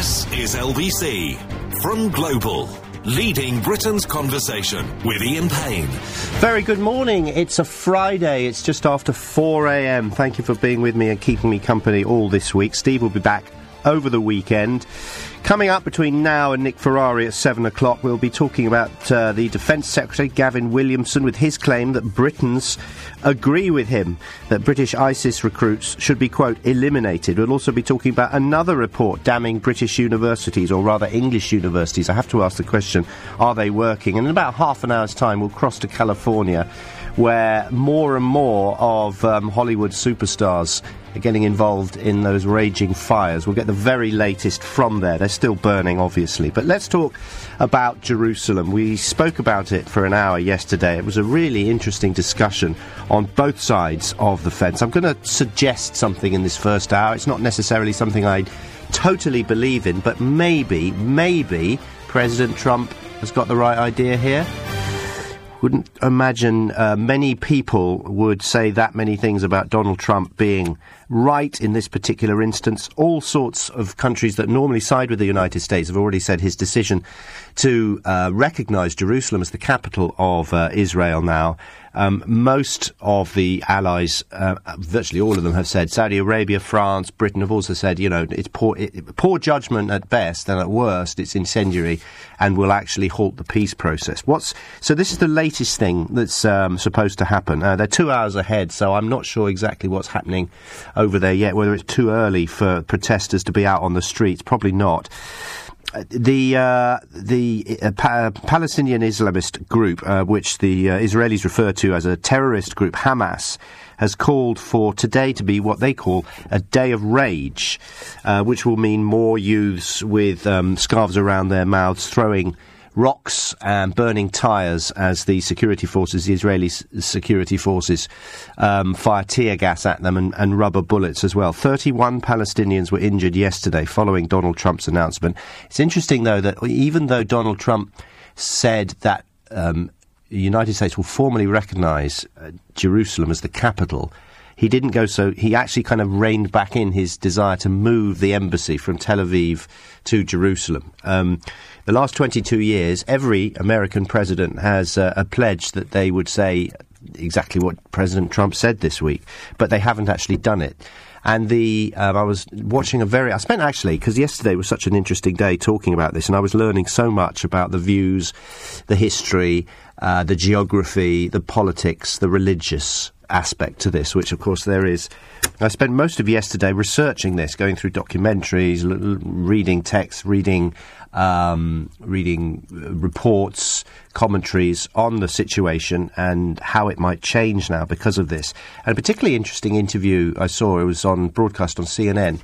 This is LBC from Global, leading Britain's conversation with Ian Payne. Very good morning. It's a Friday. It's just after 4 a.m. Thank you for being with me and keeping me company all this week. Steve will be back over the weekend. Coming up between now and Nick Ferrari at 7 o'clock, we'll be talking about uh, the Defence Secretary Gavin Williamson with his claim that Britons agree with him that British ISIS recruits should be, quote, eliminated. We'll also be talking about another report damning British universities, or rather English universities. I have to ask the question are they working? And in about half an hour's time, we'll cross to California where more and more of um, Hollywood superstars getting involved in those raging fires. We'll get the very latest from there. They're still burning, obviously. But let's talk about Jerusalem. We spoke about it for an hour yesterday. It was a really interesting discussion on both sides of the fence. I'm going to suggest something in this first hour. It's not necessarily something I totally believe in, but maybe, maybe President Trump has got the right idea here wouldn't imagine uh, many people would say that many things about Donald Trump being right in this particular instance. All sorts of countries that normally side with the United States have already said his decision to uh, recognize Jerusalem as the capital of uh, Israel now um, most of the allies, uh, virtually all of them, have said Saudi Arabia, France, Britain have also said, you know, it's poor, it, poor judgment at best, and at worst, it's incendiary, and will actually halt the peace process. What's so? This is the latest thing that's um, supposed to happen. Uh, they're two hours ahead, so I'm not sure exactly what's happening over there yet. Whether it's too early for protesters to be out on the streets, probably not the uh, the uh, pa- Palestinian Islamist group, uh, which the uh, Israelis refer to as a terrorist group, Hamas, has called for today to be what they call a day of rage, uh, which will mean more youths with um, scarves around their mouths throwing rocks and burning tyres as the security forces, the Israeli security forces, um, fire tear gas at them and, and, rubber bullets as well. 31 Palestinians were injured yesterday following Donald Trump's announcement. It's interesting, though, that even though Donald Trump said that um, the United States will formally recognise uh, Jerusalem as the capital, he didn't go so. He actually kind of reined back in his desire to move the embassy from Tel Aviv to Jerusalem. Um, the last 22 years, every American president has uh, a pledge that they would say exactly what President Trump said this week, but they haven't actually done it. And the um, I was watching a very I spent actually because yesterday was such an interesting day talking about this, and I was learning so much about the views, the history, uh, the geography, the politics, the religious aspect to this, which of course there is. I spent most of yesterday researching this, going through documentaries, l- reading texts, reading um, reading uh, reports, commentaries on the situation and how it might change now because of this. And a particularly interesting interview I saw, it was on broadcast on CNN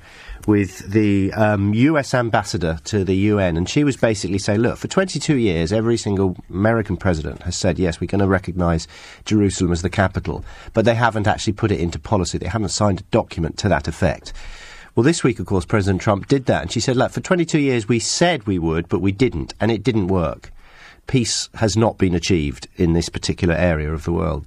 with the um, US ambassador to the UN, and she was basically saying, look, for 22 years, every single American president has said, yes, we're going to recognize Jerusalem as the capital, but they haven't actually put it into policy. They haven't signed a document to that effect. Well, this week, of course, President Trump did that, and she said, look, for 22 years we said we would, but we didn't, and it didn't work. Peace has not been achieved in this particular area of the world.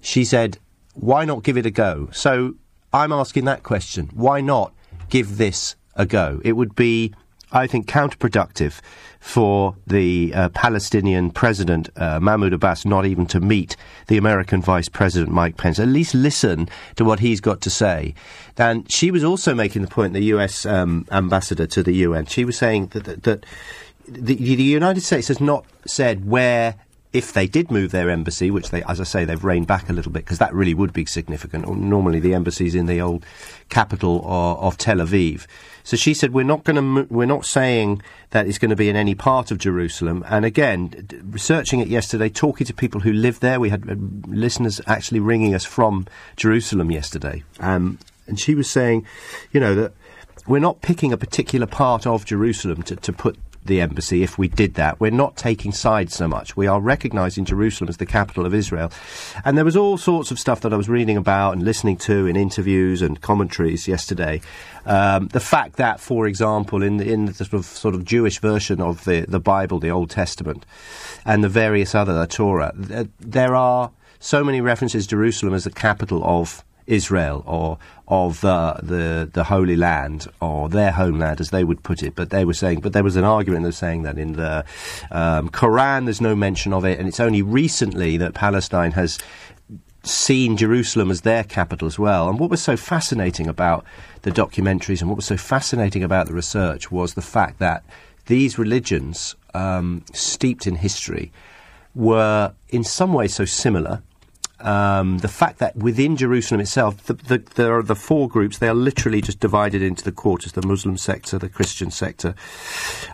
She said, why not give it a go? So I'm asking that question. Why not give this a go. It would be, I think, counterproductive for the uh, Palestinian president, uh, Mahmoud Abbas, not even to meet the American Vice President, Mike Pence. At least listen to what he's got to say. And she was also making the point, the US um, ambassador to the UN, she was saying that, that, that the, the United States has not said where if they did move their embassy, which they, as I say, they've reined back a little bit because that really would be significant. Normally, the embassy's in the old capital of, of Tel Aviv. So she said, "We're not going to. We're not saying that it's going to be in any part of Jerusalem." And again, researching it yesterday, talking to people who live there, we had uh, listeners actually ringing us from Jerusalem yesterday, um, and she was saying, you know, that we're not picking a particular part of Jerusalem to, to put the embassy if we did that. We're not taking sides so much. We are recognising Jerusalem as the capital of Israel. And there was all sorts of stuff that I was reading about and listening to in interviews and commentaries yesterday. Um, the fact that, for example, in the, in the sort of, sort of Jewish version of the, the Bible, the Old Testament, and the various other the Torah, there are so many references to Jerusalem as the capital of Israel or of uh, the the Holy Land or their homeland, as they would put it. But they were saying, but there was an argument of saying that in the um, Quran there's no mention of it, and it's only recently that Palestine has seen Jerusalem as their capital as well. And what was so fascinating about the documentaries and what was so fascinating about the research was the fact that these religions, um, steeped in history, were in some ways so similar. Um, the fact that within Jerusalem itself, the, the, there are the four groups. They are literally just divided into the quarters: the Muslim sector, the Christian sector.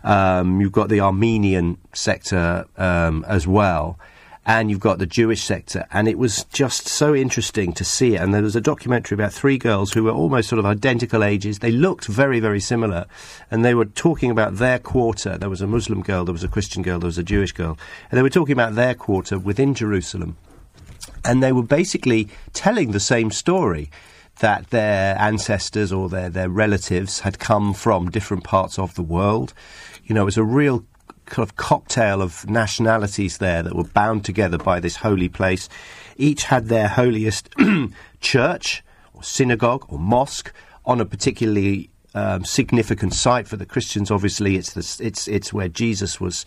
Um, you've got the Armenian sector um, as well, and you've got the Jewish sector. And it was just so interesting to see it. And there was a documentary about three girls who were almost sort of identical ages. They looked very, very similar. And they were talking about their quarter. There was a Muslim girl, there was a Christian girl, there was a Jewish girl. And they were talking about their quarter within Jerusalem. And they were basically telling the same story that their ancestors or their, their relatives had come from different parts of the world. You know, it was a real kind of cocktail of nationalities there that were bound together by this holy place. Each had their holiest church or synagogue or mosque on a particularly um, significant site for the Christians. Obviously, it's the, it's it's where Jesus was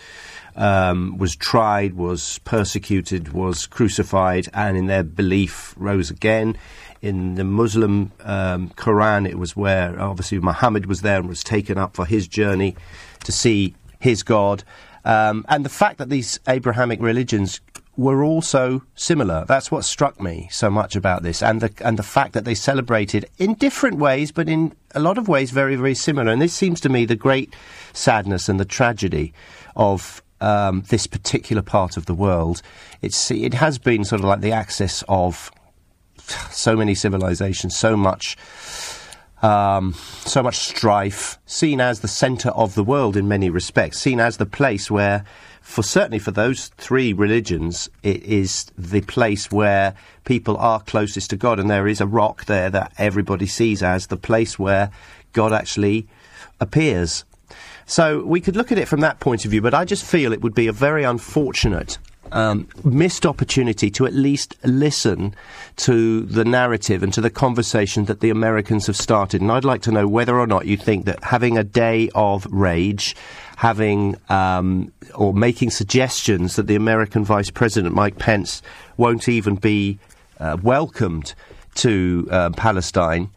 um, was tried, was persecuted, was crucified, and in their belief rose again. In the Muslim um, Quran, it was where obviously Muhammad was there and was taken up for his journey to see his God. Um, and the fact that these Abrahamic religions were also similar. That's what struck me so much about this, and the and the fact that they celebrated in different ways, but in a lot of ways very very similar. And this seems to me the great sadness and the tragedy of um, this particular part of the world. It's it has been sort of like the axis of so many civilizations, so much um, so much strife, seen as the centre of the world in many respects, seen as the place where, for certainly for those three religions, it is the place where people are closest to God, and there is a rock there that everybody sees as the place where God actually appears. So we could look at it from that point of view, but I just feel it would be a very unfortunate um, missed opportunity to at least listen to the narrative and to the conversation that the Americans have started. And I'd like to know whether or not you think that having a day of rage, having um, or making suggestions that the American Vice President Mike Pence won't even be uh, welcomed to uh, Palestine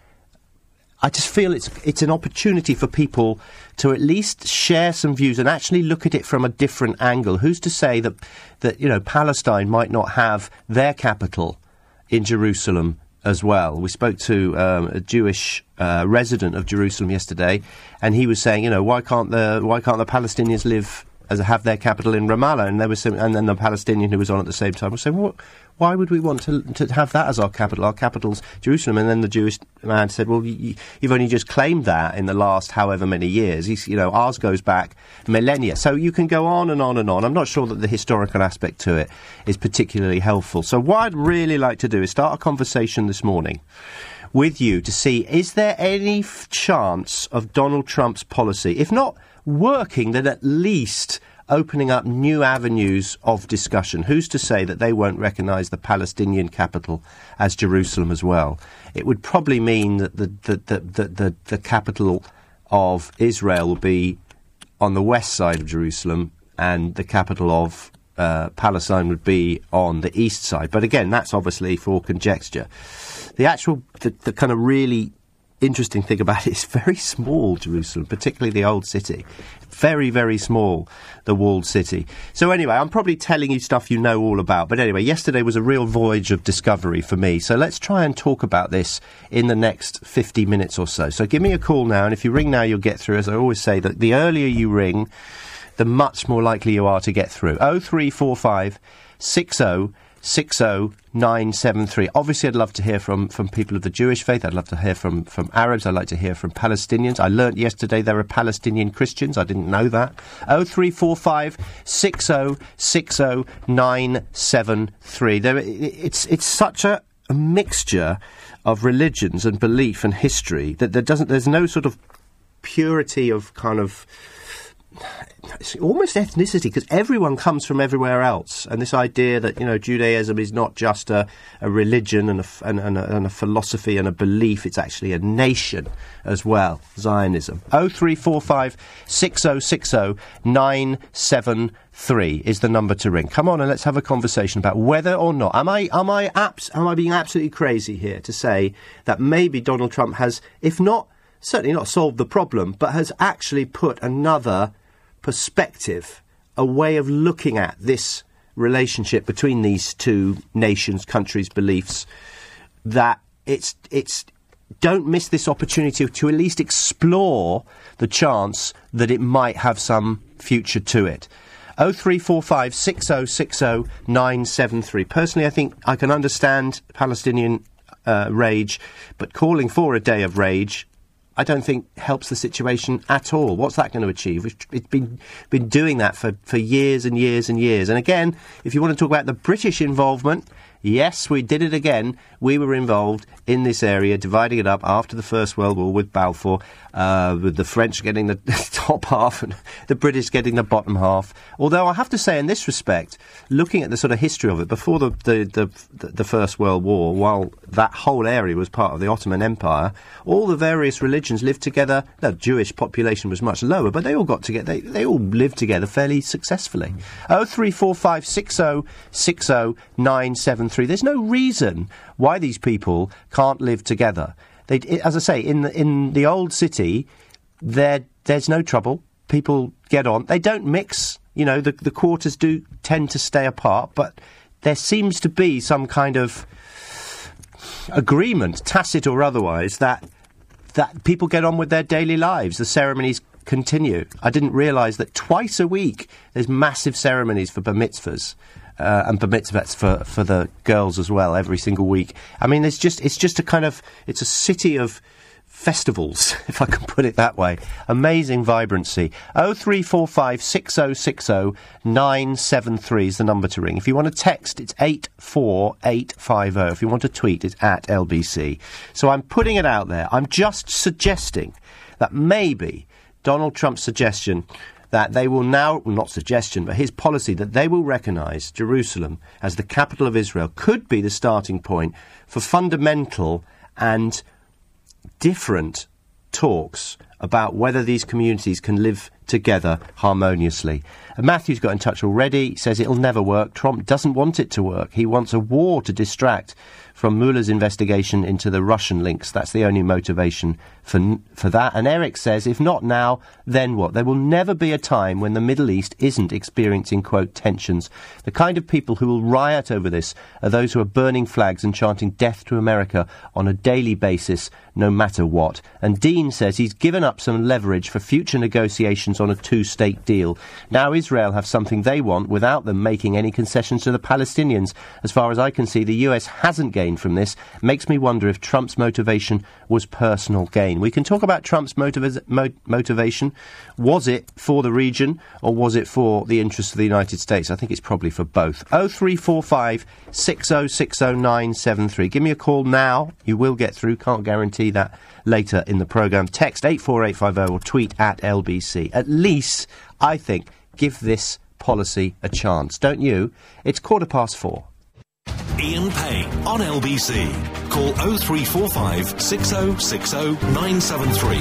I just feel it's it's an opportunity for people to at least share some views and actually look at it from a different angle. Who's to say that that you know Palestine might not have their capital in Jerusalem as well? We spoke to um, a Jewish uh, resident of Jerusalem yesterday, and he was saying, you know, why can't the why can't the Palestinians live as have their capital in Ramallah, and there was some, and then the Palestinian who was on at the same time was saying, "What? Why would we want to to have that as our capital? Our capital's Jerusalem." And then the Jewish man said, "Well, you, have only just claimed that in the last however many years. He's, you know, ours goes back millennia. So you can go on and on and on. I'm not sure that the historical aspect to it is particularly helpful. So what I'd really like to do is start a conversation this morning." With you to see is there any f- chance of Donald Trump's policy, if not working, then at least opening up new avenues of discussion. Who's to say that they won't recognise the Palestinian capital as Jerusalem as well? It would probably mean that the, the, the, the, the, the capital of Israel will be on the west side of Jerusalem and the capital of uh, Palestine would be on the east side. But again, that's obviously for conjecture. The actual, the, the kind of really interesting thing about it is very small Jerusalem, particularly the old city. Very, very small, the walled city. So anyway, I'm probably telling you stuff you know all about. But anyway, yesterday was a real voyage of discovery for me. So let's try and talk about this in the next 50 minutes or so. So give me a call now, and if you ring now, you'll get through. As I always say, that the earlier you ring, the much more likely you are to get through. 0345 60 60973. Obviously, I'd love to hear from, from people of the Jewish faith. I'd love to hear from, from Arabs. I'd like to hear from Palestinians. I learnt yesterday there are Palestinian Christians. I didn't know that. 0345 6060973. There, it's, it's such a, a mixture of religions and belief and history that there doesn't, there's no sort of purity of kind of it's almost ethnicity because everyone comes from everywhere else, and this idea that you know Judaism is not just a, a religion and a, and, and, a, and a philosophy and a belief; it's actually a nation as well. Zionism. Oh three four five six oh six oh nine seven three is the number to ring. Come on and let's have a conversation about whether or not am I am I abs- am I being absolutely crazy here to say that maybe Donald Trump has, if not certainly not solved the problem, but has actually put another perspective, a way of looking at this relationship between these two nations, countries, beliefs, that it's it's don't miss this opportunity to at least explore the chance that it might have some future to it. 0345 6060 973. Personally, I think I can understand Palestinian uh, rage, but calling for a day of rage I don't think helps the situation at all. What's that going to achieve? It's been been doing that for, for years and years and years. And again, if you want to talk about the British involvement, Yes, we did it again. We were involved in this area, dividing it up after the First World War with Balfour, uh, with the French getting the top half and the British getting the bottom half. Although I have to say, in this respect, looking at the sort of history of it, before the, the, the, the First World War, while that whole area was part of the Ottoman Empire, all the various religions lived together. The Jewish population was much lower, but they all got together. They, they all lived together fairly successfully. Oh three four five six oh six oh nine seven. There's no reason why these people can't live together. They, as I say, in the, in the old city, there there's no trouble. People get on. They don't mix. You know, the the quarters do tend to stay apart, but there seems to be some kind of agreement, tacit or otherwise, that that people get on with their daily lives. The ceremonies continue. I didn't realise that twice a week there's massive ceremonies for bar mitzvahs uh, and bar mitzvahs for, for the girls as well every single week. I mean, it's just it's just a kind of it's a city of festivals, if I can put it that way. Amazing vibrancy. 0345 6060 973 is the number to ring. If you want to text, it's 84850. If you want to tweet, it's at LBC. So I'm putting it out there. I'm just suggesting that maybe Donald Trump's suggestion that they will now, not suggestion, but his policy that they will recognise Jerusalem as the capital of Israel could be the starting point for fundamental and different talks about whether these communities can live together harmoniously. And Matthew's got in touch already. Says it'll never work. Trump doesn't want it to work. He wants a war to distract from Mueller's investigation into the Russian links. That's the only motivation for, for that. And Eric says, if not now, then what? There will never be a time when the Middle East isn't experiencing, quote, tensions. The kind of people who will riot over this are those who are burning flags and chanting death to America on a daily basis, no matter what. And Dean says he's given up some leverage for future negotiations on a two state deal. Now Israel have something they want without them making any concessions to the Palestinians. As far as I can see, the US hasn't gained from this. Makes me wonder if Trump's motivation was personal gain. We can talk about Trump's motiva- mo- motivation. Was it for the region or was it for the interests of the United States? I think it's probably for both. 0345 6060973. Give me a call now. You will get through. Can't guarantee that later in the programme. Text 84850 or tweet at LBC. At least, I think, give this policy a chance. Don't you? It's quarter past four. Ian Payne on LBC. Call 0345 6060 973.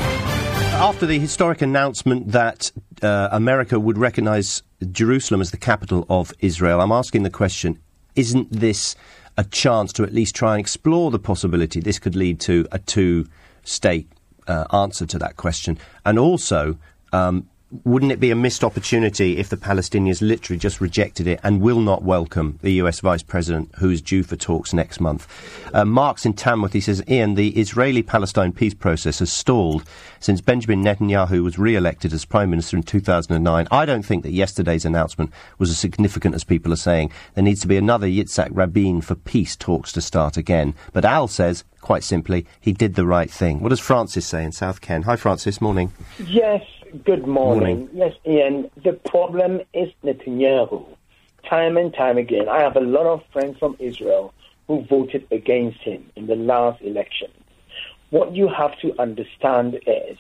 After the historic announcement that uh, America would recognise Jerusalem as the capital of Israel, I'm asking the question isn't this a chance to at least try and explore the possibility this could lead to a two state uh, answer to that question? And also, um, wouldn't it be a missed opportunity if the Palestinians literally just rejected it and will not welcome the US Vice President who is due for talks next month? Uh, Mark's in Tamworth. He says, Ian, the Israeli Palestine peace process has stalled since Benjamin Netanyahu was re elected as Prime Minister in 2009. I don't think that yesterday's announcement was as significant as people are saying. There needs to be another Yitzhak Rabin for peace talks to start again. But Al says, quite simply, he did the right thing. What does Francis say in South Ken? Hi, Francis. Morning. Yes, Good morning. morning. Yes, Ian. The problem is Netanyahu. Time and time again, I have a lot of friends from Israel who voted against him in the last election. What you have to understand is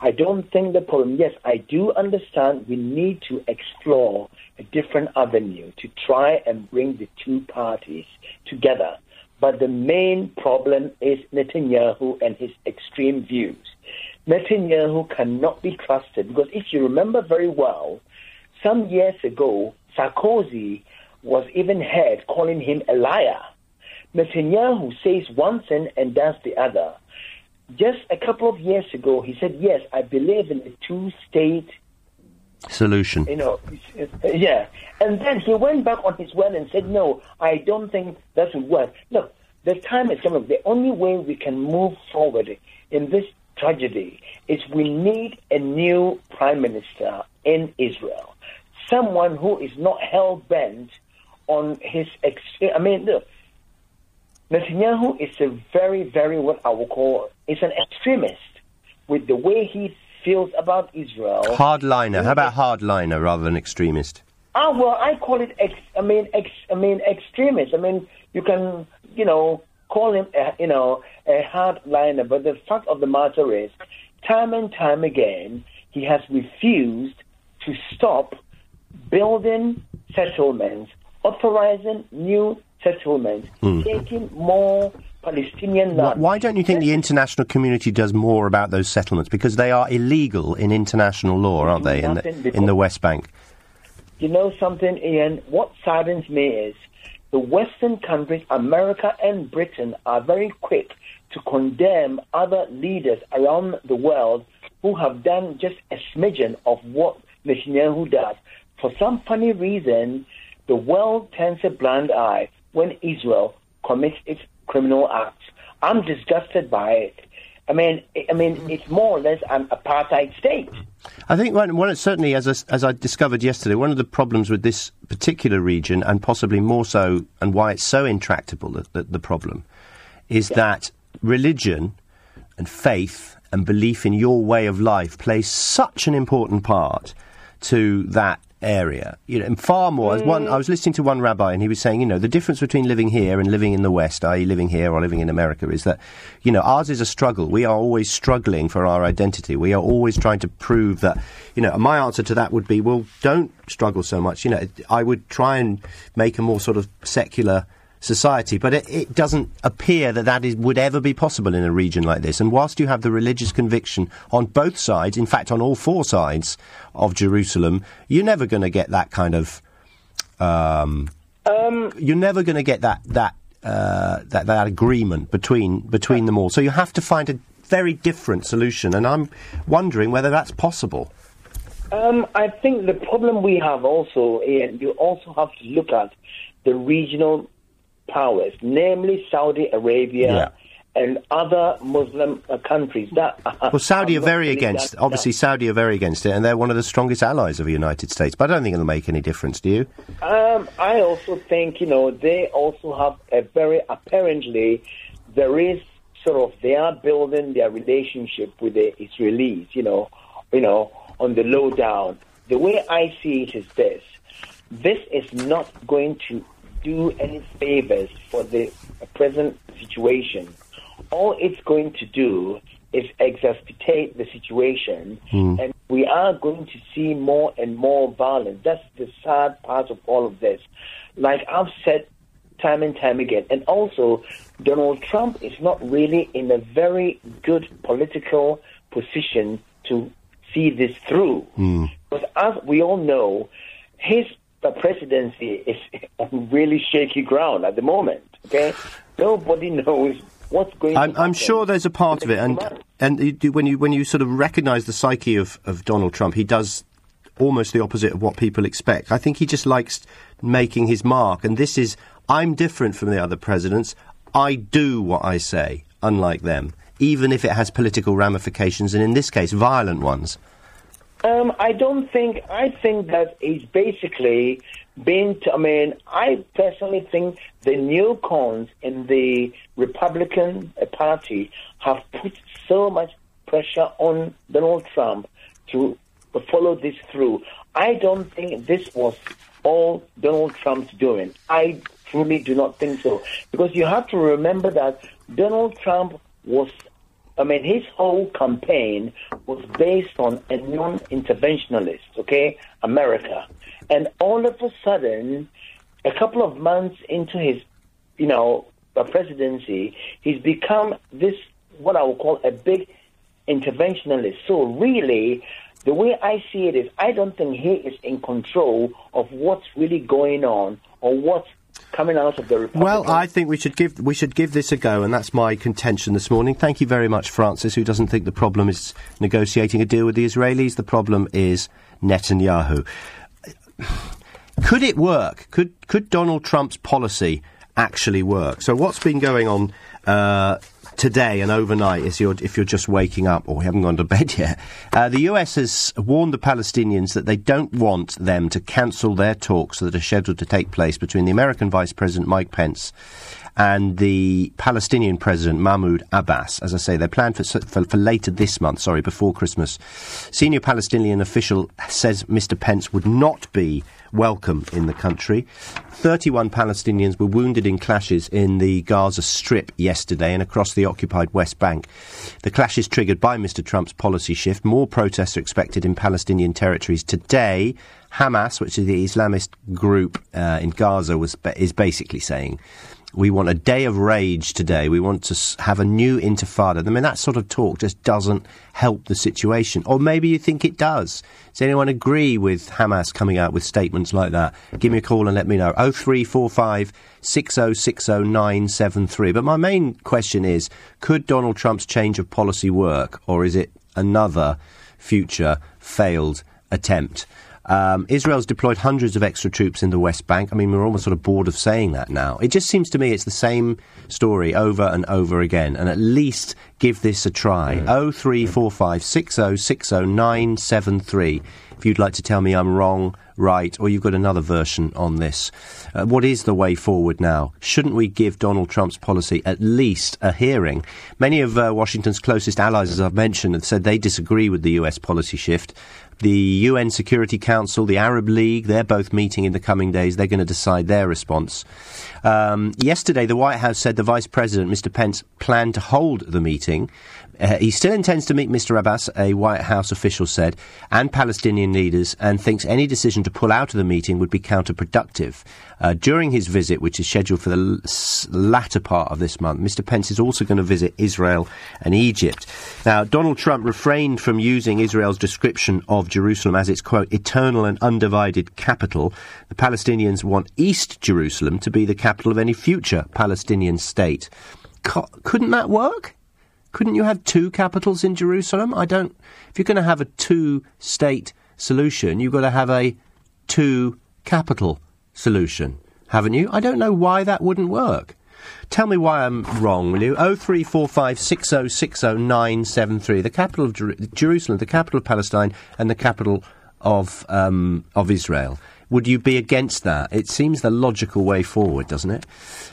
I don't think the problem, yes, I do understand we need to explore a different avenue to try and bring the two parties together. But the main problem is Netanyahu and his extreme views. Netanyahu cannot be trusted because if you remember very well, some years ago, Sarkozy was even heard calling him a liar. Netanyahu says one thing and does the other. Just a couple of years ago, he said, Yes, I believe in a two state solution. You know, uh, yeah. And then he went back on his word and said, No, I don't think that would work. Look, the time is coming. The only way we can move forward in this tragedy is we need a new prime minister in Israel. Someone who is not hell bent on his. Ex- I mean, look, Netanyahu is a very, very what I would call is an extremist with the way he feels about Israel. Hardliner. How about hardliner rather than extremist? Ah, well, I call it. Ex, I mean, ex, I mean, extremist. I mean, you can, you know, call him, a, you know, a hardliner. But the fact of the matter is, time and time again, he has refused to stop building settlements, authorizing new settlements, mm. taking more Palestinian land. Why don't you think the international community does more about those settlements? Because they are illegal in international law, aren't they, in the, in the West Bank? You know something, Ian? What saddens me is the Western countries, America and Britain, are very quick to condemn other leaders around the world who have done just a smidgen of what Netanyahu does. For some funny reason, the world turns a blind eye when Israel commits its criminal acts. I'm disgusted by it. I mean, I mean, it's more or less an apartheid state. I think one, one certainly, as I, as I discovered yesterday, one of the problems with this particular region, and possibly more so, and why it's so intractable, the, the, the problem, is yeah. that religion and faith and belief in your way of life plays such an important part to that area. You know, and far more. Mm. One, I was listening to one rabbi, and he was saying, you know, the difference between living here and living in the West, i.e., living here or living in America, is that, you know, ours is a struggle. We are always struggling for our identity. We are always trying to prove that, you know. My answer to that would be, well, don't struggle so much. You know, I would try and make a more sort of secular society. But it, it, doesn't appear that that is, would ever be possible in a region like this. And whilst you have the religious conviction on both sides, in fact, on all four sides of Jerusalem, you're never going to get that kind of. Um, um, you're never going to get that that, uh, that that agreement between between them all. So you have to find a very different solution. And I'm wondering whether that's possible. Um, I think the problem we have also, Ian, you also have to look at the regional powers, namely Saudi Arabia. Yeah. And other Muslim uh, countries that well, Saudi are very against. That, obviously, Saudi are very against it, and they're one of the strongest allies of the United States. But I don't think it'll make any difference. Do you? Um, I also think you know they also have a very apparently there is sort of they are building their relationship with the Israelis. You know, you know on the low down. The way I see it is this: this is not going to do any favors for the present situation. All it's going to do is exacerbate the situation, mm. and we are going to see more and more violence. That's the sad part of all of this. Like I've said time and time again, and also Donald Trump is not really in a very good political position to see this through. Mm. Because as we all know, his the presidency is on really shaky ground at the moment. Okay, nobody knows what's going. I'm, I'm sure there's a part of it, and and when you when you sort of recognise the psyche of, of Donald Trump, he does almost the opposite of what people expect. I think he just likes making his mark, and this is I'm different from the other presidents. I do what I say, unlike them, even if it has political ramifications, and in this case, violent ones. Um, I don't think. I think that he's basically been. To, I mean, I personally think the neocons in the Republican Party have put so much pressure on Donald Trump to follow this through. I don't think this was all Donald Trump's doing. I truly do not think so. Because you have to remember that Donald Trump was I mean, his whole campaign was based on a non-interventionalist, okay, America. And all of a sudden, a couple of months into his, you know, presidency, he's become this, what I would call a big interventionalist. So really, the way I see it is, I don't think he is in control of what's really going on or what's coming out of the Republican. Well, I think we should give we should give this a go, and that's my contention this morning. Thank you very much, Francis, who doesn't think the problem is negotiating a deal with the Israelis. The problem is Netanyahu. Could it work? Could could Donald Trump's policy actually work? So, what's been going on? Uh, today and overnight, if you're, if you're just waking up or haven't gone to bed yet, uh, the US has warned the Palestinians that they don't want them to cancel their talks that are scheduled to take place between the American Vice President Mike Pence and the Palestinian President Mahmoud Abbas. As I say, they're planned for, for, for, later this month, sorry, before Christmas. Senior Palestinian official says Mr. Pence would not be welcome in the country. 31 Palestinians were wounded in clashes in the Gaza Strip yesterday and across the occupied West Bank. The clashes triggered by Mr. Trump's policy shift. More protests are expected in Palestinian territories today. Hamas, which is the Islamist group uh, in Gaza, was, is basically saying we want a day of rage today. We want to have a new intifada. I mean, that sort of talk just doesn't help the situation. Or maybe you think it does. Does anyone agree with Hamas coming out with statements like that? Give me a call and let me know. 0345 6060973. But my main question is could Donald Trump's change of policy work, or is it another future failed attempt? Um, Israel's deployed hundreds of extra troops in the West Bank. I mean, we're almost sort of bored of saying that now. It just seems to me it's the same story over and over again. And at least give this a try. Mm. 0345 6060973 if you'd like to tell me I'm wrong, right, or you've got another version on this. Uh, what is the way forward now? Shouldn't we give Donald Trump's policy at least a hearing? Many of uh, Washington's closest allies, as I've mentioned, have said they disagree with the US policy shift the UN Security Council, the Arab League, they're both meeting in the coming days. They're going to decide their response. Um, yesterday, the White House said the Vice President, Mr. Pence, planned to hold the meeting. Uh, he still intends to meet Mr. Abbas, a White House official said, and Palestinian leaders, and thinks any decision to pull out of the meeting would be counterproductive. Uh, during his visit, which is scheduled for the latter part of this month, Mr. Pence is also going to visit Israel and Egypt. Now, Donald Trump refrained from using Israel's description of Jerusalem as its, quote, eternal and undivided capital. The Palestinians want East Jerusalem to be the capital of any future Palestinian state. Co- couldn't that work? Couldn't you have two capitals in Jerusalem? I don't. If you're going to have a two state solution, you've got to have a two capital solution, haven't you? I don't know why that wouldn't work. Tell me why I'm wrong, will you? Oh three four five six zero six zero nine seven three. The capital of Jer- Jerusalem, the capital of Palestine, and the capital of um, of Israel. Would you be against that? It seems the logical way forward, doesn't it?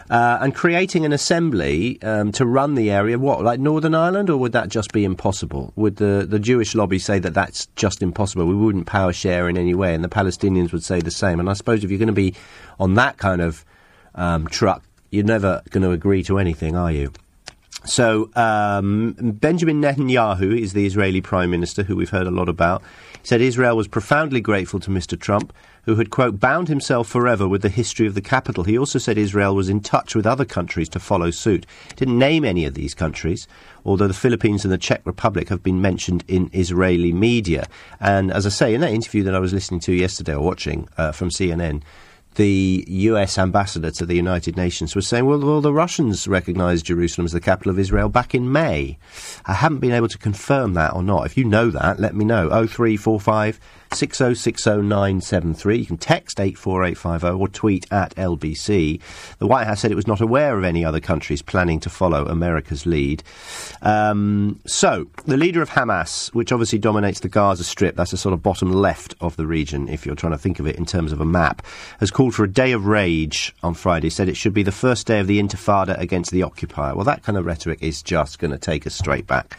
Uh, and creating an assembly um, to run the area, what, like Northern Ireland, or would that just be impossible? Would the, the Jewish lobby say that that's just impossible? We wouldn't power share in any way, and the Palestinians would say the same. And I suppose if you're going to be on that kind of um, truck, you're never going to agree to anything, are you? So, um, Benjamin Netanyahu is the Israeli Prime Minister, who we've heard a lot about. Said Israel was profoundly grateful to Mr. Trump, who had, quote, bound himself forever with the history of the capital. He also said Israel was in touch with other countries to follow suit. Didn't name any of these countries, although the Philippines and the Czech Republic have been mentioned in Israeli media. And as I say, in that interview that I was listening to yesterday or watching uh, from CNN, the US ambassador to the United Nations was saying, well, well, the Russians recognized Jerusalem as the capital of Israel back in May. I haven't been able to confirm that or not. If you know that, let me know. 0345 6060973. You can text 84850 or tweet at LBC. The White House said it was not aware of any other countries planning to follow America's lead. Um, so, the leader of Hamas, which obviously dominates the Gaza Strip, that's the sort of bottom left of the region, if you're trying to think of it in terms of a map, has called for a day of rage on Friday, said it should be the first day of the intifada against the occupier. Well, that kind of rhetoric is just going to take us straight back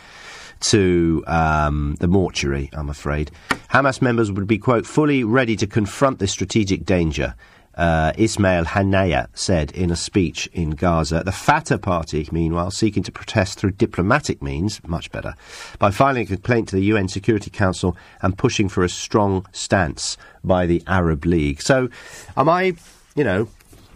to um, the mortuary, I'm afraid. Hamas members would be, quote, fully ready to confront this strategic danger. uh, Ismail Haniyeh said in a speech in Gaza. The Fatah party, meanwhile, seeking to protest through diplomatic means, much better, by filing a complaint to the UN Security Council and pushing for a strong stance by the Arab League. So, am I, you know,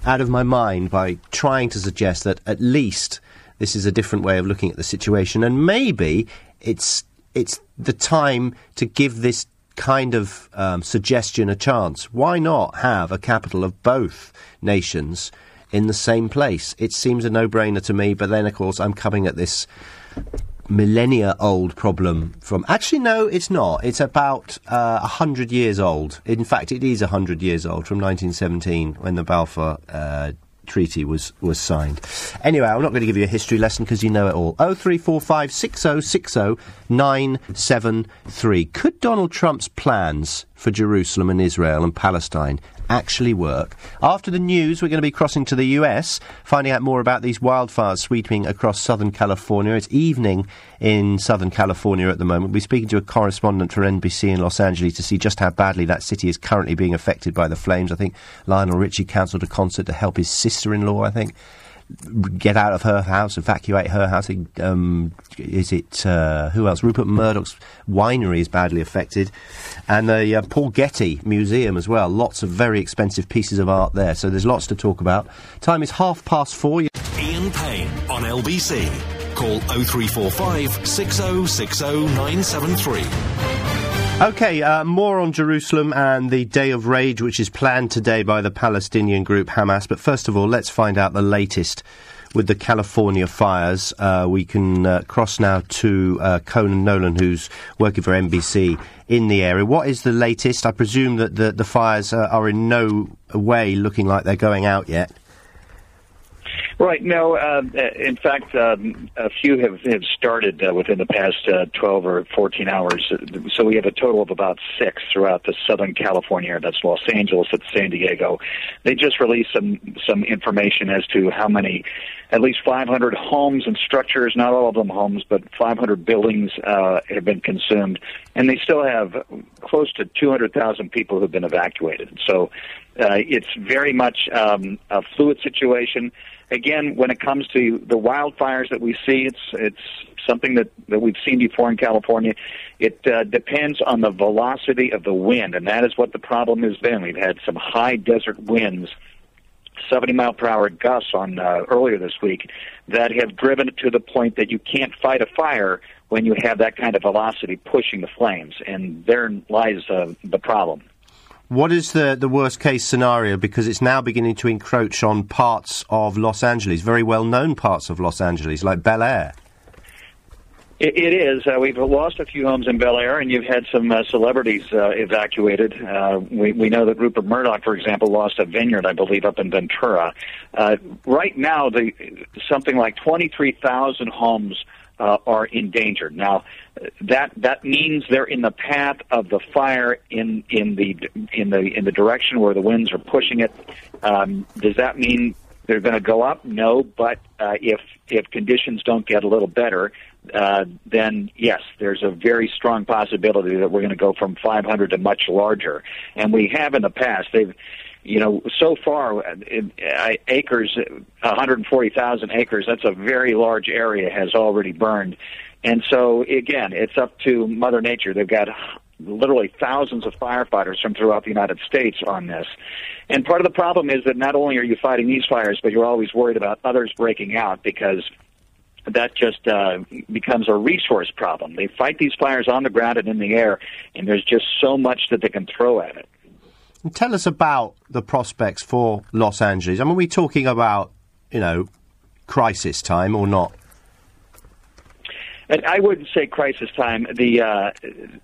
out of my mind by trying to suggest that at least this is a different way of looking at the situation, and maybe it's it's the time to give this kind of um, suggestion a chance. Why not have a capital of both nations in the same place? It seems a no-brainer to me, but then of course I'm coming at this millennia old problem from actually no it's not it's about uh, a uh, hundred years old in fact it is a hundred years old from 1917 when the Balfour uh, treaty was, was signed. Anyway, I'm not going to give you a history lesson because you know it all. 0345 6060 973. Could Donald Trump's plans for Jerusalem and Israel and Palestine actually work. After the news, we're going to be crossing to the US, finding out more about these wildfires sweeping across Southern California. It's evening in Southern California at the moment. We're speaking to a correspondent for NBC in Los Angeles to see just how badly that city is currently being affected by the flames. I think Lionel Richie cancelled a concert to help his sister in law, I think get out of her house, evacuate her house. Um, is it uh, who else? Rupert Murdoch's winery is badly affected, and the uh, Paul Getty Museum as well. Lots of very expensive pieces of art there. So there's lots to talk about. Time is half past four. Ian Payne on LBC. Call 0345 6060 973. Okay, uh, more on Jerusalem and the Day of Rage, which is planned today by the Palestinian group Hamas. But first of all, let's find out the latest with the California fires. Uh, we can uh, cross now to uh, Conan Nolan, who's working for NBC in the area. What is the latest? I presume that the, the fires uh, are in no way looking like they're going out yet. Right. No. Uh, in fact, um, a few have, have started uh, within the past uh, 12 or 14 hours. So we have a total of about six throughout the Southern California. That's Los Angeles, that's San Diego. They just released some some information as to how many, at least 500 homes and structures, not all of them homes, but 500 buildings uh, have been consumed, and they still have close to 200,000 people who have been evacuated. So uh, it's very much um, a fluid situation again, when it comes to the wildfires that we see, it's it's something that, that we've seen before in California. It uh, depends on the velocity of the wind, and that is what the problem has been. We've had some high desert winds. 70 mile per hour gusts on uh, earlier this week that have driven it to the point that you can't fight a fire when you have that kind of velocity pushing the flames, and there lies uh, the problem. What is the, the worst case scenario? Because it's now beginning to encroach on parts of Los Angeles, very well known parts of Los Angeles, like Bel Air. It, it is. Uh, we've lost a few homes in Bel Air, and you've had some uh, celebrities uh, evacuated. Uh, we, we know that Rupert Murdoch, for example, lost a vineyard, I believe, up in Ventura. Uh, right now, the something like 23,000 homes uh, are endangered. Now, that that means they're in the path of the fire in in the in the in the direction where the winds are pushing it. Um, does that mean they're going to go up? No, but uh, if if conditions don't get a little better, uh, then yes, there's a very strong possibility that we're going to go from 500 to much larger. And we have in the past. They've you know, so far, acres, 140,000 acres, that's a very large area, has already burned. And so, again, it's up to Mother Nature. They've got literally thousands of firefighters from throughout the United States on this. And part of the problem is that not only are you fighting these fires, but you're always worried about others breaking out because that just uh, becomes a resource problem. They fight these fires on the ground and in the air, and there's just so much that they can throw at it. Tell us about the prospects for Los Angeles. I mean, are we talking about, you know, crisis time or not? I wouldn't say crisis time. The uh,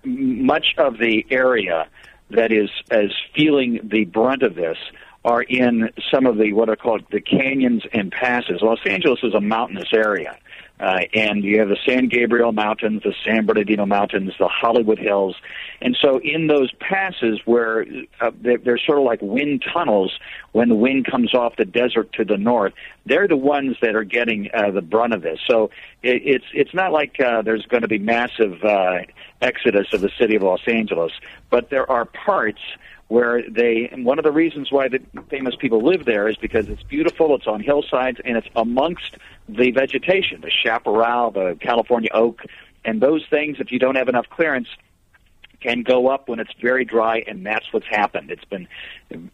much of the area that is as feeling the brunt of this are in some of the what are called the canyons and passes. Los Angeles is a mountainous area. Uh, and you have the San Gabriel Mountains, the San Bernardino Mountains, the Hollywood Hills. And so in those passes where uh, they're, they're sort of like wind tunnels when the wind comes off the desert to the north, they're the ones that are getting uh, the brunt of this. So it, it's, it's not like uh, there's going to be massive uh, exodus of the city of Los Angeles, but there are parts where they and one of the reasons why the famous people live there is because it's beautiful, it's on hillsides, and it's amongst the vegetation, the chaparral, the California oak, and those things. If you don't have enough clearance, can go up when it's very dry, and that's what's happened. It's been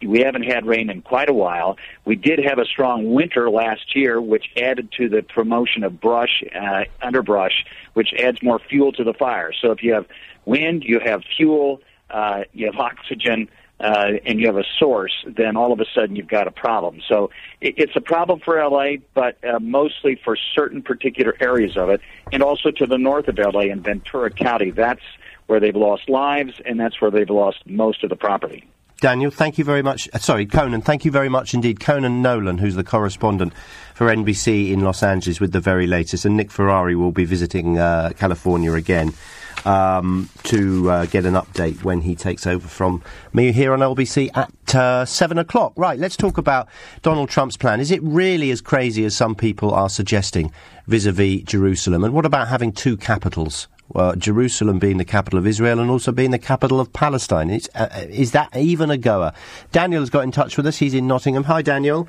we haven't had rain in quite a while. We did have a strong winter last year, which added to the promotion of brush, uh, underbrush, which adds more fuel to the fire. So if you have wind, you have fuel, uh, you have oxygen uh, and you have a source, then all of a sudden you've got a problem. So it, it's a problem for LA, but uh, mostly for certain particular areas of it, and also to the north of LA in Ventura County. That's where they've lost lives, and that's where they've lost most of the property. Daniel, thank you very much. Uh, sorry, Conan, thank you very much indeed. Conan Nolan, who's the correspondent for NBC in Los Angeles with the very latest, and Nick Ferrari will be visiting uh, California again um, to uh, get an update when he takes over from me here on LBC at uh, 7 o'clock. Right, let's talk about Donald Trump's plan. Is it really as crazy as some people are suggesting vis a vis Jerusalem? And what about having two capitals? Well, Jerusalem being the capital of Israel and also being the capital of Palestine. Is, uh, is that even a goer? Daniel has got in touch with us. He's in Nottingham. Hi, Daniel.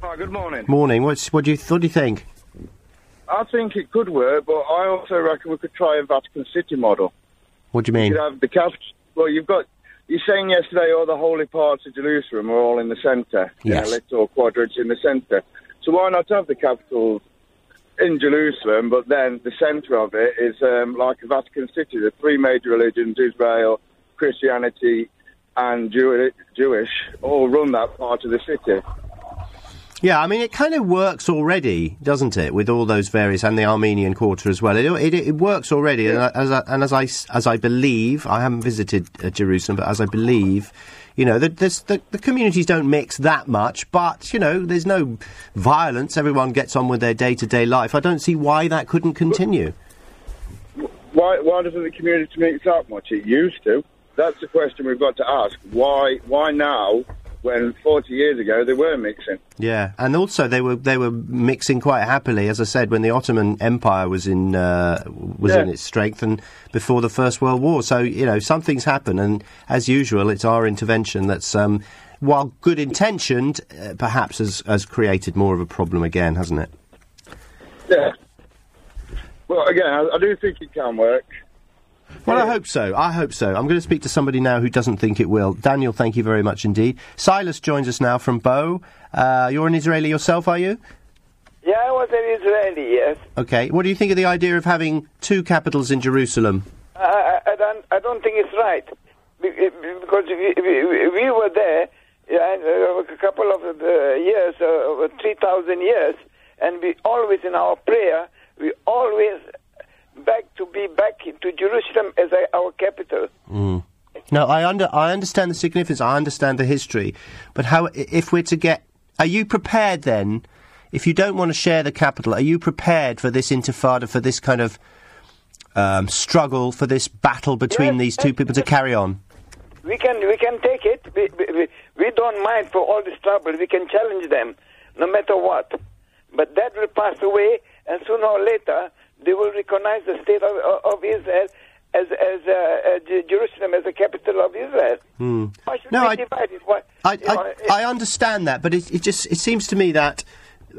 Hi, good morning. Morning. What's, what, do you, what do you think? I think it could work, but I also reckon we could try a Vatican City model. What do you mean? You have the capital. Well, you've got. You're saying yesterday all the holy parts of Jerusalem are all in the centre. Yes. Yeah, little quadrants in the centre. So why not have the capital in Jerusalem, but then the centre of it is um, like a Vatican City. The three major religions, Israel, Christianity, and Jew- Jewish, all run that part of the city. Yeah, I mean, it kind of works already, doesn't it, with all those various and the Armenian Quarter as well. It, it, it works already, and, as I, and as I as I believe, I haven't visited uh, Jerusalem, but as I believe, you know, the, the, the communities don't mix that much, but you know, there's no violence. Everyone gets on with their day to day life. I don't see why that couldn't continue. Why, why doesn't the community mix that much? It used to. That's the question we've got to ask. Why? Why now? When 40 years ago they were mixing. Yeah, and also they were they were mixing quite happily, as I said, when the Ottoman Empire was in uh, was Yeah. in its strength and before the First World War. So you know something's happened, and as usual, it's our intervention that's. Um, while good intentioned, uh, perhaps has, has created more of a problem again, hasn't it? Yeah. Well, again, I, I do think it can work. Well, I hope so. I hope so. I'm going to speak to somebody now who doesn't think it will. Daniel, thank you very much indeed. Silas joins us now from Bow. Uh, you're an Israeli yourself, are you? Yeah, I was an Israeli, yes. Okay. What do you think of the idea of having two capitals in Jerusalem? I, I, I don't, I don't think it's right Be- be- because we, we, we were there yeah, uh, a couple of years, uh, over 3,000 years, and we always in our prayer, we always beg to be back to Jerusalem as a, our capital. No, I under I understand the significance. I understand the history, but how if we're to get? Are you prepared then? If you don't want to share the capital, are you prepared for this intifada, for this kind of um, struggle, for this battle between Yes, these two people to carry on? We can, we can take it. We- we, we don't mind for all this trouble. We can challenge them, no matter what. But that will pass away, and sooner or later, they will recognize the state of, of Israel as, as uh, uh, Jerusalem as the capital of Israel. Why should Hmm. No, we I- divide it? Why, I, you know, I, understand that, but it, it just it seems to me that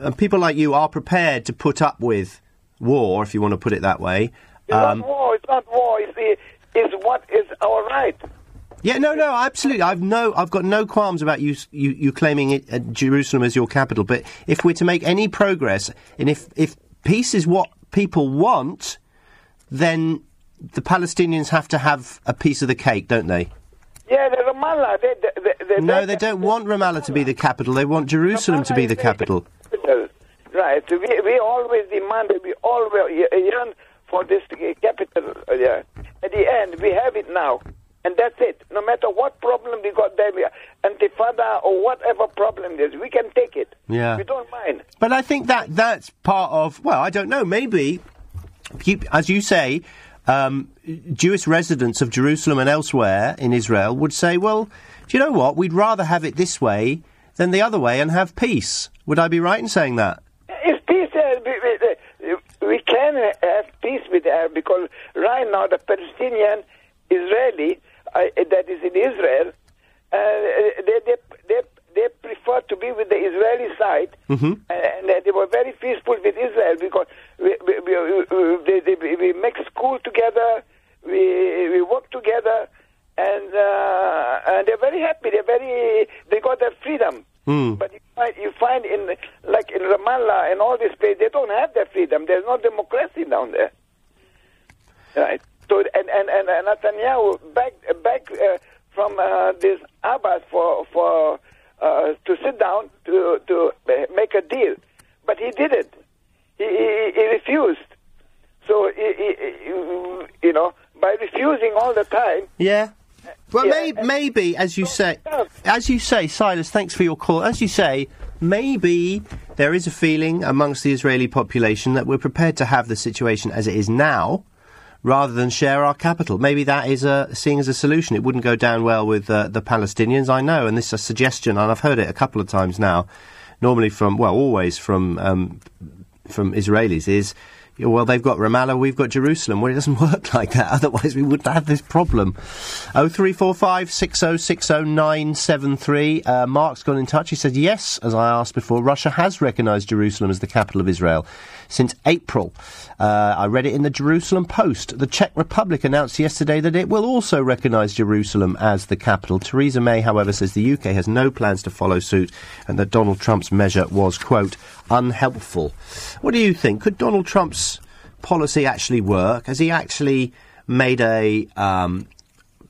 uh, people like you are prepared to put up with war, if you want to put it that way. it's Um, not war. It's not war. It's, the, it's what is our right. Yeah, no, no, absolutely. I've no, I've got no qualms about you, you, you claiming it, uh, Jerusalem as your capital. But if we're to make any progress, and if if peace is what people want, then the Palestinians have to have a piece of the cake, don't they? Yeah, the Ramallah. They, they, they, No, they don't want Ramallah to be the capital. They want Jerusalem to be the capital. capital. Right. We, we always demanded, we always yearn for this capital. Yeah. At the end, we have it now. And that's it. No matter what problem we got there, Antifada or whatever problem there is, we can take it. Yeah. We don't mind. But I think that that's part of. Well, I don't know. Maybe, as you say, um, Jewish residents of Jerusalem and elsewhere in Israel would say, "Well, do you know what? We'd rather have it this way than the other way and have peace." Would I be right in saying that? If peace, uh, we can have peace with Arab because right now the Palestinian Israeli uh, that is in Israel, uh, they, they, they, they prefer to be with the Israeli side, Mm-hmm. and, and they were very peaceful with Israel because we, we, we, we, we make school together, we, we work together, and, uh, and they're very happy. They're very, they got their freedom. But you find, you find in like in Ramallah and all these places, they don't have that freedom. There's no democracy down there. Right. So and and and, Netanyahu back back uh, from uh, this Abbas for for uh, to sit down to to make a deal, but he didn't. He he, he refused. So he, you know by refusing all the time. Yeah. Well, Yeah, may, and- maybe, as you say, as you say, Silas. Thanks for your call. As you say, maybe there is a feeling amongst the Israeli population that we're prepared to have the situation as it is now, rather than share our capital. Maybe that is a seeing as a solution. It wouldn't go down well with uh, the Palestinians, I know, and this is a suggestion, and I've heard it a couple of times now. Normally from, well, always from um, from Israelis is, well, they've got Ramallah, we've got Jerusalem. Well, it doesn't work like that. Otherwise, we wouldn't have this problem. Oh three four five six oh six oh nine seven three. Uh, Mark's got in touch. He said, yes, as I asked before, Russia has recognised Jerusalem as the capital of Israel since April. Uh, I read it in the Jerusalem Post. The Czech Republic announced yesterday that it will also recognise Jerusalem as the capital. Theresa May, however, says the UK has no plans to follow suit and that Donald Trump's measure was, quote, unhelpful. What do you think? Could Donald Trump's policy actually work? Has he actually made a um,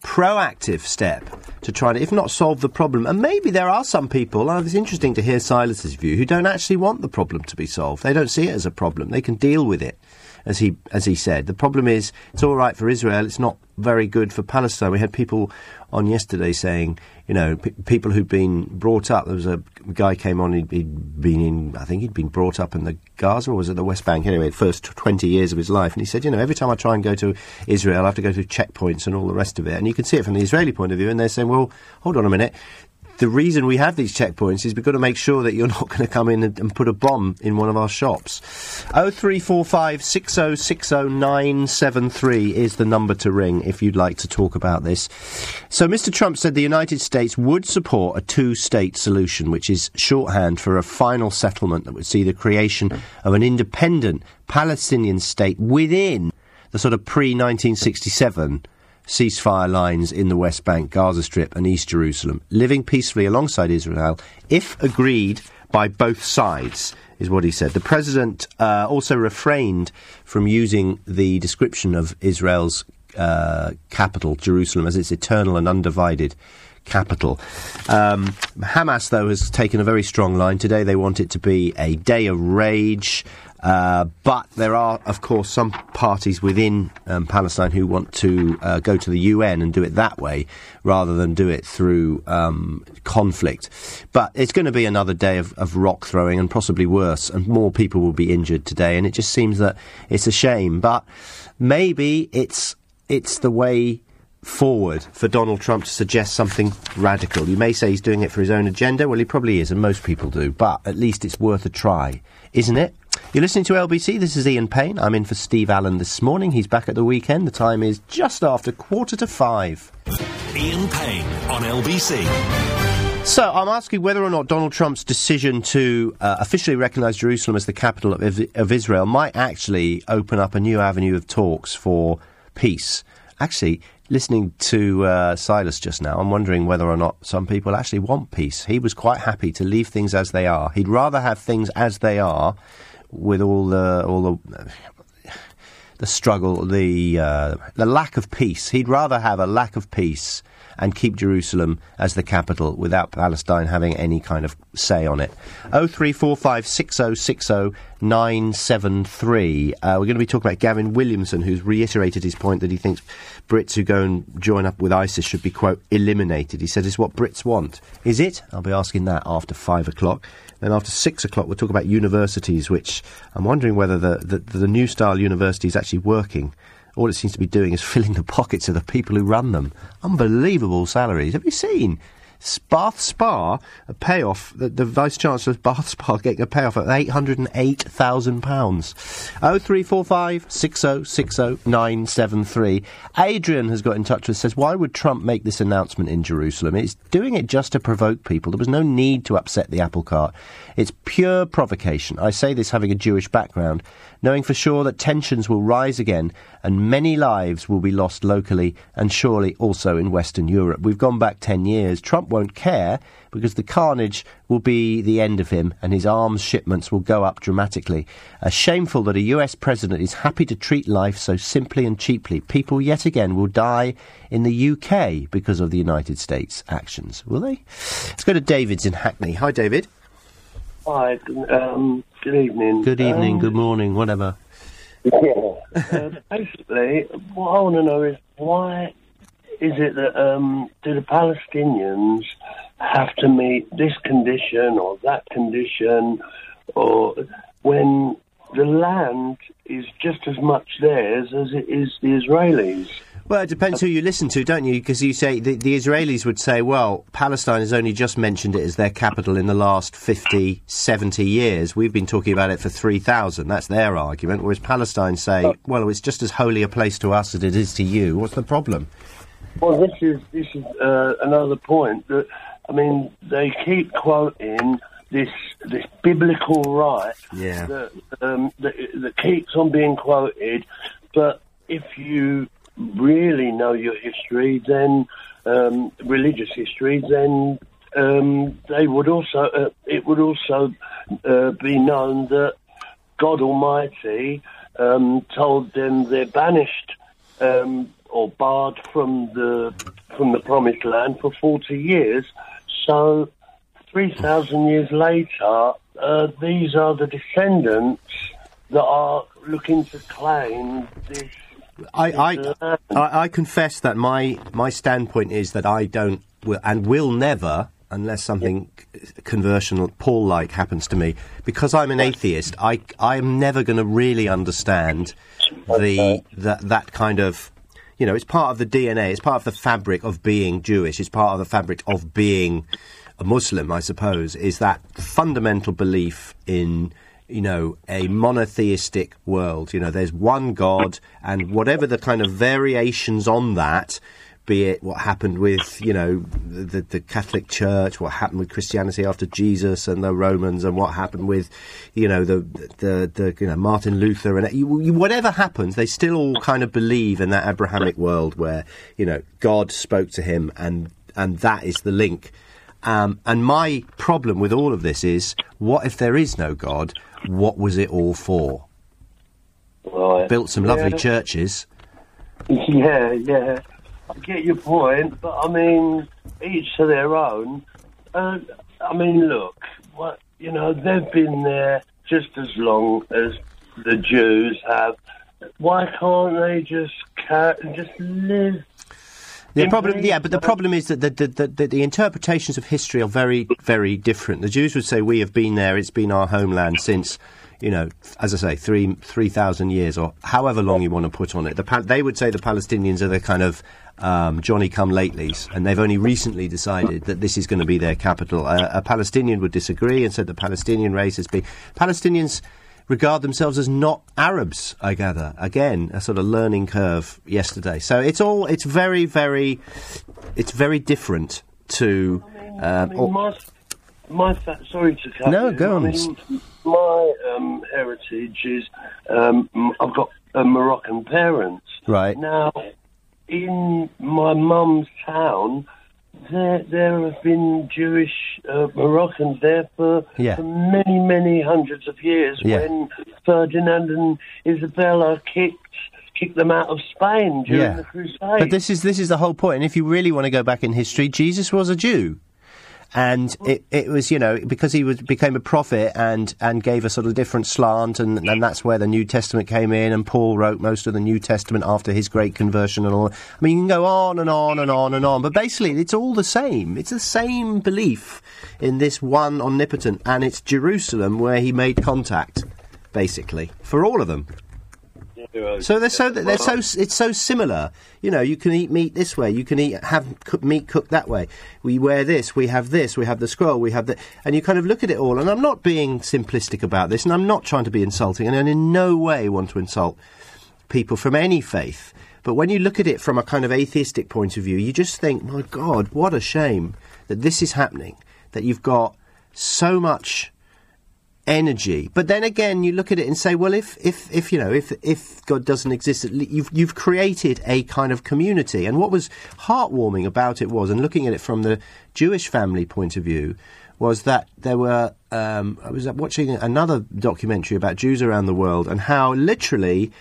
proactive step to try to, if not solve the problem. And maybe there are some people, and it's interesting to hear Silas's view, who don't actually want the problem to be solved. They don't see it as a problem. They can deal with it, as he as he said. The problem is, it's all right for Israel. It's not very good for Palestine. We had people on yesterday saying, you know, p- people who'd been brought up. There was a guy came on. He'd, he'd been in. I think he'd been brought up in the Gaza or was it the West Bank? Anyway, first twenty years of his life, and he said, you know, every time I try and go to Israel, I have to go through checkpoints and all the rest of it. And you can see it from the Israeli point of view. And they're saying, well, hold on a minute. The reason we have these checkpoints is we've got to make sure that you're not going to come in and, and put a bomb in one of our shops. Oh three four five six oh six oh nine seven three is the number to ring if you'd like to talk about this. So Mr. Trump said the United States would support a two-state solution, which is shorthand for a final settlement that would see the creation of an independent Palestinian state within the sort of pre-1967 ceasefire lines in the West Bank, Gaza Strip, and East Jerusalem, living peacefully alongside Israel, if agreed by both sides, is what he said. The president uh, also refrained from using the description of Israel's uh, capital, Jerusalem, as its eternal and undivided capital. Um, Hamas, though, has taken a very strong line. Today they want it to be a day of rage. Uh, but there are, of course, some parties within um, Palestine who want to uh, go to the UN and do it that way rather than do it through um, conflict. But it's going to be another day of, of rock throwing and possibly worse, and more people will be injured today. And it just seems that it's a shame. But maybe it's it's the way forward for Donald Trump to suggest something radical. You may say he's doing it for his own agenda. Well, he probably is, and most people do. But at least it's worth a try, isn't it? You're listening to LBC. This is Ian Payne. I'm in for Steve Allen this morning. He's back at the weekend. The time is just after quarter to five. Ian Payne on LBC. So I'm asking whether or not Donald Trump's decision to uh, officially recognise Jerusalem as the capital of, of Israel might actually open up a new avenue of talks for peace. Actually, listening to uh, Silas just now, I'm wondering whether or not some people actually want peace. He was quite happy to leave things as they are. He'd rather have things as they are, with all the all the the struggle, the uh, the lack of peace. He'd rather have a lack of peace and keep Jerusalem as the capital without Palestine having any kind of say on it. Oh three four five six oh six oh nine seven three. Uh, we're going to be talking about Gavin Williamson, who's reiterated his point that he thinks Brits who go and join up with ISIS should be quote eliminated. He said it's what Brits want. Is it? I'll be asking that after five o'clock. Then after six o'clock, we'll talk about universities, which I'm wondering whether the, the, the new style university is actually working. All it seems to be doing is filling the pockets of the people who run them. Unbelievable salaries. Have you seen Bath Spa a payoff. The, the Vice Chancellor of Bath Spa getting a payoff of eight hundred and eight thousand pounds. Oh three four five six oh six oh nine seven three. Adrian has got in touch with us. Says, why would Trump make this announcement in Jerusalem? It's doing it just to provoke people. There was no need to upset the apple cart. It's pure provocation. I say this having a Jewish background, knowing for sure that tensions will rise again and many lives will be lost locally and surely also in Western Europe. We've gone back 10 years. Trump won't care because the carnage will be the end of him and his arms shipments will go up dramatically. Uh, shameful that a US president is happy to treat life so simply and cheaply. People yet again will die in the UK because of the United States actions, will they? Let's go to David's in Hackney. Hi, David. Hi, um, good evening. Good evening, Um, good morning, whatever. Yeah. uh, basically, what I want to know is why is it that um, do the Palestinians have to meet this condition or that condition, or when the land is just as much theirs as it is the Israelis? Well, it depends who you listen to, don't you? Because you say the, the Israelis would say, well, Palestine has only just mentioned it as their capital in the last 50, 70 years. We've been talking about it for 3,000. That's their argument. Whereas Palestine say, well, it's just as holy a place to us as it is to you. What's the problem? Well, this is this is uh, another point that I mean they keep quoting this this biblical right Yeah. that, um, that that keeps on being quoted, but if you really know your history, then um, religious history, then um, they would also uh, it would also uh, be known that God Almighty um, told them they're banished um, or barred from the from the Promised Land for forty years. So, three thousand years later, uh, these are the descendants that are looking to claim this. I, I. I, I confess that my, my standpoint is that I don't, will, and will never, unless something conversional, Paul like happens to me, because I'm an atheist, I, I'm never going to really understand the, that, that kind of, you know, it's part of the DNA, it's part of the fabric of being Jewish, it's part of the fabric of being a Muslim, I suppose, is that fundamental belief in you know, a monotheistic world. You know, there's one God, and whatever the kind of variations on that, be it what happened with, you know, the, the Catholic Church, what happened with Christianity after Jesus and the Romans, and what happened with, you know, the the, the you know Martin Luther, and you, you, whatever happens, they still all kind of believe in that Abrahamic world where you know God spoke to him, and and that is the link. Um, and my problem with all of this is, what if there is no God? What was it all for? Right. Built some lovely Yeah. churches. Yeah, yeah. I get your point, but I mean, each to their own. Uh, I mean, look, what you know, they've been there just as long as the Jews have. Why can't they just just live? The problem, yeah, but the problem is that the, the, the, the, interpretations of history are very, very different. The Jews would say, "We have been there; it's been our homeland since, you know, as I say, three three thousand years, or however long you want to put on it." The, they would say the Palestinians are the kind of um, Johnny come latelys, and they've only recently decided that this is going to be their capital. Uh, a Palestinian would disagree and said the Palestinian race has been Palestinians regard themselves as not Arabs. I gather again a sort of learning curve yesterday. So it's all it's very very it's very different to. I Um, mean, or- my, my fa- sorry to cut No, you. go on. I mean, my um, heritage is um, I've got uh, Moroccan parents. right. Now, in my mum's town, there there have been Jewish uh, Moroccans there for, Yeah. for many many hundreds of years. Yeah. When Ferdinand and Isabella kicked kicked them out of Spain during Yeah. the Crusades. But this is this is the whole point. And if you really want to go back in history, Jesus was a Jew. And it, it was, you know, because he was, became a prophet and, and gave a sort of different slant, and, and that's where the New Testament came in, and Paul wrote most of the New Testament after his great conversion and all. I mean, you can go on and on and on and on, but basically it's all the same. It's the same belief in this one omnipotent, and it's Jerusalem where he made contact, basically, for all of them. So they're so they're so it's so similar. You know, you can eat meat this way. You can eat have cook, meat cooked that way. We wear this. We have this. We have the scroll. We have the and you kind of look at it all. And I'm not being simplistic about this, and I'm not trying to be insulting, and I in no way want to insult people from any faith. But when you look at it from a kind of atheistic point of view, you just think, my God, what a shame that this is happening. That you've got so much energy. But then again, you look at it and say, well, if if if you know if if God doesn't exist, you've you've created a kind of community. And what was heartwarming about it was, and looking at it from the Jewish family point of view, was that there were. Um, I was watching another documentary about Jews around the world and how literally.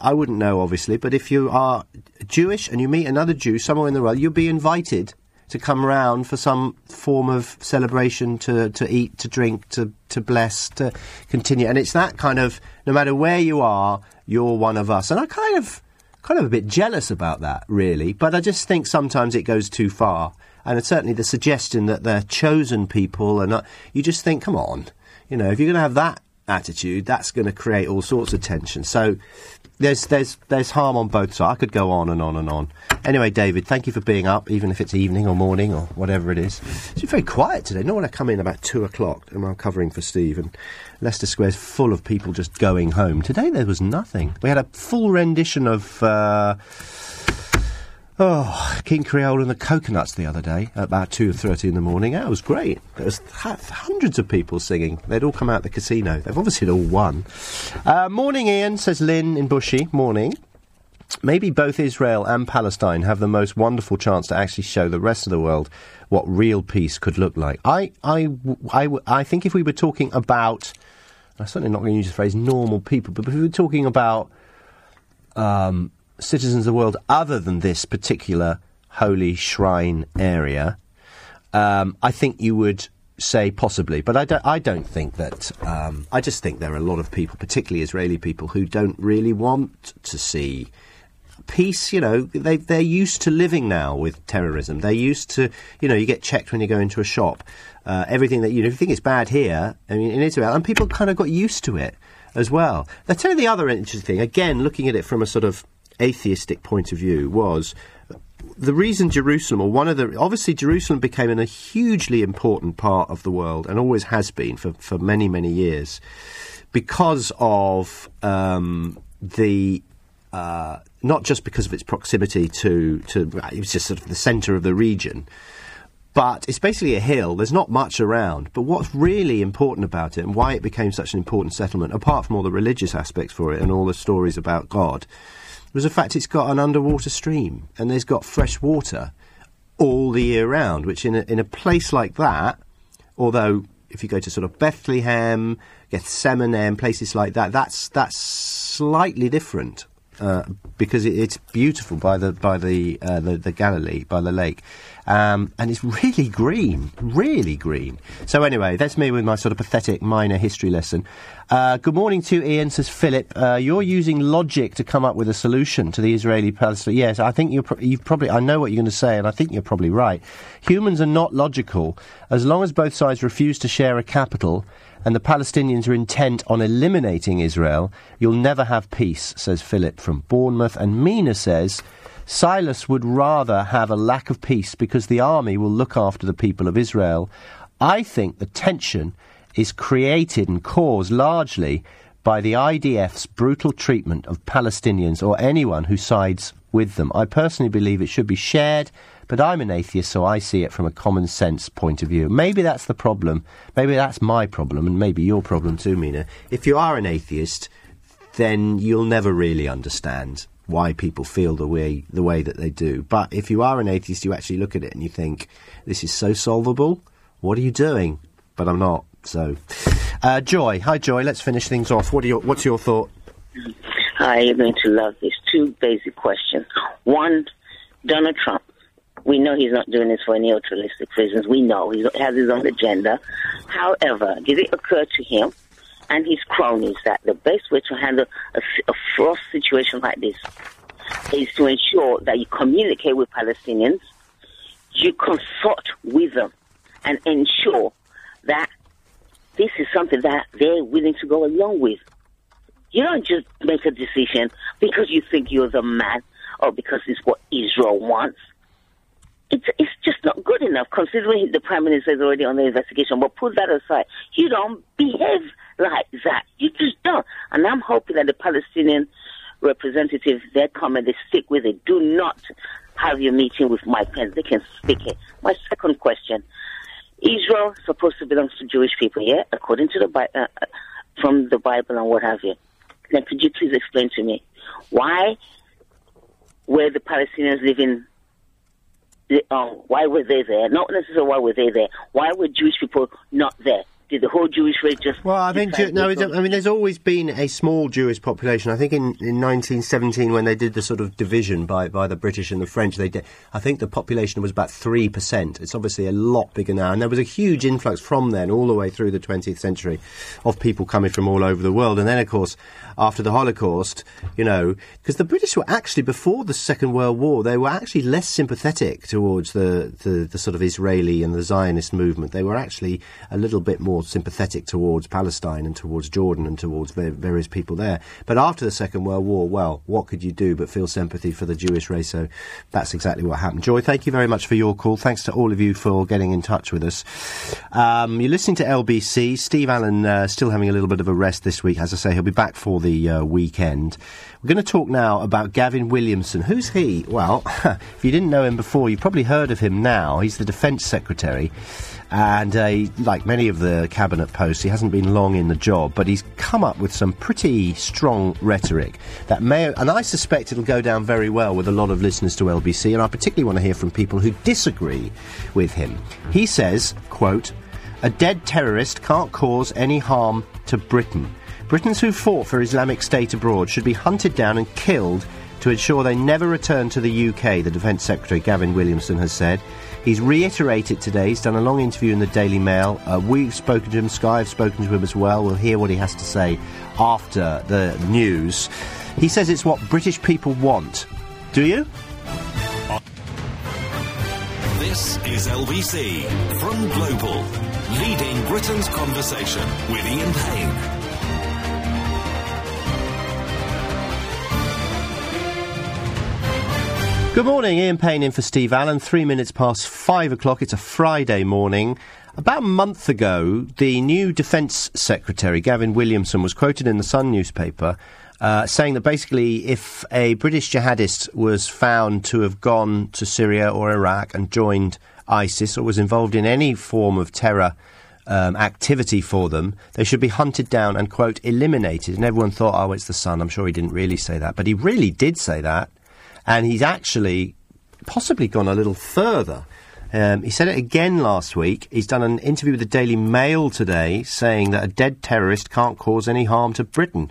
I wouldn't know, obviously, but if you are Jewish and you meet another Jew somewhere in the world, you'll be invited to come round for some form of celebration, to, to eat, to drink, to, to bless, to continue. And it's that kind of, no matter where you are, you're one of us. And I kind of, kind of a bit jealous about that, really. But I just think sometimes it goes too far. And certainly the suggestion that they're chosen people, and you just think, come on, you know, if you're going to have that attitude, that's going to create all sorts of tension. So there's there's there's harm on both sides. I could go on and on and on. Anyway, David, thank you for being up, even if it's evening or morning or whatever it is. It's very quiet today. No one I come in about two o'clock, and I'm covering for Steve, and Leicester Square's full of people just going home. Today there was nothing. We had a full rendition of. Uh, Oh, Kid Creole and the Coconuts the other day at about 2.30 in the morning. That was great. There was hundreds of people singing. They'd all come out of the casino. They've obviously all won. Uh, morning, Ian, says Lynn in Bushey. Morning. Maybe both Israel and Palestine have the most wonderful chance to actually show the rest of the world what real peace could look like. I, I, I, I think if we were talking about, I'm certainly not going to use the phrase normal people, but if we were talking about um, citizens of the world other than this particular holy shrine area, um, I think you would say possibly, but I don't. I don't think that. Um, I just think there are a lot of people, particularly Israeli people, who don't really want to see peace. You know, they they're used to living now with terrorism. They're used to. You know, you get checked when you go into a shop. Uh, everything that you know, if you think it's bad here, I mean, in Israel, and people kind of got used to it as well. Now, tell you the other interesting thing. Again, looking at it from a sort of atheistic point of view was the reason Jerusalem, or one of the, obviously Jerusalem became a hugely important part of the world and always has been for, for many, many years because of um, the, uh, not just because of its proximity to, to, it was just sort of the centre of the region, but it's basically a hill. There's not much around. But what's really important about it and why it became such an important settlement, apart from all the religious aspects for it and all the stories about God, was the fact it's got an underwater stream and there's got fresh water all the year round, which in a, in a place like that, although if you go to sort of Bethlehem, Gethsemane, places like that, that's that's slightly different uh, because it, it's beautiful by the by the, uh, the, the Galilee by the lake, um, and it's really green, really green. So anyway, that's me with my sort of pathetic minor history lesson. Uh, good morning to Ian, says Philip. Uh, you're using logic to come up with a solution to the Israeli-Palestine. Yes, I think you're, pro- you've probably. I know what you're going to say, and I think you're probably right. Humans are not logical. As long as both sides refuse to share a capital and the Palestinians are intent on eliminating Israel, you'll never have peace, says Philip from Bournemouth. And Mina says Silas would rather have a lack of peace because the army will look after the people of Israel. I think the tension is created and caused largely by the IDF's brutal treatment of Palestinians or anyone who sides with them. I personally believe it should be shared, but I'm an atheist, so I see it from a common sense point of view. Maybe that's the problem. Maybe that's my problem, and maybe your problem too, Mina. If you are an atheist, then you'll never really understand why people feel the way the way that they do. But if you are an atheist, you actually look at it and you think, "This is so solvable. What are you doing?" But I'm not. So, uh, Joy, hi Joy. Let's finish things off. What your, what's your thought? Hi, you're going to love this. Two basic questions. One, Donald Trump. We know he's not doing this for any altruistic reasons. We know he has his own agenda. However, did it occur to him and his cronies that the best way to handle a, a frost situation like this is to ensure that you communicate with Palestinians, you consult with them, and ensure that this is something that they're willing to go along with. You don't just make a decision because you think you're the man or because it's what Israel wants. It's, it's just not good enough considering the Prime Minister is already on the investigation. But put that aside. You don't behave like that. You just don't. And I'm hoping that the Palestinian representatives, their comment, they stick with it. Do not have your meeting with Mike Pence. They can speak it. My second question. Israel supposed to belong to Jewish people, yeah, according to the uh, uh, from the Bible and what have you. Now, could you please explain to me why were the Palestinians living? Uh, why were they there? Not necessarily why were they there. Why were Jewish people not there? Did the whole Jewish race just? Well, I think no. they It's, don't- I mean, there's always been a small Jewish population. I think in, in 1917, when they did the sort of division by, by the British and the French, they did. I think the population was about three percent. It's obviously a lot bigger now, and there was a huge influx from then all the way through the 20th century of people coming from all over the world. And then, of course, after the Holocaust, you know, because the British were actually before the Second World War, they were actually less sympathetic towards the, the, the sort of Israeli and the Zionist movement. They were actually a little bit more sympathetic towards Palestine and towards Jordan and towards va- various people there. But after the Second World War, well, what could you do but feel sympathy for the Jewish race? So that's exactly what happened. Joy, thank you very much for your call. Thanks to all of you for getting in touch with us. Um, you're listening to LBC. Steve Allen uh, still having a little bit of a rest this week. As I say, he'll be back for the uh, weekend. We're going to talk now about Gavin Williamson. Who's he? Well, if you didn't know him before, you've probably heard of him now. He's the Defence Secretary. And uh, like many of the cabinet posts, he hasn't been long in the job, but he's come up with some pretty strong rhetoric that may, and I suspect it'll go down very well with a lot of listeners to LBC. And I particularly want to hear from people who disagree with him. He says, "quote A dead terrorist can't cause any harm to Britain. Britons who fought for Islamic State abroad should be hunted down and killed." To ensure they never return to the UK, the Defence Secretary Gavin Williamson has said. He's reiterated today. He's done a long interview in the Daily Mail. Uh, we've spoken to him. Sky have spoken to him as well. We'll hear what he has to say after the news. He says it's what British people want. Do you? This is LBC from Global, leading Britain's conversation with Ian Payne. Good morning, Ian Payne in for Steve Allen. Three minutes past five o'clock. It's a Friday morning. About a month ago, the new Defence Secretary, Gavin Williamson, was quoted in the Sun newspaper uh, saying that basically if a British jihadist was found to have gone to Syria or Iraq and joined ISIS or was involved in any form of terror um, activity for them, they should be hunted down and, quote, eliminated. And everyone thought, oh, it's the Sun. I'm sure he didn't really say that. But he really did say that and he's actually possibly gone a little further. Um, he said it again last week. He's done an interview with the Daily Mail today saying that a dead terrorist can't cause any harm to Britain.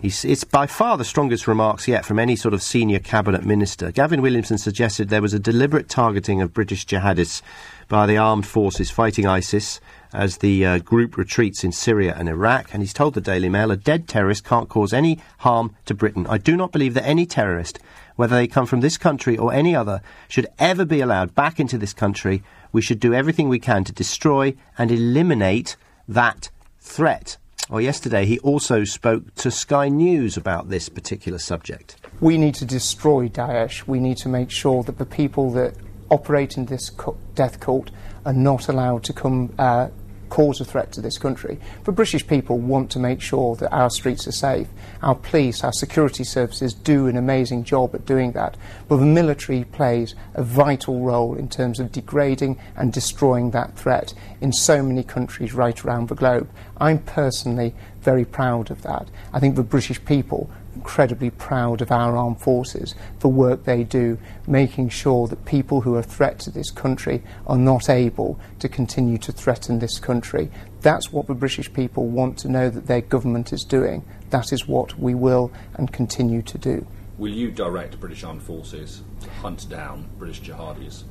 He's, it's by far the strongest remarks yet from any sort of senior cabinet minister. Gavin Williamson suggested there was a deliberate targeting of British jihadists by the armed forces fighting ISIS as the uh, group retreats in Syria and Iraq. And he's told the Daily Mail a dead terrorist can't cause any harm to Britain. I do not believe that any terrorist, whether they come from this country or any other, should ever be allowed back into this country. We should do everything we can to destroy and eliminate that threat. Well, yesterday he also spoke to Sky News about this particular subject. we need to destroy Daesh. We need to make sure that the people that operate in this death cult are not allowed to come uh, cause a threat to this country. But British people want to make sure that our streets are safe. Our police, our security services do an amazing job at doing that. But the military plays a vital role in terms of degrading and destroying that threat in so many countries right around the globe. I'm personally very proud of that. I think the British people incredibly proud of our armed forces, for work they do, making sure that people who are a threat to this country are not able to continue to threaten this country. That's what the British people want to know that their government is doing. That is what we will and continue to do. Will you direct British Armed Forces to hunt down British jihadis?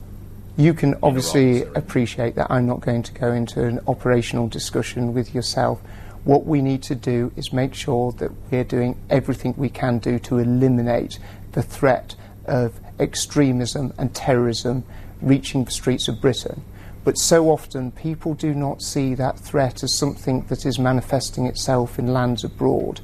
You can obviously appreciate that I'm not going to go into an operational discussion with yourself. What we need to do is make sure that we're doing everything we can do to eliminate the threat of extremism and terrorism reaching the streets of Britain. But so often people do not see that threat as something that is manifesting itself in lands abroad.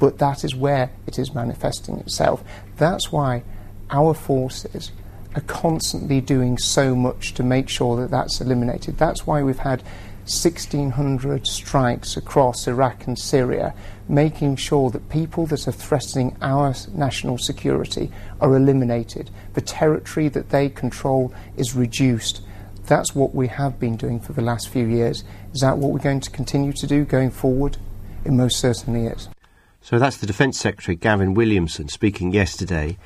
but that is where it is manifesting itself. That's why our forces are constantly doing so much to make sure that that's eliminated. That's why we've had 1,600 strikes across Iraq and Syria, making sure that people that are threatening our national security are eliminated. The territory that they control is reduced. That's what we have been doing for the last few years. Is that what we're going to continue to do going forward? It most certainly is. So that's the Defence Secretary, Gavin Williamson, speaking yesterday.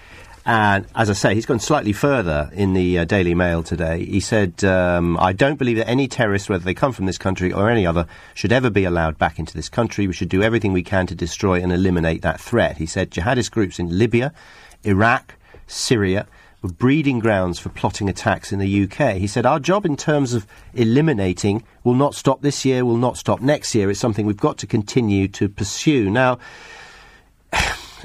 And as I say, he's gone slightly further in the uh, Daily Mail today. He said, um, I don't believe that any terrorists, whether they come from this country or any other, should ever be allowed back into this country. We should do everything we can to destroy and eliminate that threat. He said jihadist groups in Libya, Iraq, Syria were breeding grounds for plotting attacks in the UK. He said, Our job in terms of eliminating will not stop this year, will not stop next year. It's something we've got to continue to pursue. Now,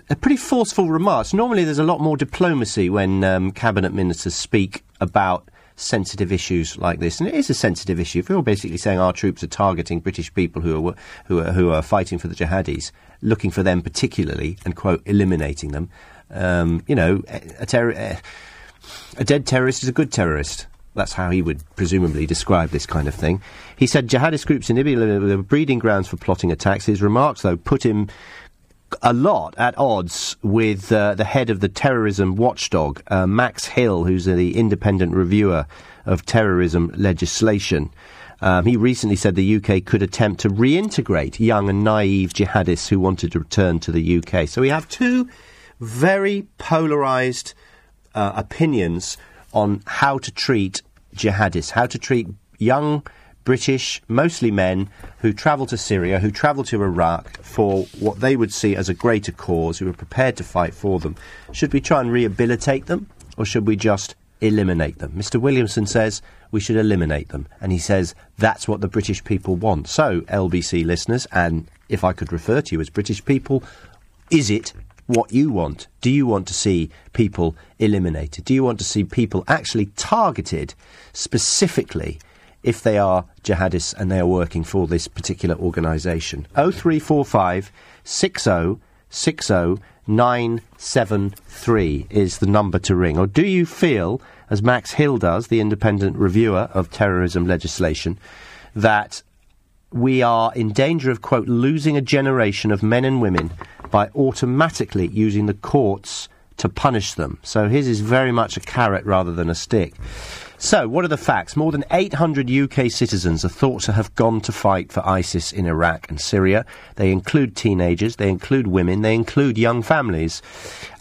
a pretty forceful remarks. Normally, there's a lot more diplomacy when um, cabinet ministers speak about sensitive issues like this, and it is a sensitive issue. If you're basically saying our troops are targeting British people who are who are, who are fighting for the jihadis, looking for them particularly, and quote eliminating them, um, you know, a, terror, a dead terrorist is a good terrorist. That's how he would presumably describe this kind of thing. He said jihadist groups in Libya were breeding grounds for plotting attacks. His remarks, though, put him a lot at odds with uh, the head of the terrorism watchdog, uh, Max Hill, who's the independent reviewer of terrorism legislation. Um, he recently said the UK could attempt to reintegrate young and naive jihadists who wanted to return to the UK. So we have two very polarised uh, opinions on how to treat jihadists, how to treat young British, mostly men, who travel to Syria, who travel to Iraq for what they would see as a greater cause, who are prepared to fight for them. Should we try and rehabilitate them, or should we just eliminate them? Mr. Williamson says we should eliminate them, and he says that's what the British people want. So, LBC listeners, and if I could refer to you as British people, is it what you want? Do you want to see people eliminated? Do you want to see people actually targeted specifically if they are jihadists and they are working for this particular organisation. 0345 60 60 973 is the number to ring. Or do you feel, as Max Hill does, the independent reviewer of terrorism legislation, that we are in danger of, quote, losing a generation of men and women by automatically using the courts to punish them? So his is very much a carrot rather than a stick. So, what are the facts? More than 800 UK citizens are thought to have gone to fight for ISIS in Iraq and Syria. They include teenagers, they include women, they include young families.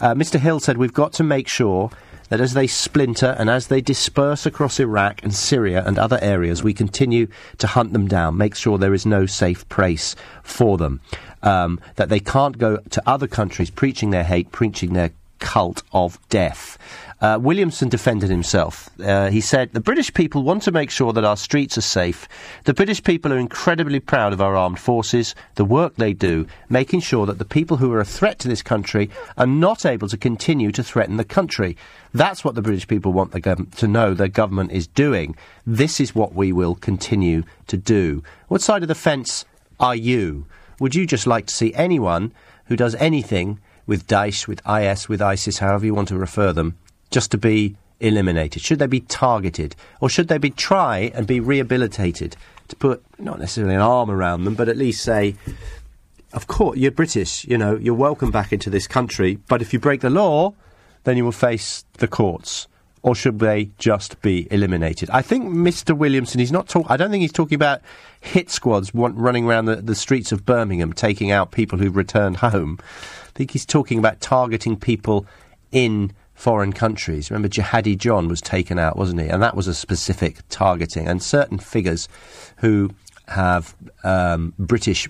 Uh, Mr. Hill said we've got to make sure that as they splinter and as they disperse across Iraq and Syria and other areas, we continue to hunt them down, make sure there is no safe place for them, um, that they can't go to other countries preaching their hate, preaching their cult of death. Uh, Williamson defended himself. Uh, he said, The British people want to make sure that our streets are safe. The British people are incredibly proud of our armed forces, the work they do, making sure that the people who are a threat to this country are not able to continue to threaten the country. That's what the British people want the gov- to know their government is doing. This is what we will continue to do. What side of the fence are you? Would you just like to see anyone who does anything with Daesh, with IS, with ISIS, however you want to refer them, just to be eliminated? Should they be targeted? Or should they be try and be rehabilitated to put not necessarily an arm around them, but at least say, of course, you're British, you know, you're welcome back into this country, but if you break the law, then you will face the courts. Or should they just be eliminated? I think Mr. Williamson, he's not talking, I don't think he's talking about hit squads running around the, the streets of Birmingham taking out people who've returned home. I think he's talking about targeting people in foreign countries. Remember, Jihadi John was taken out, wasn't he? And that was a specific targeting. And certain figures who have um, British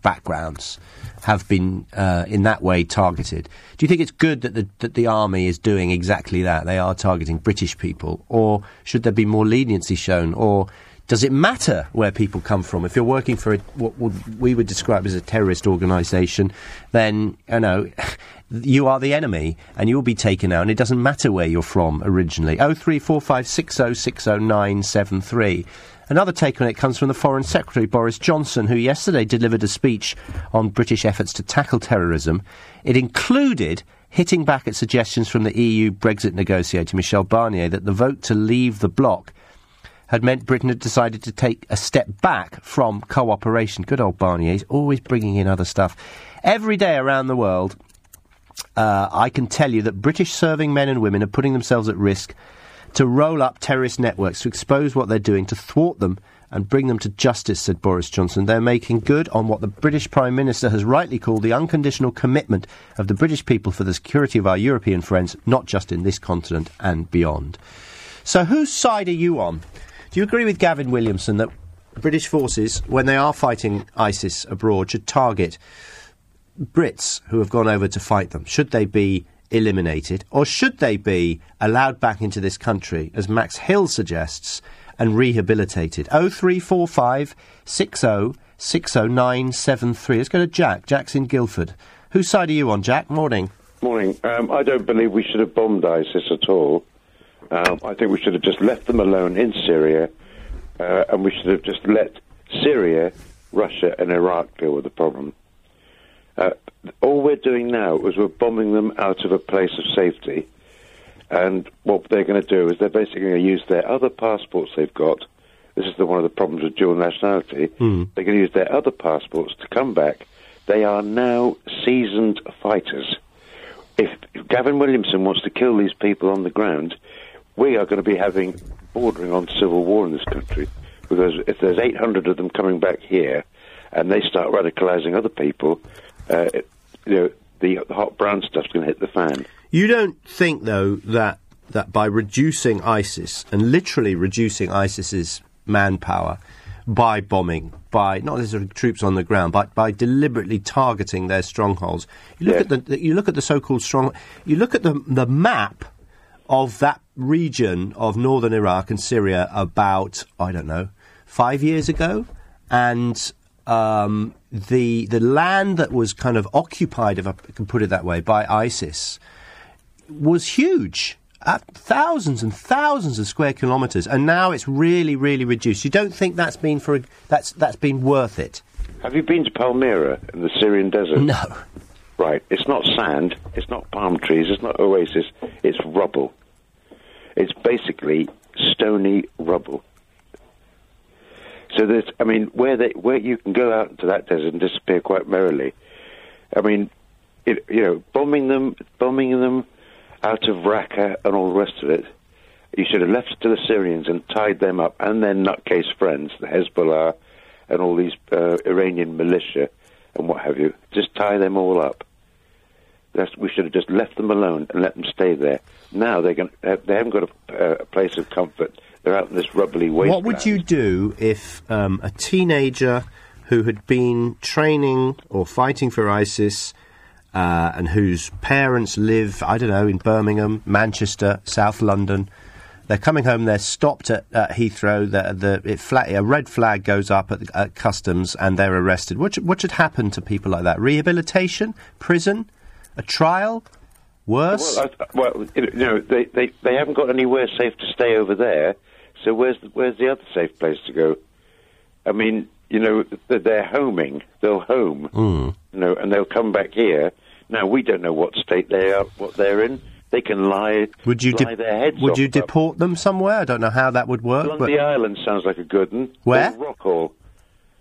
backgrounds have been uh, in that way targeted. Do you think it's good that the, that the army is doing exactly that? They are targeting British people, or should there be more leniency shown, or Does it matter where people come from? If you're working for a, what we would describe as a terrorist organisation, then you know you are the enemy, and you'll be taken out. And it doesn't matter where you're from originally. Oh three four five six oh six oh nine seven three. Another take on it comes from the Foreign Secretary, Boris Johnson, who yesterday delivered a speech on British efforts to tackle terrorism. It included hitting back at suggestions from the EU Brexit negotiator, Michel Barnier, that the vote to leave the bloc had meant Britain had decided to take a step back from cooperation. Good old Barnier, he's always bringing in other stuff. Every day around the world, uh, I can tell you that British serving men and women are putting themselves at risk to roll up terrorist networks, to expose what they're doing, to thwart them and bring them to justice, said Boris Johnson. They're making good on what the British Prime Minister has rightly called the unconditional commitment of the British people for the security of our European friends, not just in this continent and beyond. So, whose side are you on? Do you agree with Gavin Williamson that British forces, when they are fighting ISIS abroad, should target Brits who have gone over to fight them? Should they be eliminated, or should they be allowed back into this country, as Max Hill suggests, and rehabilitated? 0345 60 60973. Let's go to Jack. Jack's in Guildford. Whose side are you on, Jack? Morning. Morning. Um, I don't believe we should have bombed ISIS at all. Um, I think we should have just left them alone in Syria, uh, and we should have just let Syria, Russia, and Iraq deal with the problem. Uh, all we're doing now is we're bombing them out of a place of safety, and what they're going to do is they're basically going to use their other passports they've got. This is the, one of the problems with dual nationality. Mm. They're going to use their other passports to come back. They are now seasoned fighters. If, if Gavin Williamson wants to kill these people on the ground, we are going to be having bordering on civil war in this country because if there's 800 of them coming back here and they start radicalizing other people, uh, it, you know, the, the hot brown stuff's going to hit the fan. You don't think, though, that that by reducing ISIS and literally reducing ISIS's manpower by bombing, by not necessarily troops on the ground, but by deliberately targeting their strongholds. You look Yeah. at the, the you look at the so-called strong. You look at the the map of that region of northern Iraq and Syria about I don't know five years ago, and um, the the land that was kind of occupied, if I can put it that way, by ISIS was huge. At thousands and thousands of square kilometres, and now it's really, really reduced. You don't think that's been for a, that's that's been worth it? Have you been to Palmyra in the Syrian desert? No. Right. It's not sand. It's not palm trees. It's not oasis. It's rubble. It's basically stony rubble. So there's, I mean, where they, where you can go out into that desert and disappear quite merrily. I mean, it, you know, bombing them, bombing them out of Raqqa and all the rest of it. You should have left it to the Syrians and tied them up, and their nutcase friends, the Hezbollah, and all these uh, Iranian militia and what have you. Just tie them all up. We should have just left them alone and let them stay there. Now they're going. They haven't got a, a place of comfort. They're out in this rubbly wasteland. What would you do if um, a teenager who had been training or fighting for ISIS uh, and whose parents live, I don't know, in Birmingham, Manchester, South London, they're coming home, they're stopped at, at Heathrow, the, the, it fla- a red flag goes up at, at customs and they're arrested. What, should- what should happen to people like that? Rehabilitation? Prison? A trial? Worse? Well, I, well, you know, they, they, they haven't got anywhere safe to stay over there. So where's the, where's the other safe place to go? I mean, you know, they're homing. They'll home, Mm. you know, and they'll come back here. Now we don't know what state they are, what they're in. They can lie, Would you, lie de- their heads would you up. deport them somewhere? I don't know how that would work. but Island sounds like a good one. Where? Or Rockall.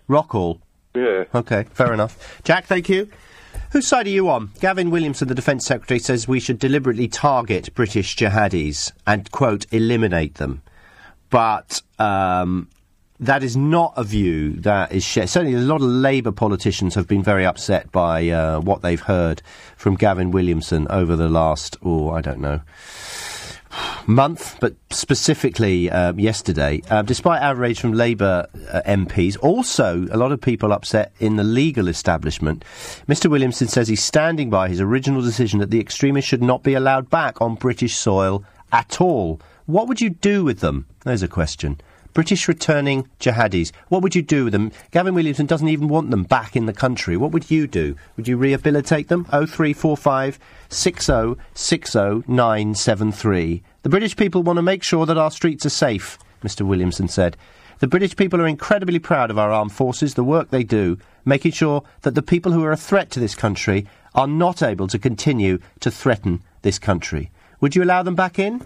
Rockall. Yeah. Okay, fair enough. Jack, thank you. Whose side are you on? Gavin Williamson, the Defence Secretary, says we should deliberately target British jihadis and, quote, eliminate them. But um, that is not a view that is shared. Certainly, a lot of Labour politicians have been very upset by uh, what they've heard from Gavin Williamson over the last, oh, I don't know, month, but specifically um, yesterday, uh, despite outrage from Labour uh, MPs, also a lot of people upset in the legal establishment. Mr. Williamson says he's standing by his original decision that the extremists should not be allowed back on British soil at all. What would you do with them? There's a question. British returning jihadis. What would you do with them? Gavin Williamson doesn't even want them back in the country. What would you do? Would you rehabilitate them? 0345 60 60 973. The British people want to make sure that our streets are safe, Mr. Williamson said. The British people are incredibly proud of our armed forces, the work they do, making sure that the people who are a threat to this country are not able to continue to threaten this country. Would you allow them back in?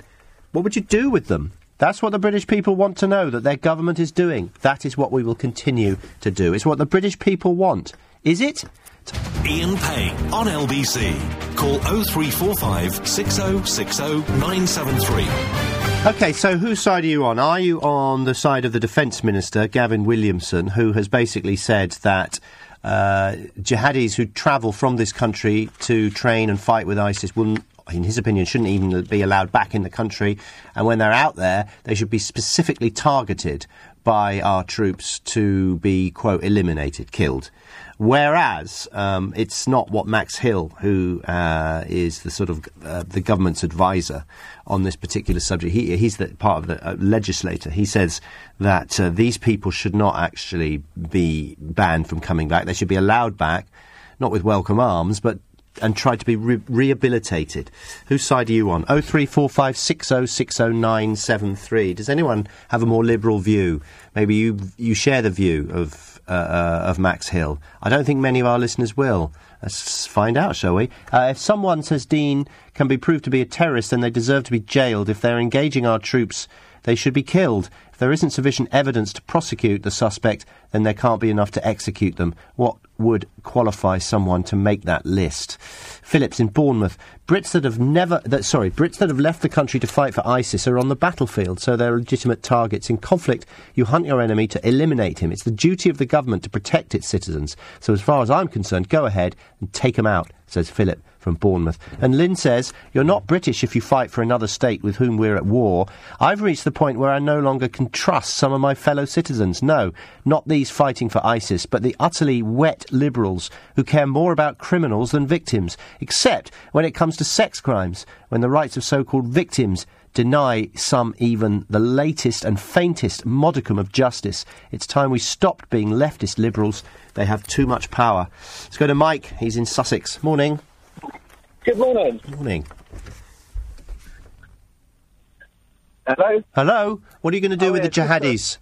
What would you do with them? That's what the British people want to know that their government is doing. That is what we will continue to do. It's what the British people want. Is it? Ian Payne on LBC. Call 0345 6060 973. Okay, so whose side are you on? Are you on the side of the Defence Minister, Gavin Williamson, who has basically said that uh, jihadis who travel from this country to train and fight with ISIS will, in his opinion, shouldn't even be allowed back in the country, and when they're out there, they should be specifically targeted by our troops to be, quote, eliminated, killed. Whereas um, it's not what Max Hill, who uh, is the sort of uh, the government's advisor on this particular subject, he, he's the part of the uh, legislator. He says that uh, these people should not actually be banned from coming back. They should be allowed back, not with welcome arms, but and tried to be re- rehabilitated. Whose side are you on? Oh three four five six oh six oh nine seven three. Does anyone have a more liberal view? Maybe you you share the view of uh, uh, of Max Hill. I don't think many of our listeners will. Let's find out, shall we? Uh, if someone says Dean can be proved to be a terrorist, then they deserve to be jailed. If they're engaging our troops, they should be killed. If there isn't sufficient evidence to prosecute the suspect, then there can't be enough to execute them. What would qualify someone to make that list? Phillips in Bournemouth. Brits that have never, that, sorry, Brits that have left the country to fight for ISIS are on the battlefield, so they're legitimate targets. In conflict, you hunt your enemy to eliminate him. It's the duty of the government to protect its citizens. So as far as I'm concerned, go ahead and take them out, says Philip from Bournemouth. And Lynn says, You're not British if you fight for another state with whom we're at war. I've reached the point where I no longer can trust some of my fellow citizens. No, not these fighting for ISIS, but the utterly wet liberals who care more about criminals than victims, except when it comes to sex crimes, when the rights of so called victims deny some even the latest and faintest modicum of justice. It's time we stopped being leftist liberals. They have too much power. Let's go to Mike. He's in Sussex. Morning. Good morning. Good morning. Hello. Hello. What are you going to do Oh, with yeah, the jihadis?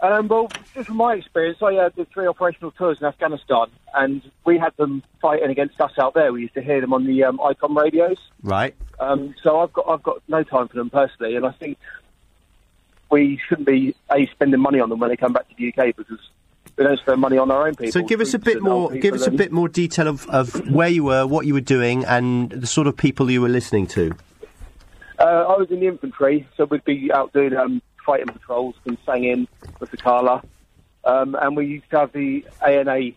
Um, well, just from my experience, I uh, did three operational tours in Afghanistan, and we had them fighting against us out there. We used to hear them on the um, ICOM radios. Right. Um, so I've got I've got no time for them personally, and I think we shouldn't be a spending money on them when they come back to the UK because we don't spend money on our own people. So give us a bit more. Give us a bit more detail of, of where you were, what you were doing, and the sort of people you were listening to. Uh, I was in the infantry, so we'd be out doing um, fighting patrols and singing with the Kala. Um, and we used to have the ANA,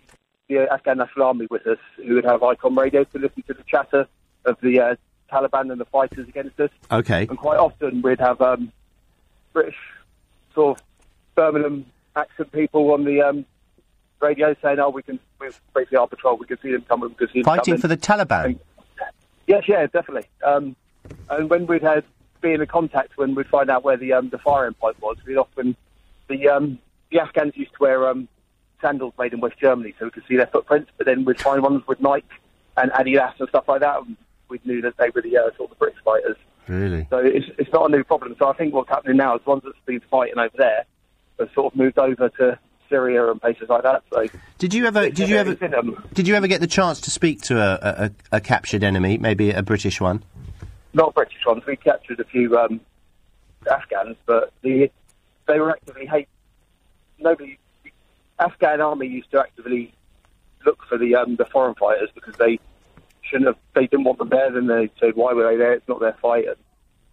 the Afghan National Army, with us, who would have ICOM radio to listen to the chatter of the uh, Taliban and the fighters against us. Okay. And quite often we'd have um, British sort of Birmingham accent people on the um, radio saying, "Oh, we can, we're basically our patrol. We can see them coming. We can see them Fighting coming." for the Taliban. Yes, yeah, definitely. Um, and when we'd had be in contact, when we'd find out where the um, the firing point was, we'd often the um, the Afghans used to wear um, sandals made in West Germany, so we could see their footprints. But then we'd find ones with Nike and Adidas and stuff like that. And we knew that they were the uh, sort of the British fighters. Really? So it's it's not a new problem. So I think what's happening now is ones that's been fighting over there have sort of moved over to Syria and places like that. So Did you ever? Did you ever? Did you ever get the chance to speak to a, a, a captured enemy, maybe a British one? not British ones. We captured a few um, Afghans, but the they were actively hate. Nobody, the Afghan army used to actively look for the um, the foreign fighters because they shouldn't have. They didn't want them there. Then they said, "Why were they there? It's not their fight." And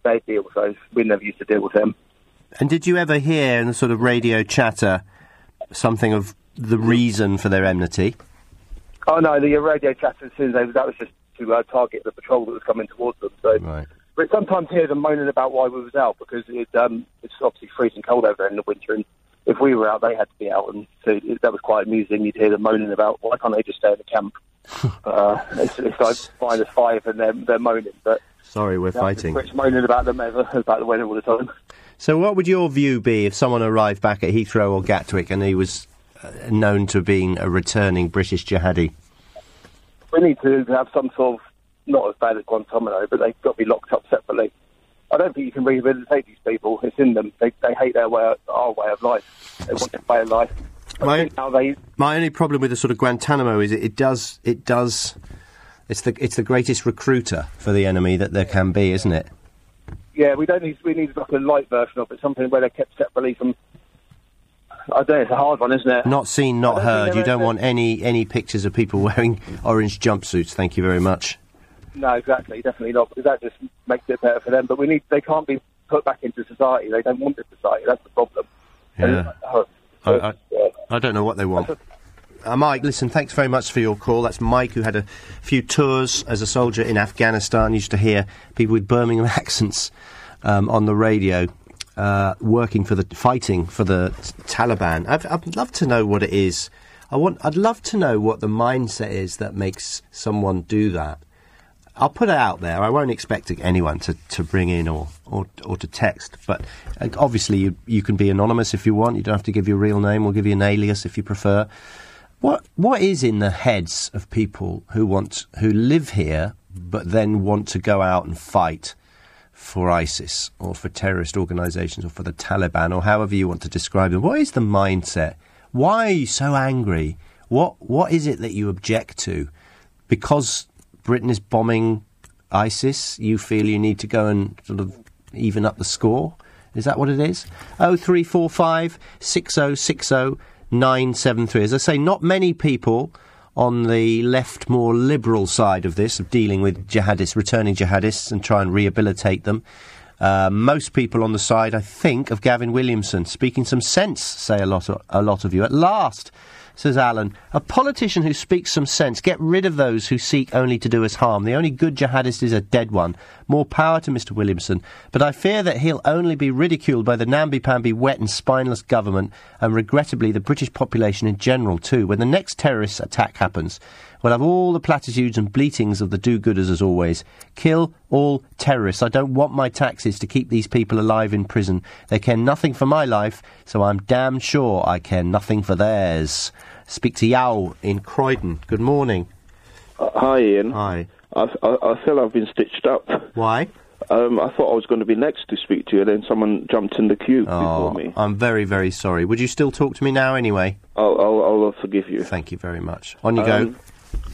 they deal with those. We never used to deal with them. And did you ever hear in the sort of radio chatter something of the reason for their enmity? Oh no, the radio chatter as soon as they that was just to uh, target the patrol that was coming towards them. So Right. But sometimes hear them moaning about why we was out because it, um, it's obviously freezing cold over there in the winter, and if we were out, they had to be out, and so it, that was quite amusing. You'd hear them moaning about why can't they just stay in the camp? uh, it's, it's like minus five, and they're they're moaning, but Sorry, we're fighting. Moaning about them ever about the weather all the time. So, what would your view be if someone arrived back at Heathrow or Gatwick and he was uh, known to being a returning British jihadi? We need to have some sort of, not as bad as Guantanamo, but they've got to be locked up separately. I don't think you can rehabilitate these people. It's in them. They, they hate their way, our way of life. They want their way of life. My- they, My only problem with the sort of Guantanamo is it, it does it does it's the it's the greatest recruiter for the enemy that there can be, isn't it? Yeah, we don't need, we need like a light version of it, something where they're kept separately from, I don't know, it's a hard one, isn't it? Not seen, not I don't think heard. You don't want any any pictures of people wearing orange jumpsuits. Thank you very much. No, exactly, definitely not, because that just makes it better for them. But we need, they can't be put back into society. They don't want the society. That's the problem. Yeah. Uh, I, I, I don't know what they want. Uh, Mike, listen, thanks very much for your call. That's Mike, who had a few tours as a soldier in Afghanistan. Used to hear people with Birmingham accents um, on the radio, uh, working for the fighting for the Taliban. I'd, I'd love to know what it is. I want. I'd love to know what the mindset is that makes someone do that. I'll put it out there. I won't expect anyone to, to bring in or, or, or to text, but uh, obviously you, you can be anonymous if you want. You don't have to give your real name. We'll give you an alias if you prefer. What what is in the heads of people who want who live here but then want to go out and fight for ISIS or for terrorist organisations or for the Taliban or however you want to describe them? What is the mindset? Why are you so angry? What what is it that you object to? Because Britain is bombing ISIS, you feel you need to go and sort of even up the score? Is that what it is? Oh three oh oh four five six oh six oh nine seven three. As I say, not many people on the left, more liberal side of this, of dealing with jihadists, returning jihadists, and try and rehabilitate them. Uh, most people on the side, I think, of Gavin Williamson, speaking some sense, say a lot, of, a lot of you. At last, says Alan, a politician who speaks some sense. Get rid of those who seek only to do us harm. The only good jihadist is a dead one. More power to Mr. Williamson. But I fear that he'll only be ridiculed by the namby-pamby, wet and spineless government, and regrettably the British population in general too. When the next terrorist attack happens, we'll have all the platitudes and bleatings of the do-gooders as always. Kill all terrorists. I don't want my taxes to keep these people alive in prison. They care nothing for my life, so I'm damn sure I care nothing for theirs. Speak to Yao in Croydon. Good morning. Uh, hi, Ian. Hi. I, I, I feel I've been stitched up. Why? Um, I thought I was going to be next to speak to you, and then someone jumped in the queue Oh, before me. I'm very, very sorry. Would you still talk to me now anyway? I'll, I'll, I'll forgive you. Thank you very much. On you Um,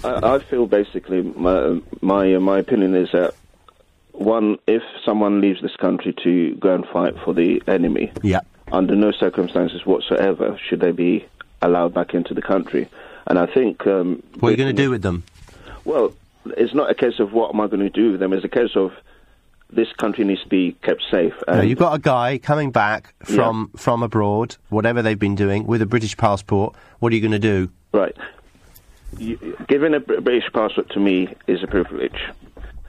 go. I, I feel basically my my uh, my opinion is that one, if someone leaves this country to go and fight for the enemy, yeah, under no circumstances whatsoever should they be allowed back into the country. And I think um, What are you going to do with them? Well, it's not a case of what am I going to do with them. It's a case of this country needs to be kept safe. No, you've got a guy coming back from from abroad, whatever they've been doing, with a British passport. What are you going to do? Right. You, giving a British passport to me is a privilege.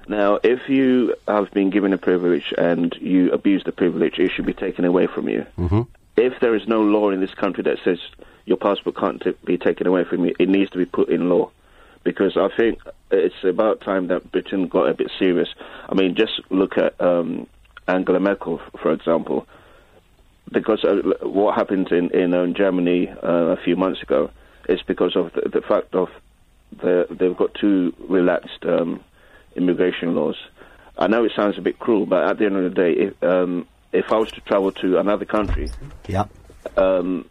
Now, if you have been given a privilege and you abuse the privilege, it should be taken away from you. Mm-hmm. If there is no law in this country that says your passport can't t- be taken away from you, it needs to be put in law. Because I think it's about time that Britain got a bit serious. I mean, just look at um, Angela Merkel, for example. Because what happened in, in um, Germany uh, a few months ago is because of the, the fact of the, they've got too relaxed um, immigration laws. I know it sounds a bit cruel, but at the end of the day, if, um, if I was to travel to another country, yeah, um,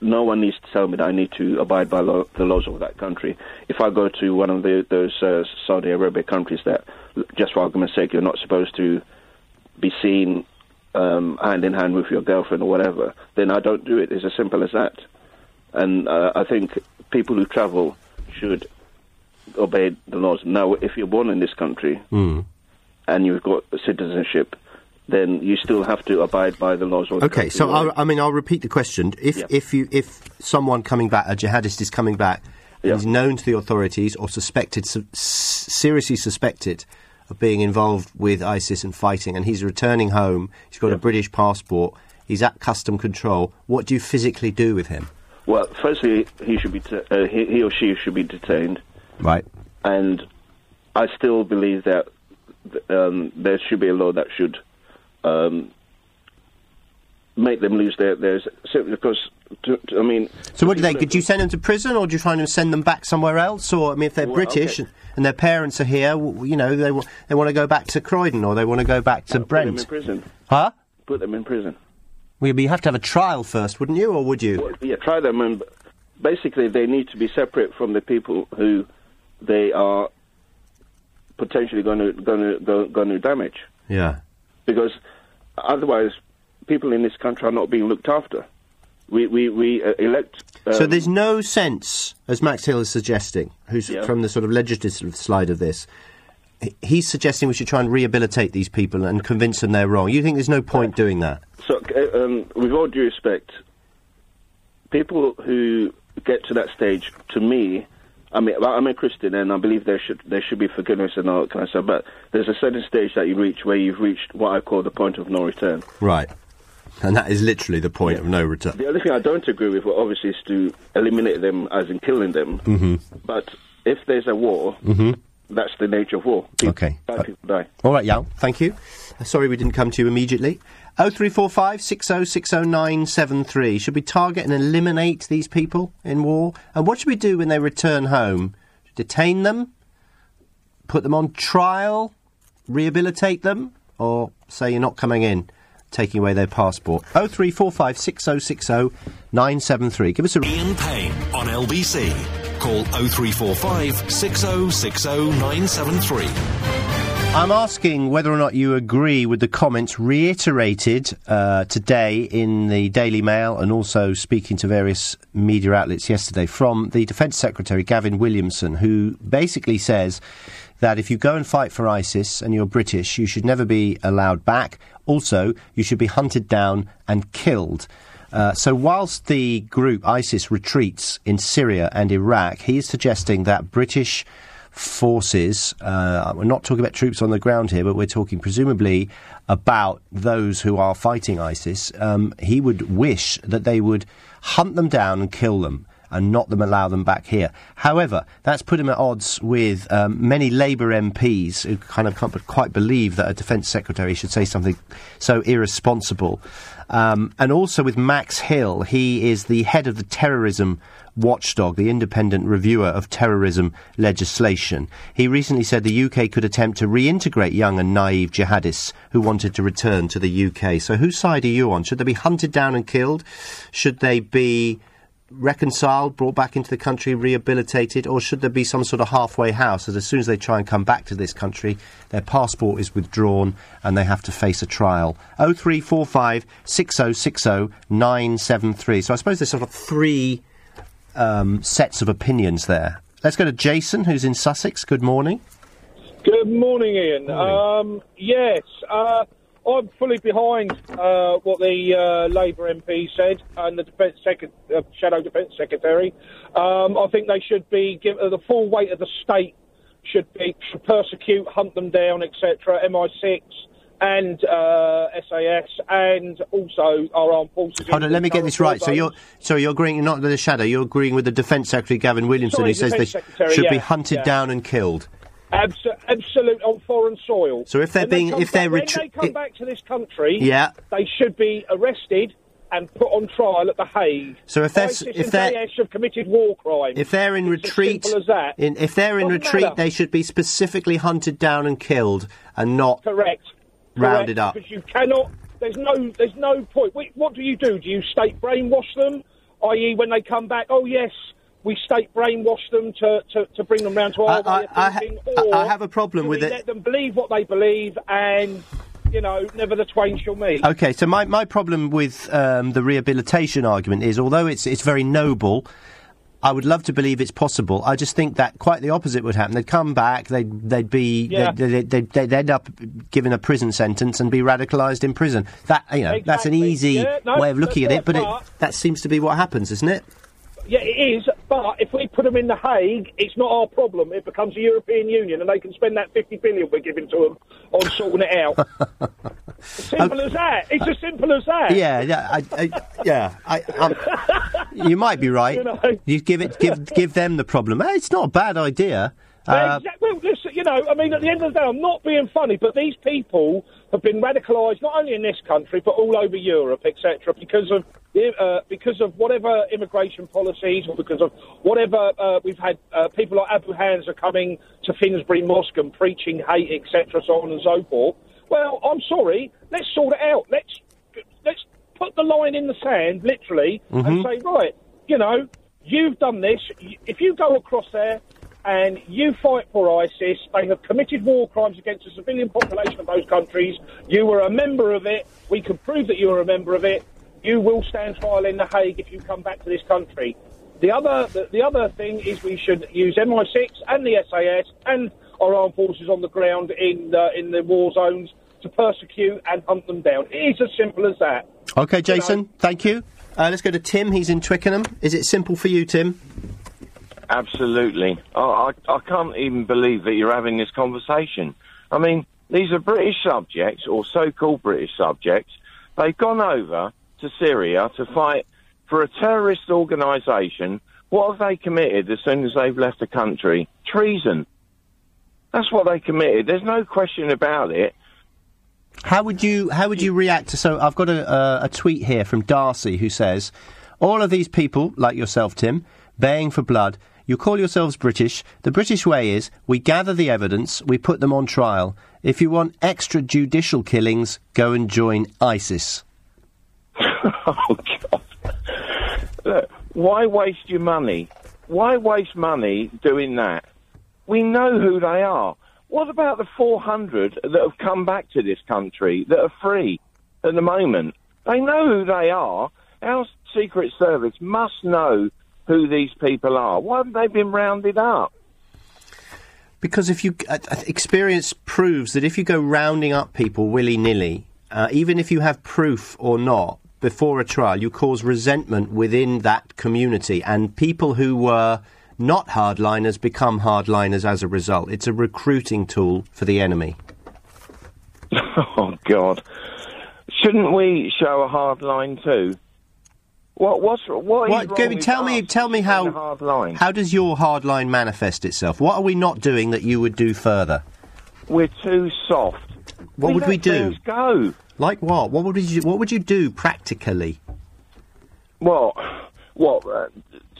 no one needs to tell me that I need to abide by law, the laws of that country. If I go to one of the, those uh, Saudi Arabia countries that, just for argument's sake, you're not supposed to be seen um, hand in hand with your girlfriend or whatever, then I don't do it. It's as simple as that. And uh, I think people who travel should obey the laws. Now, if you're born in this country Mm. and you've got citizenship, then you still have to abide by the laws of the Okay, so I'll, I mean, I'll repeat the question. If Yeah. if you if someone coming back, a jihadist is coming back, and is known to the authorities or suspected, su- seriously suspected of being involved with ISIS and fighting, and he's returning home, he's got a British passport, he's at custom control. What do you physically do with him? Well, firstly, he should be t- uh, he, he or she should be detained, Right. and I still believe that um, there should be a law that should um, make them lose their their simply because to, to, I mean. So what do they? Did you send them to prison, or do you try and send them back somewhere else? Or I mean, if they're Well, British okay. and their parents are here, you know, they they want to go back to Croydon or they want to go back to Put them in Brent. prison. Huh? Put them in prison. Well, you have to have a trial first, wouldn't you, or would you? Yeah, try them, and basically they need to be separate from the people who they are potentially going to going to going to damage, Yeah. because otherwise people in this country are not being looked after. We we we uh, elect. Um, so there's no sense, as Max Hill is suggesting, who's Yeah. from the sort of legislative side of this. He's suggesting we should try and rehabilitate these people and convince them they're wrong. You think there's no point doing that? So, uh, um, with all due respect, people who get to that stage, to me, I mean, I'm a Christian and I believe there should there should be forgiveness and all that kind of stuff. But there's a certain stage that you reach where you've reached what I call the point of no return. Right. And that is literally the point of no return. The only thing I don't agree with, well, obviously, is to eliminate them as in killing them. hmm But if there's a war, hmm that's the nature of war. People Okay. die, people die. All right, Yao. Thank you. Uh, Sorry we didn't come to you immediately. 0345 6060973. Should we target and eliminate these people in war? And what should we do when they return home? Detain them? Put them on trial? Rehabilitate them? Or say you're not coming in, taking away their passport? 0345 6060973. Give us a. Ian Payne on LBC. Call 0345 6060 973. I'm asking whether or not you agree with the comments reiterated uh, today in the Daily Mail and also speaking to various media outlets yesterday from the Defence Secretary Gavin Williamson, who basically says that if you go and fight for ISIS and you're British, you should never be allowed back. Also, you should be hunted down and killed. Uh, so, whilst the group ISIS retreats in Syria and Iraq, he is suggesting that British forces, uh, we're not talking about troops on the ground here, but we're talking presumably about those who are fighting ISIS, um, he would wish that they would hunt them down and kill them and not them allow them back here. However, that's put him at odds with um, many Labour MPs who kind of can't quite believe that a defence secretary should say something so irresponsible. Um, and also with Max Hill, he is the head of the terrorism watchdog, the independent reviewer of terrorism legislation. He recently said the UK could attempt to reintegrate young and naive jihadists who wanted to return to the UK. So, whose side are you on? Should they be hunted down and killed? Should they be reconciled, brought back into the country, rehabilitated, or should there be some sort of halfway house that as soon as they try and come back to this country, their passport is withdrawn and they have to face a trial? 0345 6060 973. So I suppose there's sort of three um, sets of opinions there. Let's go to Jason, who's in Sussex. Good morning. Good morning, Ian. Um, yes, uh, I'm fully behind uh, what the uh, Labour MP said and the defence Secret- uh, Shadow Defence Secretary. Um, I think they should be given the full weight of the state should be should persecute, hunt them down, etc. MI6 and uh, SAS and also our armed forces. Hold on, let me get this right. So you're sorry, you're agreeing not with the shadow. You're agreeing with the Defence Secretary Gavin Williamson, Sorry, who says they Secretary, should be hunted yeah. down and killed. Abs- absolute on foreign soil. So if they're When being- come if they're back, when they come back to this country, Yeah. they should be arrested and put on trial at the Hague. So if they're if they're have committed war crimes. If they're in as retreat, simple as that. in, if they're in Doesn't retreat, matter. they should be specifically hunted down and killed, and not correct. rounded Correct, up. because you cannot. There's no. There's no point. What do you do? Do you state brainwash them? I.e., when they come back, oh yes, we state brainwash them to, to, to bring them round to our I- way of thinking, I- or I have a problem with it. Let them believe what they believe, and you know, never the twain shall meet. Okay, so my, my problem with um, the rehabilitation argument is, although it's it's very noble, I would love to believe it's possible. I just think that quite the opposite would happen. They'd come back, they'd they'd be Yeah. they'd, they'd, they'd end up given a prison sentence and be radicalised in prison. That you know, that's an easy Yeah, no, way of looking at it, but it, that seems to be what happens, isn't it? Yeah, it is. But if we put them in the Hague, it's not our problem. It becomes the European Union, and they can spend that fifty billion we're giving to them on sorting it out. simple as that. It's as simple as that. Yeah, yeah, I, I, yeah. I, um, you might be right. You know. You give it, give give them the problem. Eh, It's not a bad idea. Uh, exactly. Well, listen, you know, I mean, at the end of the day, I'm not being funny, but these people have been radicalised not only in this country but all over Europe, etc., because of uh, because of whatever immigration policies or because of whatever uh, we've had uh, people like Abu Hamza coming to Finsbury Mosque and preaching hate, etc., so on and so forth. Well, I'm sorry. Let's sort it out. Let's let's put the line in the sand, literally, and Mhm. say, right, you know, you've done this. If you go across there and you fight for ISIS, they have committed war crimes against the civilian population of those countries. You were a member of it. We can prove that you were a member of it. You will stand trial in The Hague if you come back to this country. The other, the, the other thing is we should use MI6 and the SAS and our armed forces on the ground in the, in the war zones to persecute and hunt them down. It is as simple as that. Okay, Jason, thank you. Uh, let's go to Tim. He's in Twickenham. Is it simple for you, Tim? Absolutely. I, I, I can't even believe that you're having this conversation. I mean, these are British subjects, or so-called British subjects. They've gone over to Syria to fight for a terrorist organisation. What have they committed as soon as they've left the country? Treason. That's what they committed. There's no question about it. How would you How would you react to? So I've got a, a, a tweet here from Darcy who says, "All of these people, like yourself, Tim, baying for blood. You call yourselves British. The British way is we gather the evidence, we put them on trial. If you want extrajudicial killings, go and join ISIS." oh God! Look, why waste your money? Why waste money doing that? We know who they are. What about the 400 that have come back to this country that are free at the moment? They know who they are. Our Secret Service must know who these people are. Why haven't they been rounded up? Because if you uh, uh, experience proves that if you go rounding up people willy nilly, uh, even if you have proof or not before a trial, you cause resentment within that community, and people who were not hardliners become hardliners as a result. It's a recruiting tool for the enemy. Oh God! Shouldn't we show a hard line too? What? What's what? Is What, with tell me, tell me how hard line? how does your hard line manifest itself? What are we not doing that you would do further? We're too soft. What We would we do? go. Like what? What would you What would you do practically? Well, what uh,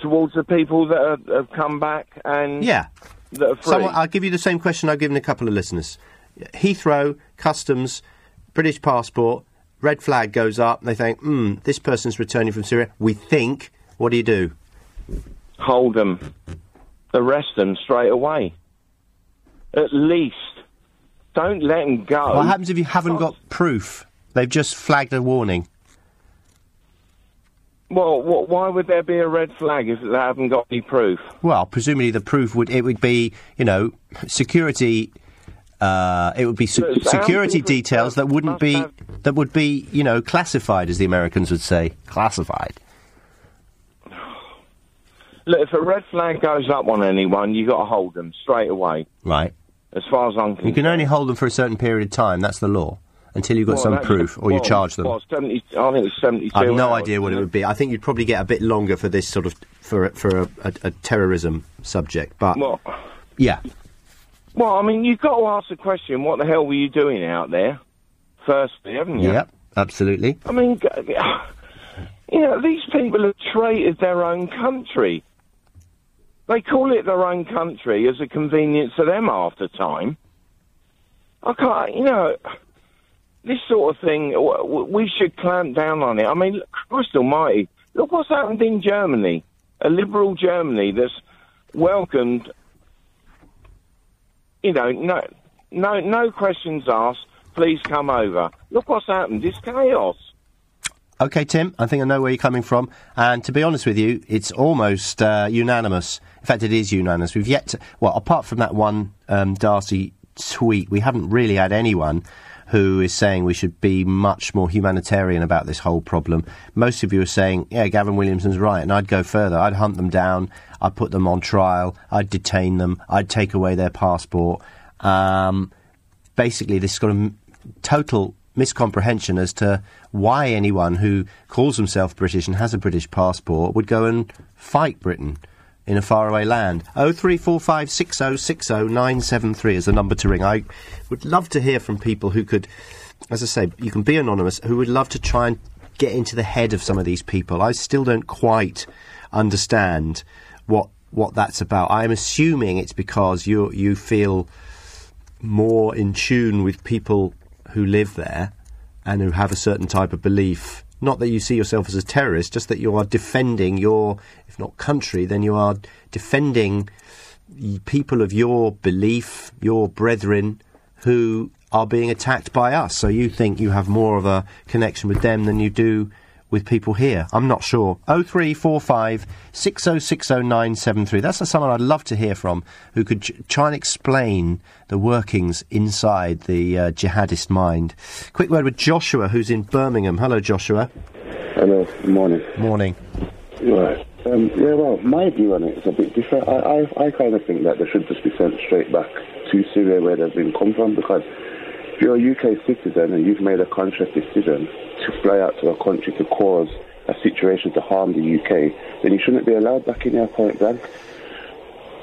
towards the people that have, have come back and Yeah. that are free? Someone, I'll give you the same question I've given a couple of listeners. Heathrow, customs, British passport, red flag goes up, and they think, hmm, this person's returning from Syria. We think. What do you do? Hold them, arrest them straight away. At least, don't let them go. What happens if you haven't got proof? They've just flagged a warning. Well, wh why would there be a red flag if they haven't got any proof? Well, presumably the proof would it would be you know security. Uh, it would be se- security details that wouldn't be have- that would be you know classified, as the Americans would say, classified. Look, if a red flag goes up on anyone, you got to hold them straight away. Right. As far as I'm concerned, You can only hold them for a certain period of time. That's the law. Until you've got Well, some proof, or you charge them. Well, 70, I think it's 72 I have no hours, idea what it would be. I think you'd probably get a bit longer for this sort of for for a, a, a terrorism subject. But Well, yeah, well, I mean, you've got to ask the question: What the hell were you doing out there? Firstly, haven't you? yep, absolutely. I mean, you know, these people have traited their own country. They call it their own country as a convenience to them after time. I can't, you know, this sort of thing, we should clamp down on it. I mean, Christ almighty, look what's happened in Germany. A liberal Germany that's welcomed, you know, no, no, no questions asked. Please come over. Look what's happened. It's chaos. Okay, Tim, I think I know where you're coming from. And to be honest with you, it's almost uh, unanimous. In fact, it is unanimous. We've yet to, well, apart from that one um, Darcy tweet, we haven't really had anyone who is saying we should be much more humanitarian about this whole problem. Most of you are saying, yeah, Gavin Williamson's right. And I'd go further. I'd hunt them down. I'd put them on trial. I'd detain them. I'd take away their passport. Um, basically, this got a total miscomprehension as to why anyone who calls himself British and has a British passport would go and fight Britain. In a faraway land. 03456060973 is the number to ring. I would love to hear from people who could, as I say, you can be anonymous, who would love to try and get into the head of some of these people. I still don't quite understand what what that's about. I'm assuming it's because you you feel more in tune with people who live there and who have a certain type of belief. Not that you see yourself as a terrorist, just that you are defending your, if not country, then you are defending people of your belief, your brethren, who are being attacked by us. So you think you have more of a connection with them than you do with people here. I'm not sure. 0345 6060973. That's someone I'd love to hear from who could ch- try and explain the workings inside the uh, jihadist mind. Quick word with Joshua, who's in Birmingham. Hello, Joshua. Hello, morning. Morning. Right. Um, yeah, well, my view on it is a bit different. I, I, I kind of think that they should just be sent straight back to Syria where they've been come from because if you're a UK citizen and you've made a conscious decision to fly out to a country to cause a situation to harm the UK, then you shouldn't be allowed back in your point blank.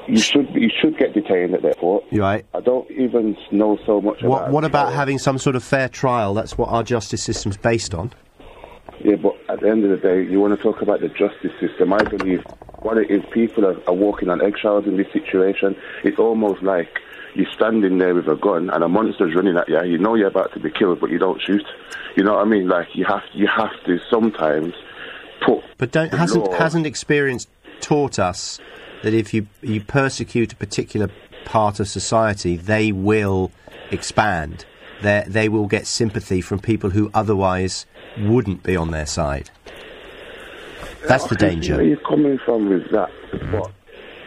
You should you should get detained at the airport. Right? I don't even know so much What, about what about having some sort of fair trial? That's what our justice system's based on. Yeah, but at the end of the day, you want to talk about the justice system. I believe what it is, people are, are walking on eggshells in this situation. It's almost like you're standing there with a gun and a monster's running at you. You know you're about to be killed, but you don't shoot. You know what I mean? Like you have, you have to sometimes put. But don't hasn't law- hasn't experience taught us that if you you persecute a particular part of society, they will expand. They they will get sympathy from people who otherwise wouldn't be on their side. That's the I can see danger. Where are you're coming from with that, mm-hmm.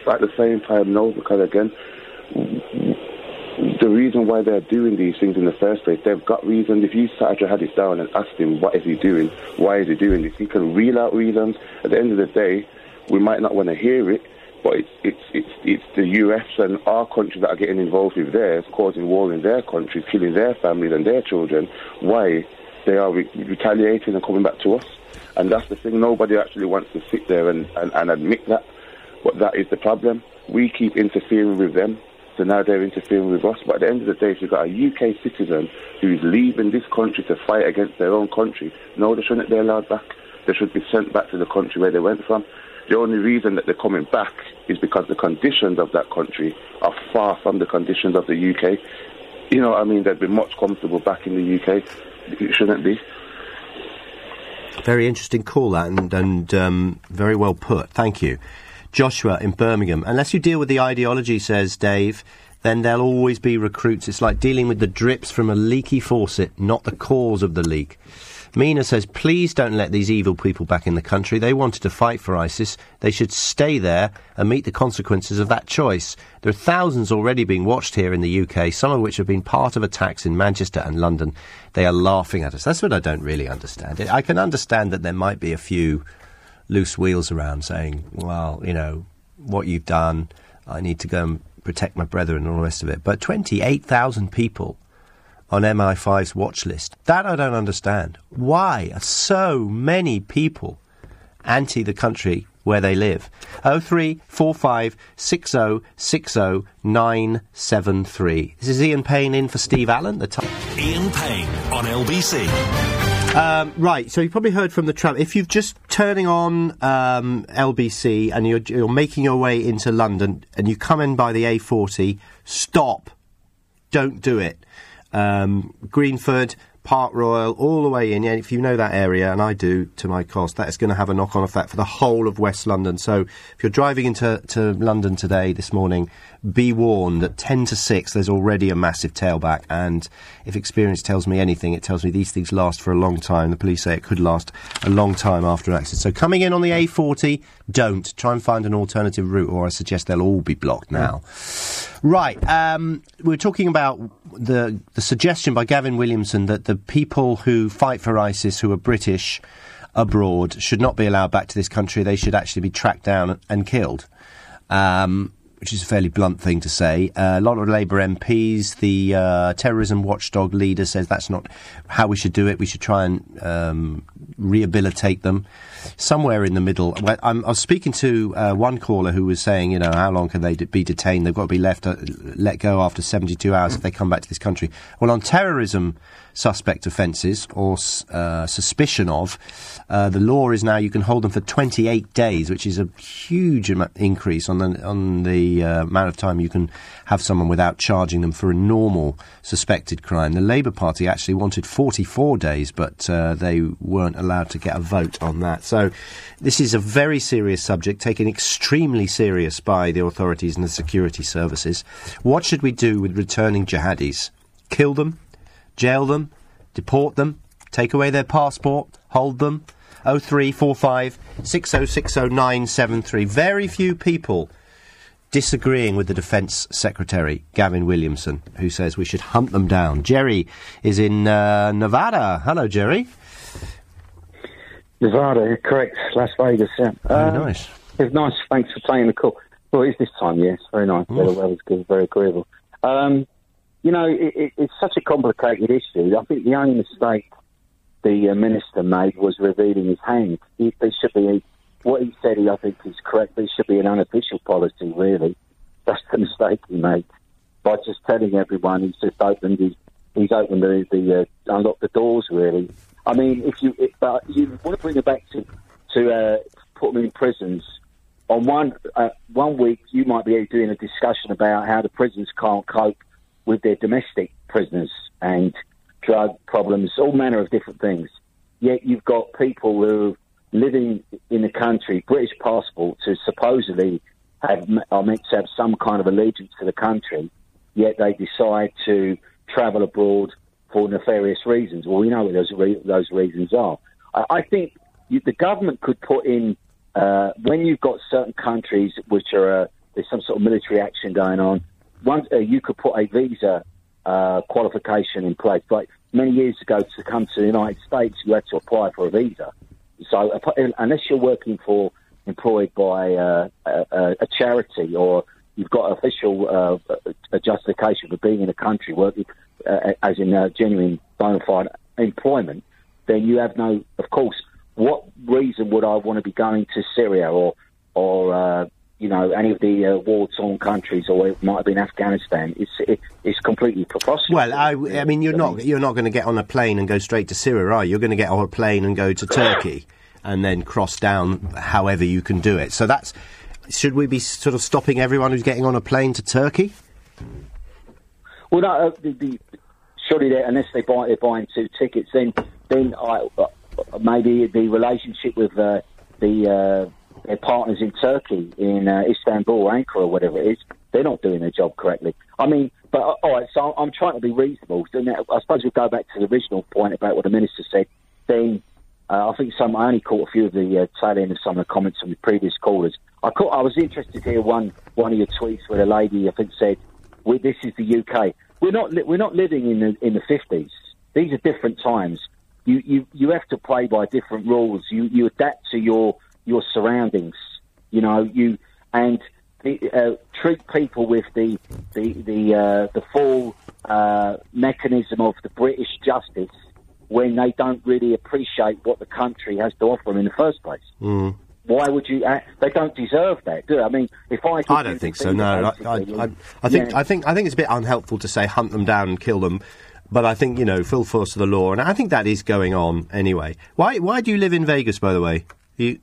but at the same time, no, because again, the reason why they're doing these things in the first place, they've got reasons. If you sat Jihadis down and asked him what is he doing, why is he doing this, he can reel out reasons. At the end of the day, we might not want to hear it, but it's it's it's it's the US and our countries that are getting involved with theirs, causing war in their countries, killing their families and their children. Why they are re- retaliating and coming back to us, and that's the thing. Nobody actually wants to sit there and, and, and admit that, but that is the problem. We keep interfering with them, so now they're interfering with us. But at the end of the day, if you've got a UK citizen who's leaving this country to fight against their own country, no, they shouldn't be allowed back. They should be sent back to the country where they went from. The only reason that they're coming back is because the conditions of that country are far from the conditions of the UK. You know I mean? They'd be much comfortable back in the UK. It shouldn't be. Very interesting call that, and, and um, very well put. Thank you. Joshua in Birmingham. Unless you deal with the ideology, says Dave, then there'll always be recruits. It's like dealing with the drips from a leaky faucet, not the cause of the leak. Mina says, please don't let these evil people back in the country. They wanted to fight for ISIS. They should stay there and meet the consequences of that choice. There are thousands already being watched here in the UK, some of which have been part of attacks in Manchester and London. They are laughing at us. That's what I don't really understand. I can understand that there might be a few loose wheels around saying, well, you know, what you've done, I need to go and protect my brethren and all the rest of it. But 28,000 people on MI5's watch list, that I don't understand. Why are so many people anti the country where they live? 0345 6060 973. This is Ian Payne in for Steve Allen. The time. Ian Payne on LBC. Um, right, so you've probably heard from the tram. If you're just turning on um, LBC and you're, you're making your way into London and you come in by the A40, stop. Don't do it. Um, Greenford, Park Royal, all the way in. Yeah, if you know that area, and I do to my cost, that is going to have a knock on effect for the whole of West London. So if you're driving into to London today, this morning, be warned that 10 to 6 there's already a massive tailback. And if experience tells me anything, it tells me these things last for a long time. The police say it could last a long time after an accident. So coming in on the A40, don't. Try and find an alternative route, or I suggest they'll all be blocked now. Right. Um, we're talking about the the suggestion by Gavin Williamson that the people who fight for ISIS who are British abroad should not be allowed back to this country. They should actually be tracked down and killed. Um, which is a fairly blunt thing to say. Uh, a lot of Labour MPs, the uh, terrorism watchdog leader says that's not how we should do it. We should try and um, rehabilitate them. Somewhere in the middle. I was speaking to uh, one caller who was saying, you know, how long can they be detained? They've got to be left uh, let go after 72 hours if they come back to this country. Well, on terrorism suspect offences or uh, suspicion of, uh, the law is now you can hold them for 28 days, which is a huge increase on the on the uh, amount of time you can have someone without charging them for a normal suspected crime. The Labour Party actually wanted 44 days, but uh, they weren't allowed to get a vote on that. So this is a very serious subject, taken extremely serious by the authorities and the security services. What should we do with returning jihadis? Kill them? Jail them? Deport them? Take away their passport? Hold them? 0345 6060973. Very few people disagreeing with the Defence Secretary, Gavin Williamson, who says we should hunt them down. Jerry is in uh, Nevada. Hello, Jerry. Nevada, correct. Las Vegas, yeah. Very Um, nice. It's nice. Thanks for taking the call. Well, it's this time, yes. Very nice. Mm. The weather's good, very agreeable. Um, you know, it, it, it's such a complicated issue. I think the only mistake the uh, minister made was revealing his hand. There should be a, what he said. He, I think, is correct. There should be an unofficial policy. Really, that's the mistake he made by just telling everyone he's just opened his, he's opened the, the uh, unlocked the doors. Really, I mean, if you if, but you want to bring it back to to uh, put them in prisons. On one uh, one week, you might be doing a discussion about how the prisons can't cope with their domestic prisoners and drug problems, all manner of different things. Yet you've got people who are living in the country, British passports, who supposedly have are meant to have some kind of allegiance to the country, yet they decide to travel abroad for nefarious reasons. Well, we know what those re- those reasons are. I, I think you, the government could put in uh, when you've got certain countries which are uh, there's some sort of military action going on. Once uh, you could put a visa uh, qualification in place. Like many years ago, to come to the United States, you had to apply for a visa. So unless you're working for employed by uh, a, a charity or you've got official uh, justification for being in a country working uh, as in uh, genuine bona fide employment, then you have no. Of course, what reason would I want to be going to Syria or or uh, you know any of the uh, war-torn countries, or it might have been Afghanistan? It's it, it's completely preposterous. Well, I, I mean, you're not you're not going to get on a plane and go straight to Syria, are you? You're going to get on a plane and go to Turkey, and then cross down however you can do it. So that's should we be sort of stopping everyone who's getting on a plane to Turkey? Well, no, uh, the, the, surely they, unless they buy they're buying two tickets, then then I, uh, maybe the relationship with uh, the uh, their partners in Turkey, in uh, Istanbul, Ankara, or whatever it is, they're not doing their job correctly. I mean, but uh, all right, so I'm trying to be reasonable. So now, I suppose we go back to the original point about what the minister said. Then uh, I think some I only caught a few of the uh, tail end of some of the comments from the previous callers. I caught, I was interested to hear one one of your tweets where a lady I think said, well, "This is the UK. We're not li- we're not living in the in the fifties. These are different times. You you you have to play by different rules. You you adapt to your your surroundings. You know you and." Uh, treat people with the the the uh, the full uh, mechanism of the British justice when they don't really appreciate what the country has to offer them in the first place. Mm. Why would you? They don't deserve that, do they? I mean, if I I don't think so. No, I, I, I, I think Yeah. I think I think it's a bit unhelpful to say hunt them down and kill them. But I think you know full force of the law, and I think that is going on anyway. Why why do you live in Vegas, by the way? You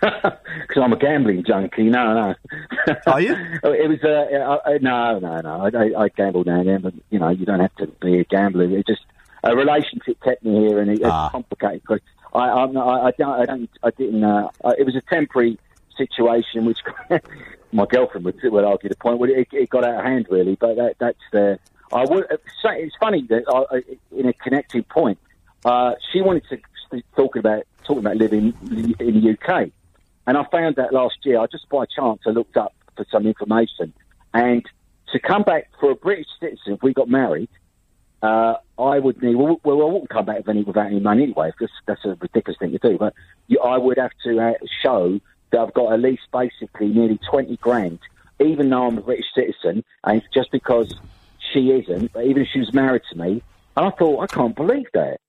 because I'm a gambling junkie. No, no. Are you? it was uh, uh, no, no, no. I, I, I gamble now and then, but you know, you don't have to be a gambler. It just a relationship kept me here, and it, Ah. it's complicated. Cause I, I'm, I, I don't, I don't, I didn't. Uh, uh, it was a temporary situation, which my girlfriend would, would argue the point. Well, it, it got out of hand, really. But that, that's the. I would uh, it's funny that uh, uh, in a connecting point, uh, she wanted to talk about talking about living in the UK. And I found that last year. I just by chance I looked up for some information, and to come back for a British citizen, if we got married, uh, I would need. Well, well, I wouldn't come back without any money anyway. Because that's a ridiculous thing to do. But you, I would have to uh, show that I've got at least basically nearly 20 grand, even though I'm a British citizen, and just because she isn't, but even if she was married to me. And I thought, I can't believe that.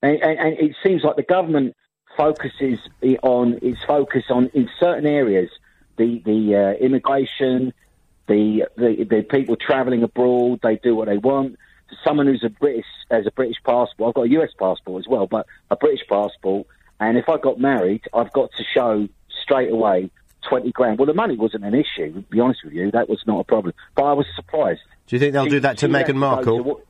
And, and, and it seems like the government focuses on its focus on in certain areas the the uh, immigration, the, the the people travelling abroad. They do what they want. Someone who's a British has a British passport, I've got a US passport as well, but a British passport. And if I got married, I've got to show straight away twenty grand. Well, the money wasn't an issue. To be honest with you, that was not a problem. But I was surprised. Do you think they'll She- do that to Meghan Markle? to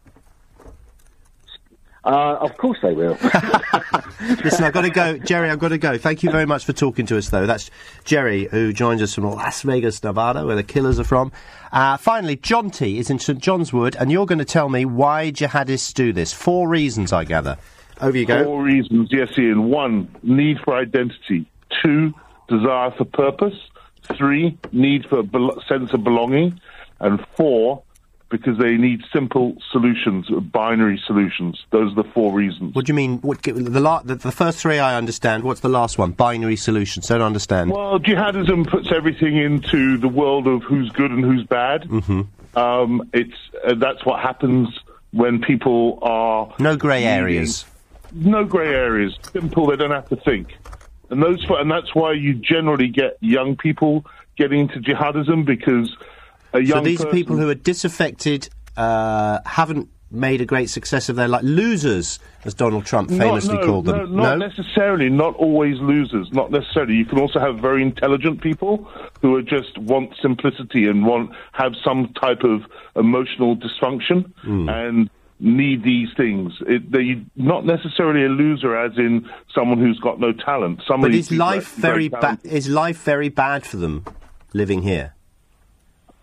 Uh, of course they will. Listen, I've got to go. Jerry, I've got to go. Thank you very much for talking to us, though. That's Jerry, who joins us from Las Vegas, Nevada, where the killers are from. Uh, finally, John T is in St John's Wood, and you're going to tell me why jihadists do this. Four reasons, I gather. Over you go. Four reasons, yes, Ian. One, need for identity. Two, desire for purpose. Three, need for a bel- sense of belonging. And four, because they need simple solutions, binary solutions. Those are the four reasons. What do you mean? What, the, la- the, the first three I understand. What's the last one? Binary solutions. Don't understand. Well, jihadism puts everything into the world of who's good and who's bad. Mm-hmm. Um, it's uh, that's what happens when people are No grey areas. No grey areas. Simple. They don't have to think, and those and that's why you generally get young people getting into jihadism because So these are person- people who are disaffected, uh, haven't made a great success of their life. Losers, as Donald Trump famously no, called them. No, not necessarily. Not always losers. Not necessarily. You can also have very intelligent people who are just want simplicity and want have some type of emotional dysfunction Hmm. and need these things. It, they not necessarily a loser, as in someone who's got no talent. Some But is are life very bad? talented. Is life very bad for them living here?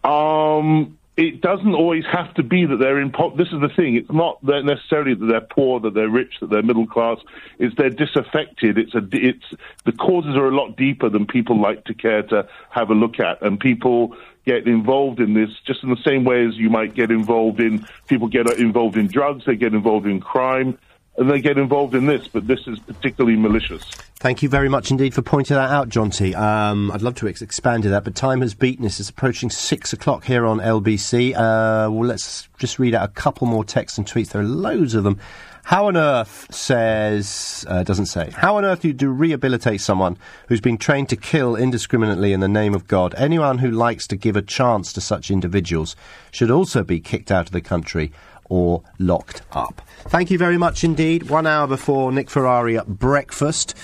Um, it doesn't always have to be that they're in. Po- this is the thing. It's not that necessarily that they're poor, that they're rich, that they're middle class. It's they're disaffected. It's a. It's the causes are a lot deeper than people like to care to have a look at, and people get involved in this just in the same way as you might get involved in. People get involved in drugs. They get involved in crime. And they get involved in this, but this is particularly malicious. Thank you very much indeed for pointing that out, John T. Um, I'd love to ex- expand to that, but time has beaten us. It's approaching six o'clock here on LBC. Uh, well, let's just read out a couple more texts and tweets. There are loads of them. How on earth says uh, doesn't say how on earth do you rehabilitate someone who's been trained to kill indiscriminately in the name of God? Anyone who likes to give a chance to such individuals should also be kicked out of the country or locked up. Thank you very much indeed. One hour before Nick Ferrari at breakfast.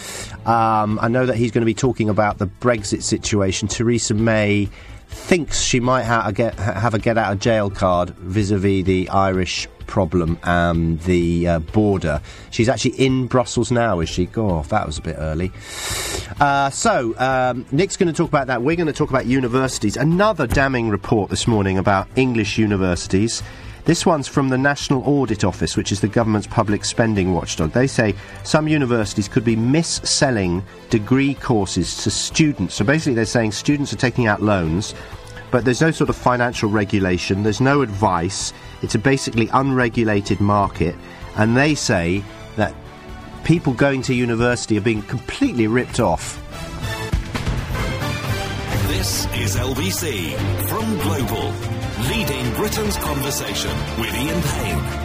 Um, I know that he's going to be talking about the Brexit situation. Theresa May thinks she might ha- get, have a get out of jail card vis a vis the Irish problem and the uh, border. She's actually in Brussels now, is she? God, that was a bit early. Uh, so, um, Nick's going to talk about that. We're going to talk about universities. Another damning report this morning about English universities. This one's from the National Audit Office, which is the government's public spending watchdog. They say some universities could be mis-selling degree courses to students. So basically, they're saying students are taking out loans, but there's no sort of financial regulation, there's no advice. It's a basically unregulated market, and they say that people going to university are being completely ripped off. This is LBC from Global, leading Britain's conversation with Ian Payne.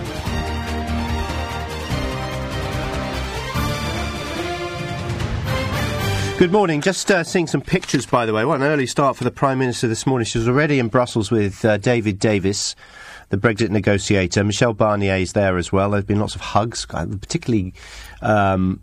Good morning. Just uh, seeing some pictures, by the way. What an early start for the Prime Minister this morning. She was already in Brussels with uh, David Davis, the Brexit negotiator. Michel Barnier is there as well. There's been lots of hugs, uh, particularly um,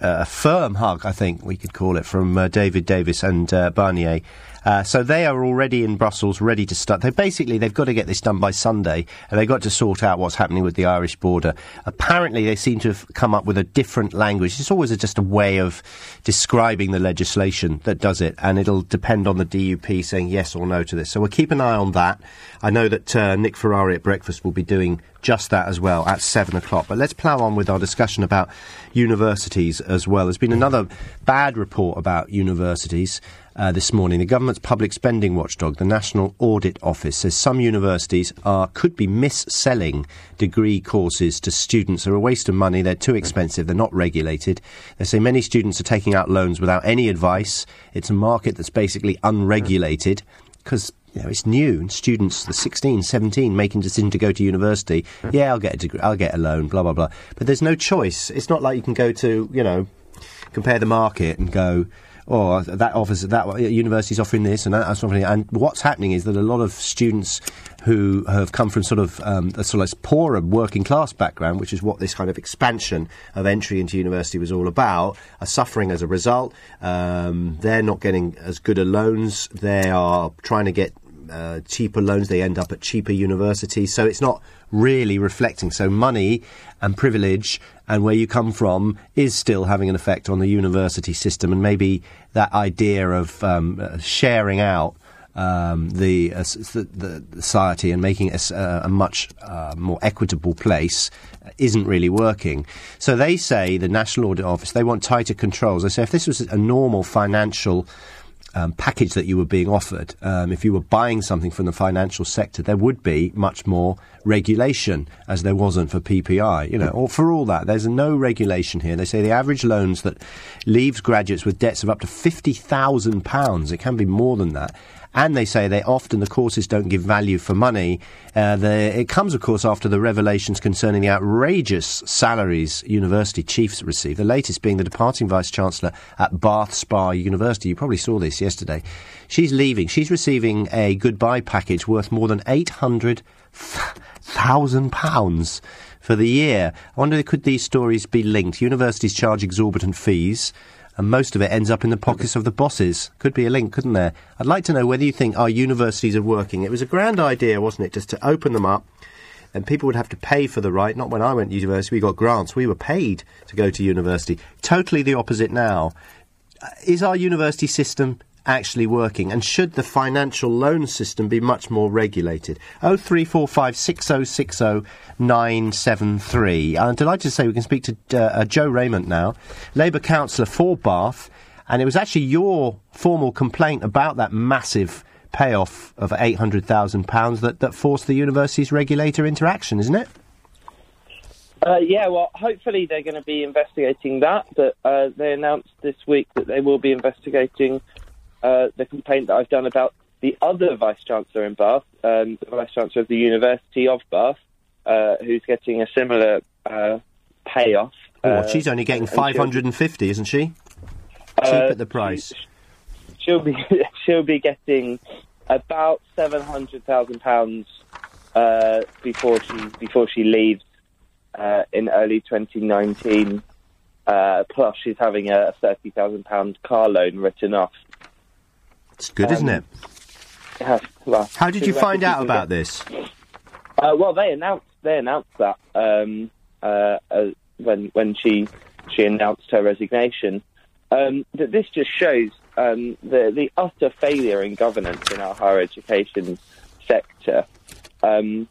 a firm hug, I think we could call it, from uh, David Davis and uh, Barnier. Uh, so they are already in Brussels, ready to start. They basically they've got to get this done by Sunday, and they've got to sort out what's happening with the Irish border. Apparently, they seem to have come up with a different language. It's always a, just a way of describing the legislation that does it, and it'll depend on the DUP saying yes or no to this. So we'll keep an eye on that. I know that uh, Nick Ferrari at breakfast will be doing just that as well at seven o'clock. But let's plough on with our discussion about universities as well. There's been another bad report about universities uh, this morning. The government's public spending watchdog, the National Audit Office, says some universities are could be mis-selling degree courses to students. They're a waste of money. They're too expensive. They're not regulated. They say many students are taking out loans without any advice. It's a market that's basically unregulated because you know, it's new and students, the 16, 17, making decision to go to university. Yeah, I'll get a degree, I'll get a loan, blah, blah, blah. But there's no choice. It's not like you can go to, you know, compare the market and go, oh, that offers that university's offering this and that's offering. And what's happening is that a lot of students who have come from sort of um, a sort of poorer working class background, which is what this kind of expansion of entry into university was all about, are suffering as a result. Um, they're not getting as good a loans. They are trying to get uh, cheaper loans. They end up at cheaper universities. So it's not really reflecting. So money and privilege and where you come from is still having an effect on the university system. And maybe that idea of um, uh, sharing out um, the, uh, the, society and making it a, a much uh, more equitable place isn't really working. So they say the National Audit Office they want tighter controls. They say if this was a normal financial um, package that you were being offered, um, if you were buying something from the financial sector, there would be much more regulation, as there wasn't for PPI. You know, or for all that, there's no regulation here. They say the average loans that leaves graduates with debts of up to fifty thousand pounds. It can be more than that and they say they often the courses don't give value for money. Uh, the, it comes, of course, after the revelations concerning the outrageous salaries university chiefs receive. The latest being the departing vice chancellor at Bath Spa University. You probably saw this yesterday. She's leaving. She's receiving a goodbye package worth more than eight hundred thousand pounds for the year. I wonder could these stories be linked? Universities charge exorbitant fees and most of it ends up in the pockets of the bosses. Could be a link, couldn't there? I'd like to know whether you think our universities are working. It was a grand idea, wasn't it, just to open them up, and people would have to pay for the right. Not when I went to university, we got grants. We were paid to go to university. Totally the opposite now. Is our university system actually working? And should the financial loan system be much more regulated? Oh three four five six oh six oh nine seven three. I'm delighted to say we can speak to uh, uh, Joe Rayment now, Labour councillor for Bath, and it was actually your formal complaint about that massive payoff of eight hundred thousand pounds that that forced the university's regulator into action, isn't it? Uh, yeah, well, hopefully they're going to be investigating that. But uh, they announced this week that they will be investigating uh, the complaint that I've done about the other vice chancellor in Bath, um, the vice chancellor of the University of Bath, uh, who's getting a similar uh, payoff. Oh, she's only getting five hundred and fifty, isn't she? Uh, Cheap at the price. She'll be she'll be getting about seven hundred thousand pounds uh, before she before she leaves uh, in early 2019. Uh, plus, she's having a thirty thousand pound car loan written off. It's good, isn't Um, it? Yeah, well, How did you find out about this? Uh, well, they announced they announced that um, uh, uh, when when she she announced her resignation. Um, that this just shows um, the the utter failure in governance in our higher education sector. Um,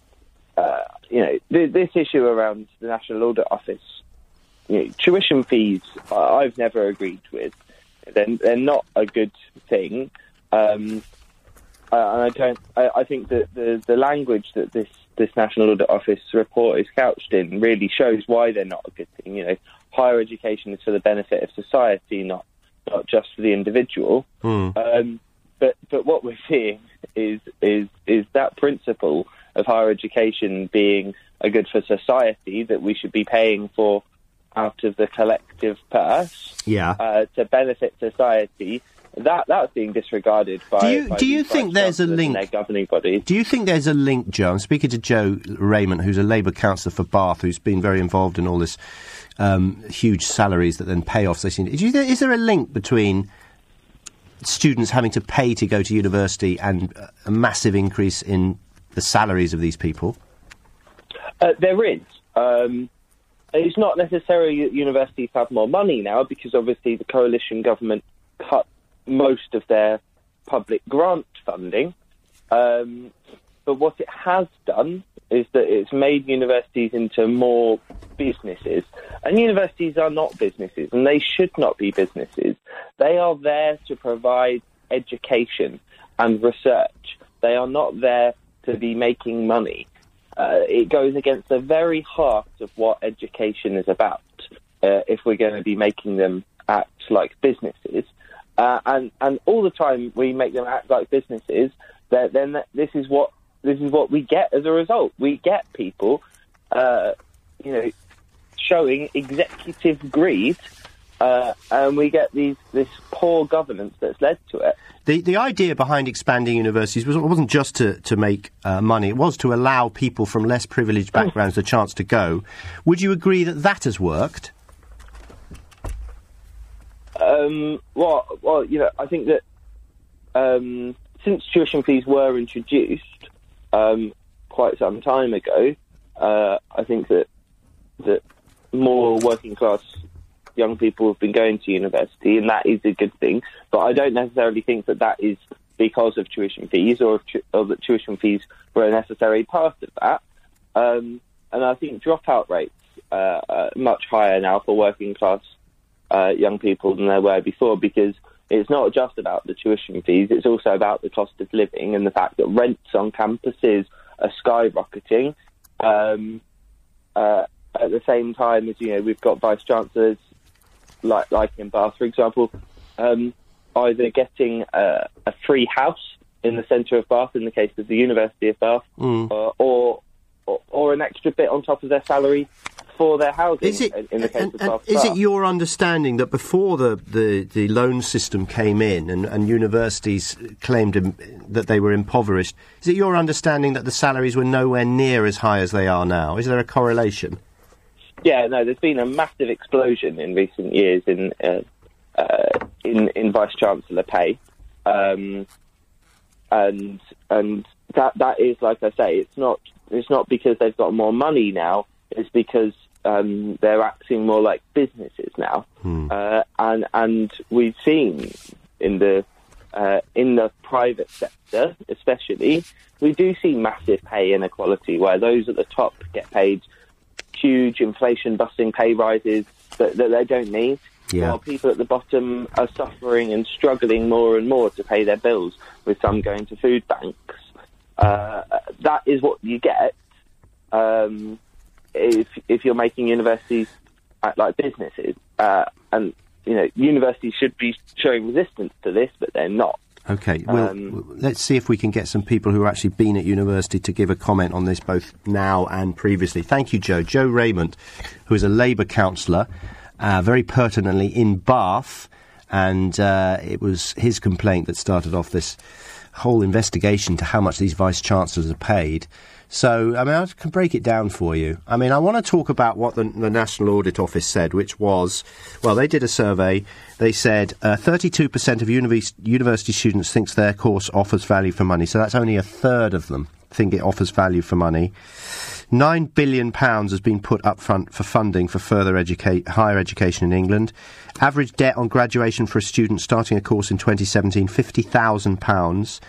uh, you know, th- this issue around the National Audit Office, you know, tuition fees, I- I've never agreed with. They're, they're not a good thing. Um, uh, and I don't. I, I think that the, the language that this, this National Audit Office report is couched in really shows why they're not a good thing. You know, higher education is for the benefit of society, not not just for the individual. Um, but but what we're seeing is is is that principle of higher education being a good for society that we should be paying for out of the collective purse Yeah. uh, to benefit society. That that's being disregarded by. Do you by do you think there's a link? Their governing body. Do you think there's a link, Joe? I'm speaking to Joe Rayment, who's a Labour councillor for Bath, who's been very involved in all this um, huge salaries that then pay off. They seem. Do is there a link between students having to pay to go to university and uh, a massive increase in the salaries of these people? Uh, there is. Um, it's not necessarily that universities have more money now because obviously the coalition government cut most of their public grant funding. Um, but what it has done is that it's made universities into more businesses. And universities are not businesses, and they should not be businesses. They are there to provide education and research. They are not there to be making money. Uh, it goes against the very heart of what education is about. Uh, if we're going to be making them act like businesses, uh, and and all the time we make them act like businesses, then, this is what this is what we get as a result. We get people, uh, you know, showing executive greed, uh, and we get these this poor governance that's led to it. The the idea behind expanding universities was, wasn't just to to make uh, money; it was to allow people from less privileged backgrounds the chance to go. Would you agree that that has worked? Um, well, well, you know, I think that um, since tuition fees were introduced um, quite some time ago, uh, I think that that more working class young people have been going to university, and that is a good thing. But I don't necessarily think that that is because of tuition fees, or, tu- or that tuition fees were a necessary part of that. Um, and I think dropout rates uh, are much higher now for working class uh, young people than there were before because it's not just about the tuition fees, it's also about the cost of living and the fact that rents on campuses are skyrocketing. Um, uh, at the same time as, you know, we've got vice chancellors like, like in Bath, for example, um, either getting a, a free house in the centre of Bath, in the case of the University of Bath, Mm. uh, or, or or an extra bit on top of their salary for their housing. Is it- in, the case of And is it your understanding that before the, the, the loan system came in and, and universities claimed im- that they were impoverished, is it your understanding that the salaries were nowhere near as high as they are now? Is there a correlation? Yeah, no, there's been a massive explosion in recent years in uh, uh, in, in vice chancellor pay, um, and and that that is like I say, it's not it's not because they've got more money now. It's because um, they're acting more like businesses now, uh, and and we've seen in the uh, in the private sector, especially, we do see massive pay inequality where those at the top get paid huge inflation busting pay rises that, that they don't need. Yeah. While people at the bottom are suffering and struggling more and more to pay their bills, with some going to food banks. Uh, that is what you get um, if if you're making universities act like businesses. Uh, and you know, universities should be showing resistance to this, but they're not. Okay, well, Um, let's see if we can get some people who have actually been at university to give a comment on this both now and previously. Thank you, Joe. Joe Rayment, who is a Labour councillor, uh, very pertinently in Bath, and uh, it was his complaint that started off this whole investigation to how much these vice chancellors are paid. So, I mean, I can break it down for you. I mean, I want to talk about what the, the National Audit Office said, which was, well, they did a survey. They said uh, 32% of univ- university students thinks their course offers value for money. So that's only a third of them think it offers value for money. Nine billion pounds has been put up front for funding for further educate, higher education in England. Average debt on graduation for a student starting a course in 2017, fifty thousand pounds.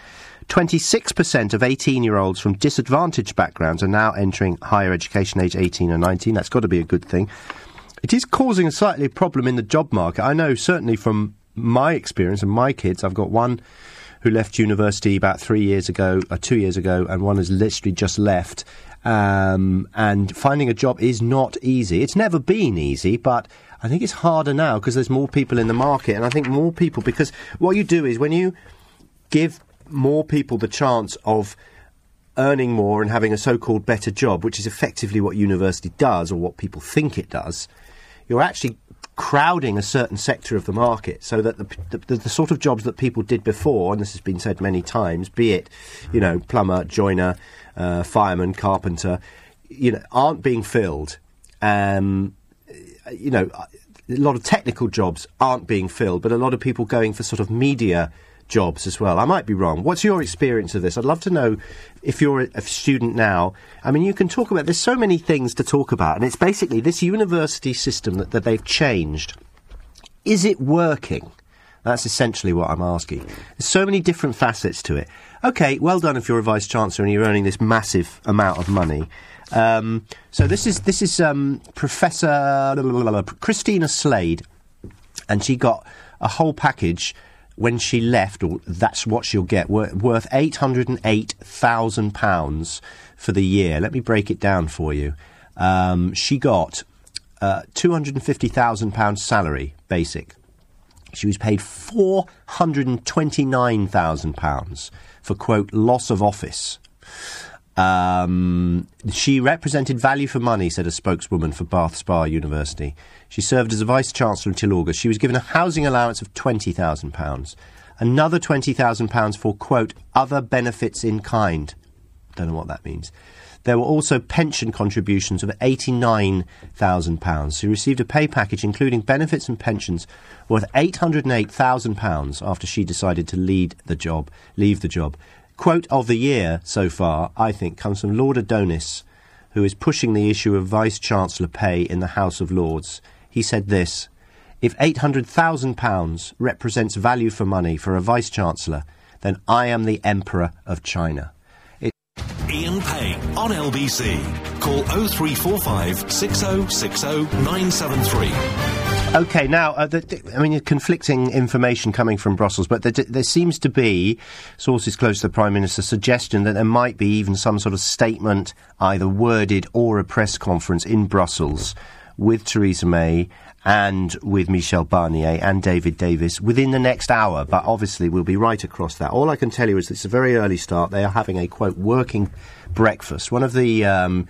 26% of 18 year olds from disadvantaged backgrounds are now entering higher education age 18 or 19. That's got to be a good thing. It is causing a slightly problem in the job market. I know certainly from my experience and my kids, I've got one who left university about three years ago, or two years ago, and one has literally just left. Um, and finding a job is not easy. It's never been easy, but I think it's harder now because there's more people in the market. And I think more people, because what you do is when you give more people the chance of earning more and having a so-called better job, which is effectively what university does or what people think it does, you're actually crowding a certain sector of the market so that the, the, the sort of jobs that people did before, and this has been said many times, be it, you know, plumber, joiner, uh, fireman, carpenter, you know, aren't being filled. Um, you know, a lot of technical jobs aren't being filled, but a lot of people going for sort of media jobs as well. I might be wrong. What's your experience of this? I'd love to know if you're a, student now. I mean, you can talk about. There's so many things to talk about, and it's basically this university system that, that they've changed. Is it working? That's essentially what I'm asking. There's so many different facets to it. Okay, well done if you're a vice chancellor and you're earning this massive amount of money. Um, so this is this is um, Professor Christina Slade, and she got a whole package when she left, or that's what she'll get, worth eight hundred and eight thousand pounds for the year. Let me break it down for you. Um, she got uh, two hundred and fifty thousand pounds salary, basic. She was paid four hundred and twenty nine thousand pounds for quote loss of office. Um, she represented value for money, said a spokeswoman for Bath Spa University. She served as a vice chancellor until August. She was given a housing allowance of twenty thousand pounds, another twenty thousand pounds for quote other benefits in kind. Don't know what that means. There were also pension contributions of £89,000. She received a pay package including benefits and pensions worth £808,000 after she decided to lead the job, leave the job. Quote of the year so far, I think, comes from Lord Adonis, who is pushing the issue of Vice Chancellor pay in the House of Lords. He said this If £800,000 represents value for money for a Vice Chancellor, then I am the Emperor of China. Ian Payne on LBC. Call 0345 6060 973. Okay, now, uh, the, I mean, conflicting information coming from Brussels, but there, there seems to be, sources close to the Prime Minister, suggestion that there might be even some sort of statement, either worded or a press conference in Brussels with Theresa May and with Michel Barnier and David Davis within the next hour, but obviously we'll be right across that. All I can tell you is it's a very early start. They are having a, quote, working breakfast. One of the... Um,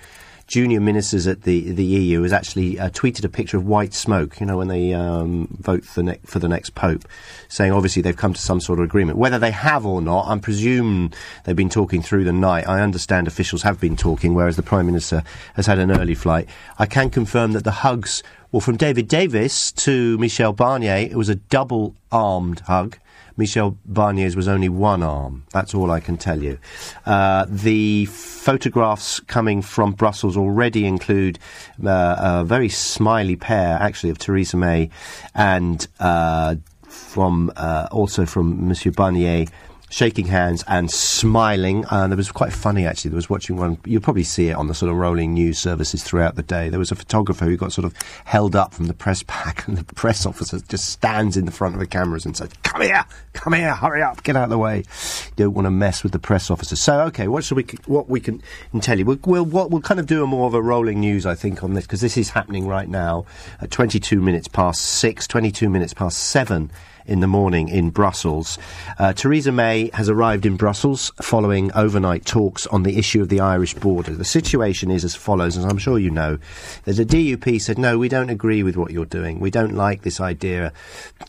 junior ministers at the the EU has actually uh, tweeted a picture of white smoke. You know, when they um, vote for, ne- for the next pope, saying obviously they've come to some sort of agreement. Whether they have or not, I presume they've been talking through the night. I understand officials have been talking, whereas the prime minister has had an early flight. I can confirm that the hugs. Well, from David Davis to Michel Barnier, it was a double armed hug. Michel Barnier's was only one arm. That's all I can tell you. Uh, the photographs coming from Brussels already include uh, a very smiley pair, actually, of Theresa May and uh, from uh, also from Monsieur Barnier. Shaking hands and smiling. Uh, there was quite funny actually. There was watching one. You'll probably see it on the sort of rolling news services throughout the day. There was a photographer who got sort of held up from the press pack, and the press officer just stands in the front of the cameras and says, "Come here, come here, hurry up, get out of the way." You don't want to mess with the press officer. So, okay, what should we? What we can, can tell you? We'll, we'll what we'll kind of do a more of a rolling news, I think, on this because this is happening right now at 22 minutes past six, 22 minutes past seven in the morning in Brussels. Uh, Theresa May has arrived in Brussels following overnight talks on the issue of the Irish border. The situation is as follows, as I'm sure you know. There's a DUP said, no, we don't agree with what you're doing. We don't like this idea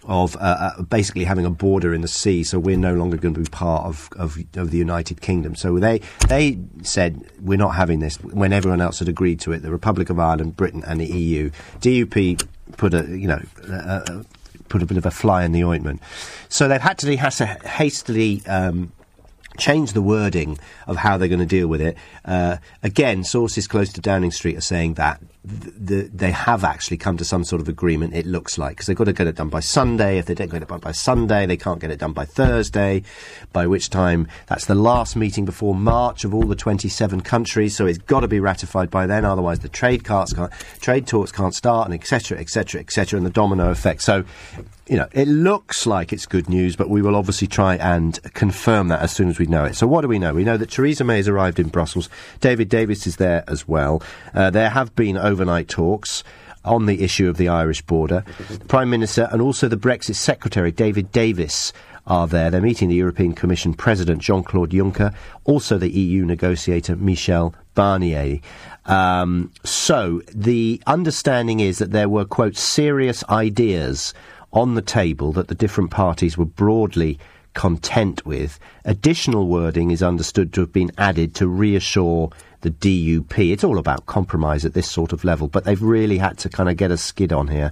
of uh, uh, basically having a border in the sea, so we're no longer going to be part of, of, of the United Kingdom. So they, they said, we're not having this when everyone else had agreed to it, the Republic of Ireland, Britain and the EU. DUP put a, you know, a, a, put a bit of a fly in the ointment. So they've had to, to hastily um, change the wording of how they're going to deal with it. Uh, again, sources close to Downing Street are saying that th- th- they have actually come to some sort of agreement, it looks like, because they've got to get it done by Sunday. If they don't get it done by Sunday, they can't get it done by Thursday, by which time that's the last meeting before March of all the 27 countries, so it's got to be ratified by then, otherwise the trade, can't, trade talks can't start, and etc., etc., etc., and the domino effect. So, you know, it looks like it's good news, but we will obviously try and confirm that as soon as we know it. So, what do we know? We know that Theresa May has arrived in Brussels. David Davis is there as well. Uh, there have been overnight talks on the issue of the Irish border. The Prime Minister and also the Brexit Secretary, David Davis, are there. They're meeting the European Commission President Jean Claude Juncker, also the EU negotiator Michel Barnier. Um, so the understanding is that there were, quote, serious ideas on the table that the different parties were broadly content with. Additional wording is understood to have been added to reassure the DUP. It's all about compromise at this sort of level, but they've really had to kind of get a skid on here.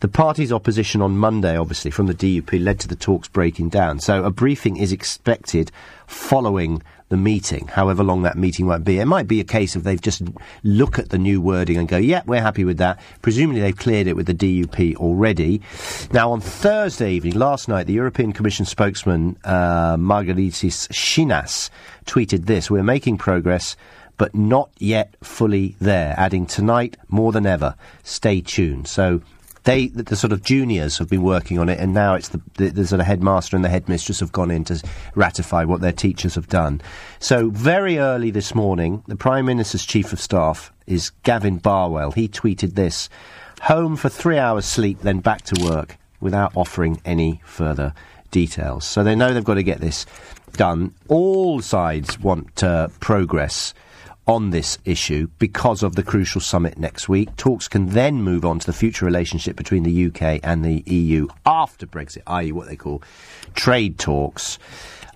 The party's opposition on Monday, obviously, from the DUP led to the talks breaking down. So a briefing is expected following the meeting, however long that meeting might be. It might be a case of they've just look at the new wording and go, yeah, we're happy with that. Presumably they've cleared it with the DUP already. Now, on Thursday evening, last night, the European Commission spokesman, uh, Margaritis Schinas, tweeted this, we're making progress but not yet fully there, adding tonight more than ever. Stay tuned. So they, the, the sort of juniors have been working on it, and now it's the, the, the sort of headmaster and the headmistress have gone in to ratify what their teachers have done. So very early this morning, the Prime Minister's Chief of Staff is Gavin Barwell. He tweeted this, home for three hours sleep, then back to work, without offering any further details. So they know they've got to get this done. All sides want uh, progress on this issue because of the crucial summit next week. Talks can then move on to the future relationship between the UK and the EU after Brexit, i.e., what they call trade talks.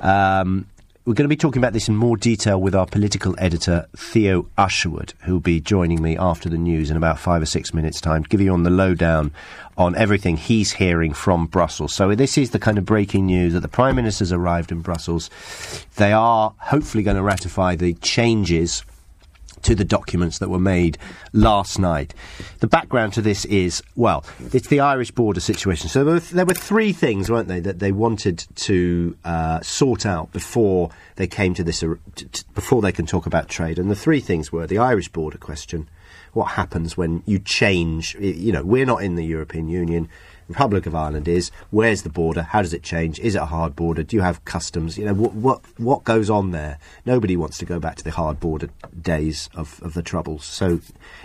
Um, we're going to be talking about this in more detail with our political editor, Theo Usherwood, who'll be joining me after the news in about five or six minutes' time give you on the lowdown on everything he's hearing from Brussels. So this is the kind of breaking news that the Prime Minister's arrived in Brussels. They are hopefully going to ratify the changes to the documents that were made last night. The background to this is, well, it's the Irish border situation. So there were, there were three things, weren't they, that they wanted to uh, sort out before they came to this, uh, t- t- before they can talk about trade. And the three things were the Irish border question, what happens when you change, you know, we're not in the European Union. Republic of Ireland is. Where's the border? How does it change? Is it a hard border? Do you have customs? You know what what what goes on there? Nobody wants to go back to the hard border days of, of the troubles. So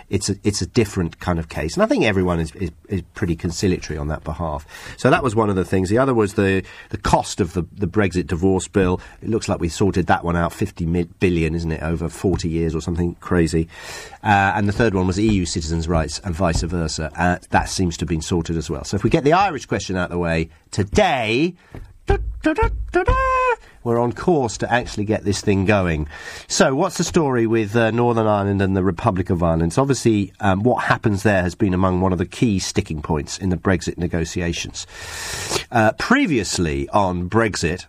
it's a it's a different kind of case, and I think everyone is, is, is pretty conciliatory on that behalf. So that was one of the things. The other was the the cost of the the Brexit divorce bill. It looks like we sorted that one out, fifty billion, isn't it, over forty years or something crazy. Uh, and the third one was EU citizens' rights and vice versa. Uh, that seems to have been sorted as well. So if we get the Irish question out of the way today, we're on course to actually get this thing going. So, what's the story with uh, Northern Ireland and the Republic of Ireland? So obviously, um, what happens there has been among one of the key sticking points in the Brexit negotiations. Uh, previously on Brexit,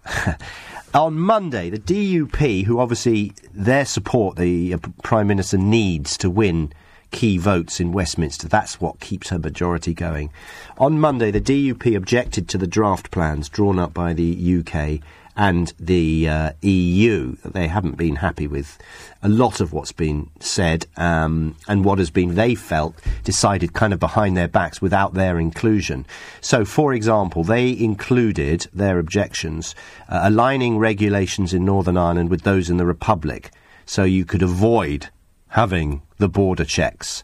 on Monday, the DUP, who obviously their support the uh, Prime Minister needs to win key votes in Westminster. That's what keeps her majority going. On Monday, the DUP objected to the draft plans drawn up by the UK and the uh, EU. They haven't been happy with a lot of what's been said um, and what has been, they felt, decided kind of behind their backs without their inclusion. So, for example, they included their objections uh, aligning regulations in Northern Ireland with those in the Republic so you could avoid having the border checks.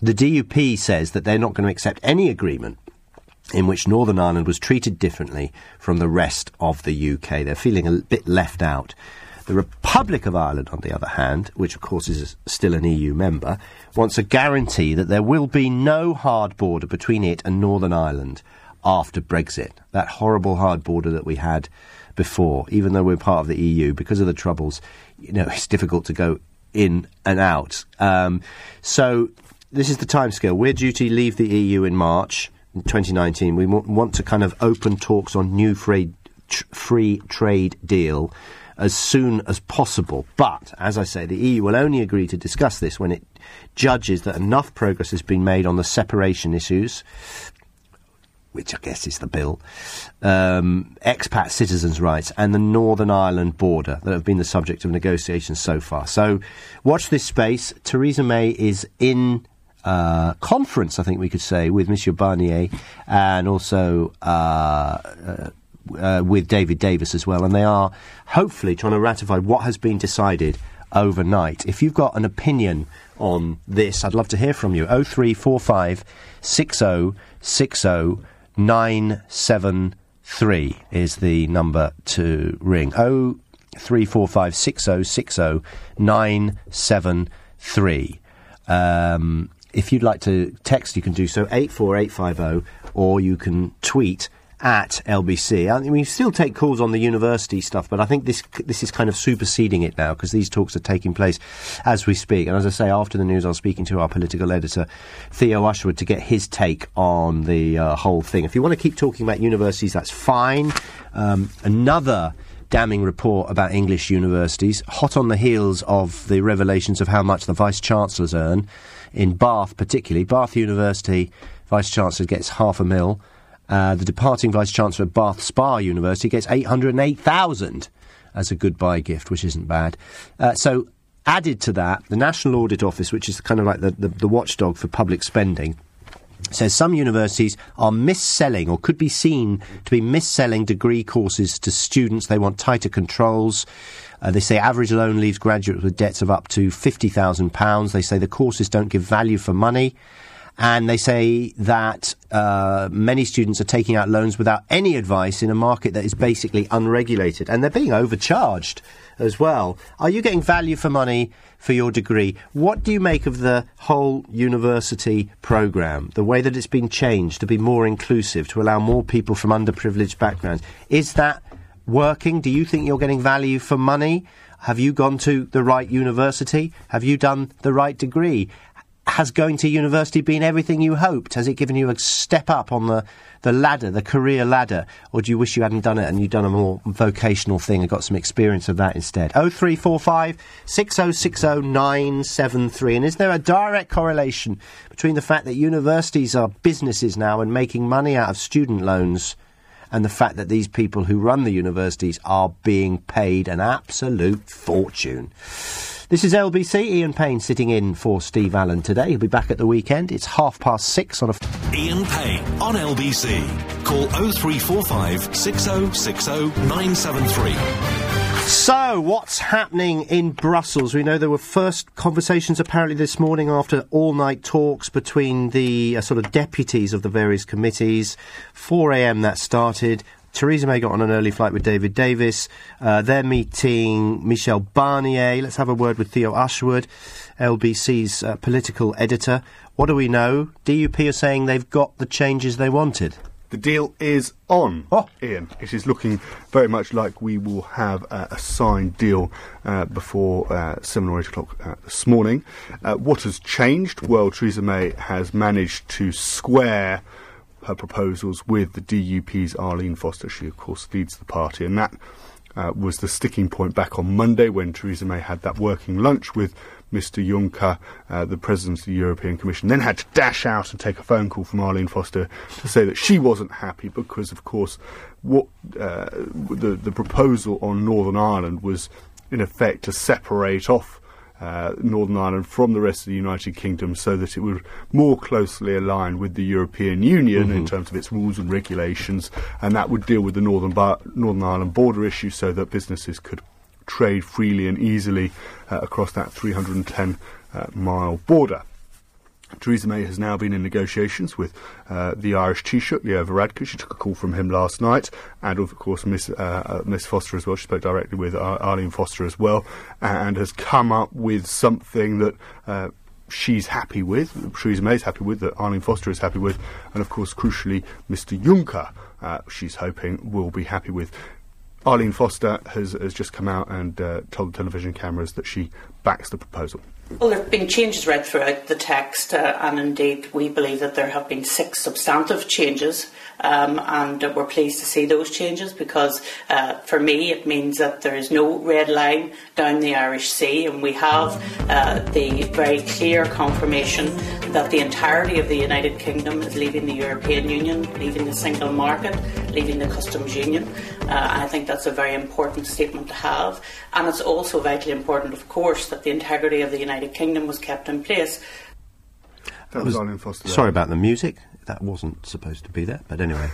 The DUP says that they're not going to accept any agreement in which Northern Ireland was treated differently from the rest of the UK. They're feeling a bit left out. The Republic of Ireland, on the other hand, which of course is still an EU member, wants a guarantee that there will be no hard border between it and Northern Ireland after Brexit. That horrible hard border that we had before, even though we're part of the EU, because of the troubles, you know, it's difficult to go in and out. Um, so this is the timescale. We're due to leave the EU in March 2019. We want to kind of open talks on new free, tr- free trade deal as soon as possible. But, as I say, the EU will only agree to discuss this when it judges that enough progress has been made on the separation issues, which I guess is the bill, um, expat citizens' rights, and the Northern Ireland border that have been the subject of negotiations so far. So watch this space. Theresa May is in. Uh, conference, I think we could say, with Monsieur Barnier and also uh, uh, uh, with David Davis as well. And they are hopefully trying to ratify what has been decided overnight. If you've got an opinion on this, I'd love to hear from you. 0345 6060 973 is the number to ring. Oh three four five six oh six oh nine seven three. Um, if you'd like to text, you can do so eight four eight five zero, or you can tweet at LBC. I mean, we still take calls on the university stuff, but I think this this is kind of superseding it now because these talks are taking place as we speak. And as I say, after the news, I'm speaking to our political editor Theo Usherwood to get his take on the uh, whole thing. If you want to keep talking about universities, that's fine. Um, another damning report about English universities, hot on the heels of the revelations of how much the vice chancellors earn in Bath, particularly Bath University. Vice Chancellor gets half a mil. Uh, the departing Vice Chancellor of Bath Spa University gets 808,000 as a goodbye gift, which isn't bad. Uh, so, added to that, the National Audit Office, which is kind of like the, the, the watchdog for public spending, says some universities are misselling or could be seen to be misselling degree courses to students. They want tighter controls. Uh, they say average loan leaves graduates with debts of up to £50,000. They say the courses don't give value for money. And they say that uh, many students are taking out loans without any advice in a market that is basically unregulated. And they're being overcharged as well. Are you getting value for money for your degree? What do you make of the whole university programme, the way that it's been changed to be more inclusive, to allow more people from underprivileged backgrounds? Is that working? Do you think you're getting value for money? Have you gone to the right university? Have you done the right degree? Has going to university been everything you hoped? Has it given you a step up on the, the ladder, the career ladder? Or do you wish you hadn't done it and you'd done a more vocational thing and got some experience of that instead? 0345 6060 973. And is there a direct correlation between the fact that universities are businesses now and making money out of student loans and the fact that these people who run the universities are being paid an absolute fortune? This is LBC. Ian Payne sitting in for Steve Allen today. He'll be back at the weekend. It's half past six on a. Ian Payne on LBC. Call 0345 6060 973. So, what's happening in Brussels? We know there were first conversations apparently this morning after all night talks between the uh, sort of deputies of the various committees. 4 a.m. that started. Theresa May got on an early flight with David Davis. Uh, they're meeting Michel Barnier. Let's have a word with Theo Usherwood, LBC's uh, political editor. What do we know? DUP are saying they've got the changes they wanted. The deal is on, oh. Ian. It is looking very much like we will have uh, a signed deal uh, before uh, 7 or 8 o'clock uh, this morning. Uh, what has changed? Well, Theresa May has managed to square her proposals with the DUP's Arlene Foster. She, of course, leads the party, and that uh, was the sticking point back on Monday when Theresa May had that working lunch with Mr. Juncker, uh, the President of the European Commission, then had to dash out and take a phone call from Arlene Foster to say that she wasn't happy because, of course, what uh, the the proposal on Northern Ireland was in effect to separate off uh, Northern Ireland from the rest of the United Kingdom so that it would more closely align with the European Union mm-hmm. in terms of its rules and regulations, and that would deal with the Northern, Bar- Northern Ireland border issue so that businesses could trade freely and easily uh, across that 310 uh, mile border. Theresa May has now been in negotiations with uh, the Irish Taoiseach, Leo Varadkar. She took a call from him last night, and of course Miss uh, uh, Miss Foster as well. She spoke directly with Ar- Arlene Foster as well, and has come up with something that. Uh, she's happy with, Theresa May's happy with, that Arlene Foster is happy with, and of course, crucially, Mr. Juncker, uh, she's hoping will be happy with. Arlene Foster has, has just come out and uh, told the television cameras that she backs the proposal. Well, there have been changes right throughout the text, uh, and indeed we believe that there have been six substantive changes, um, and we're pleased to see those changes because uh, for me it means that there is no red line down the Irish Sea, and we have uh, the very clear confirmation that the entirety of the United Kingdom is leaving the European Union, leaving the single market, leaving the customs union. Uh, I think that's a very important statement to have, and it's also vitally important, of course, that the integrity of the United United Kingdom was kept in place. That was Arlene Foster. Sorry about the music. That wasn't supposed to be there, but anyway.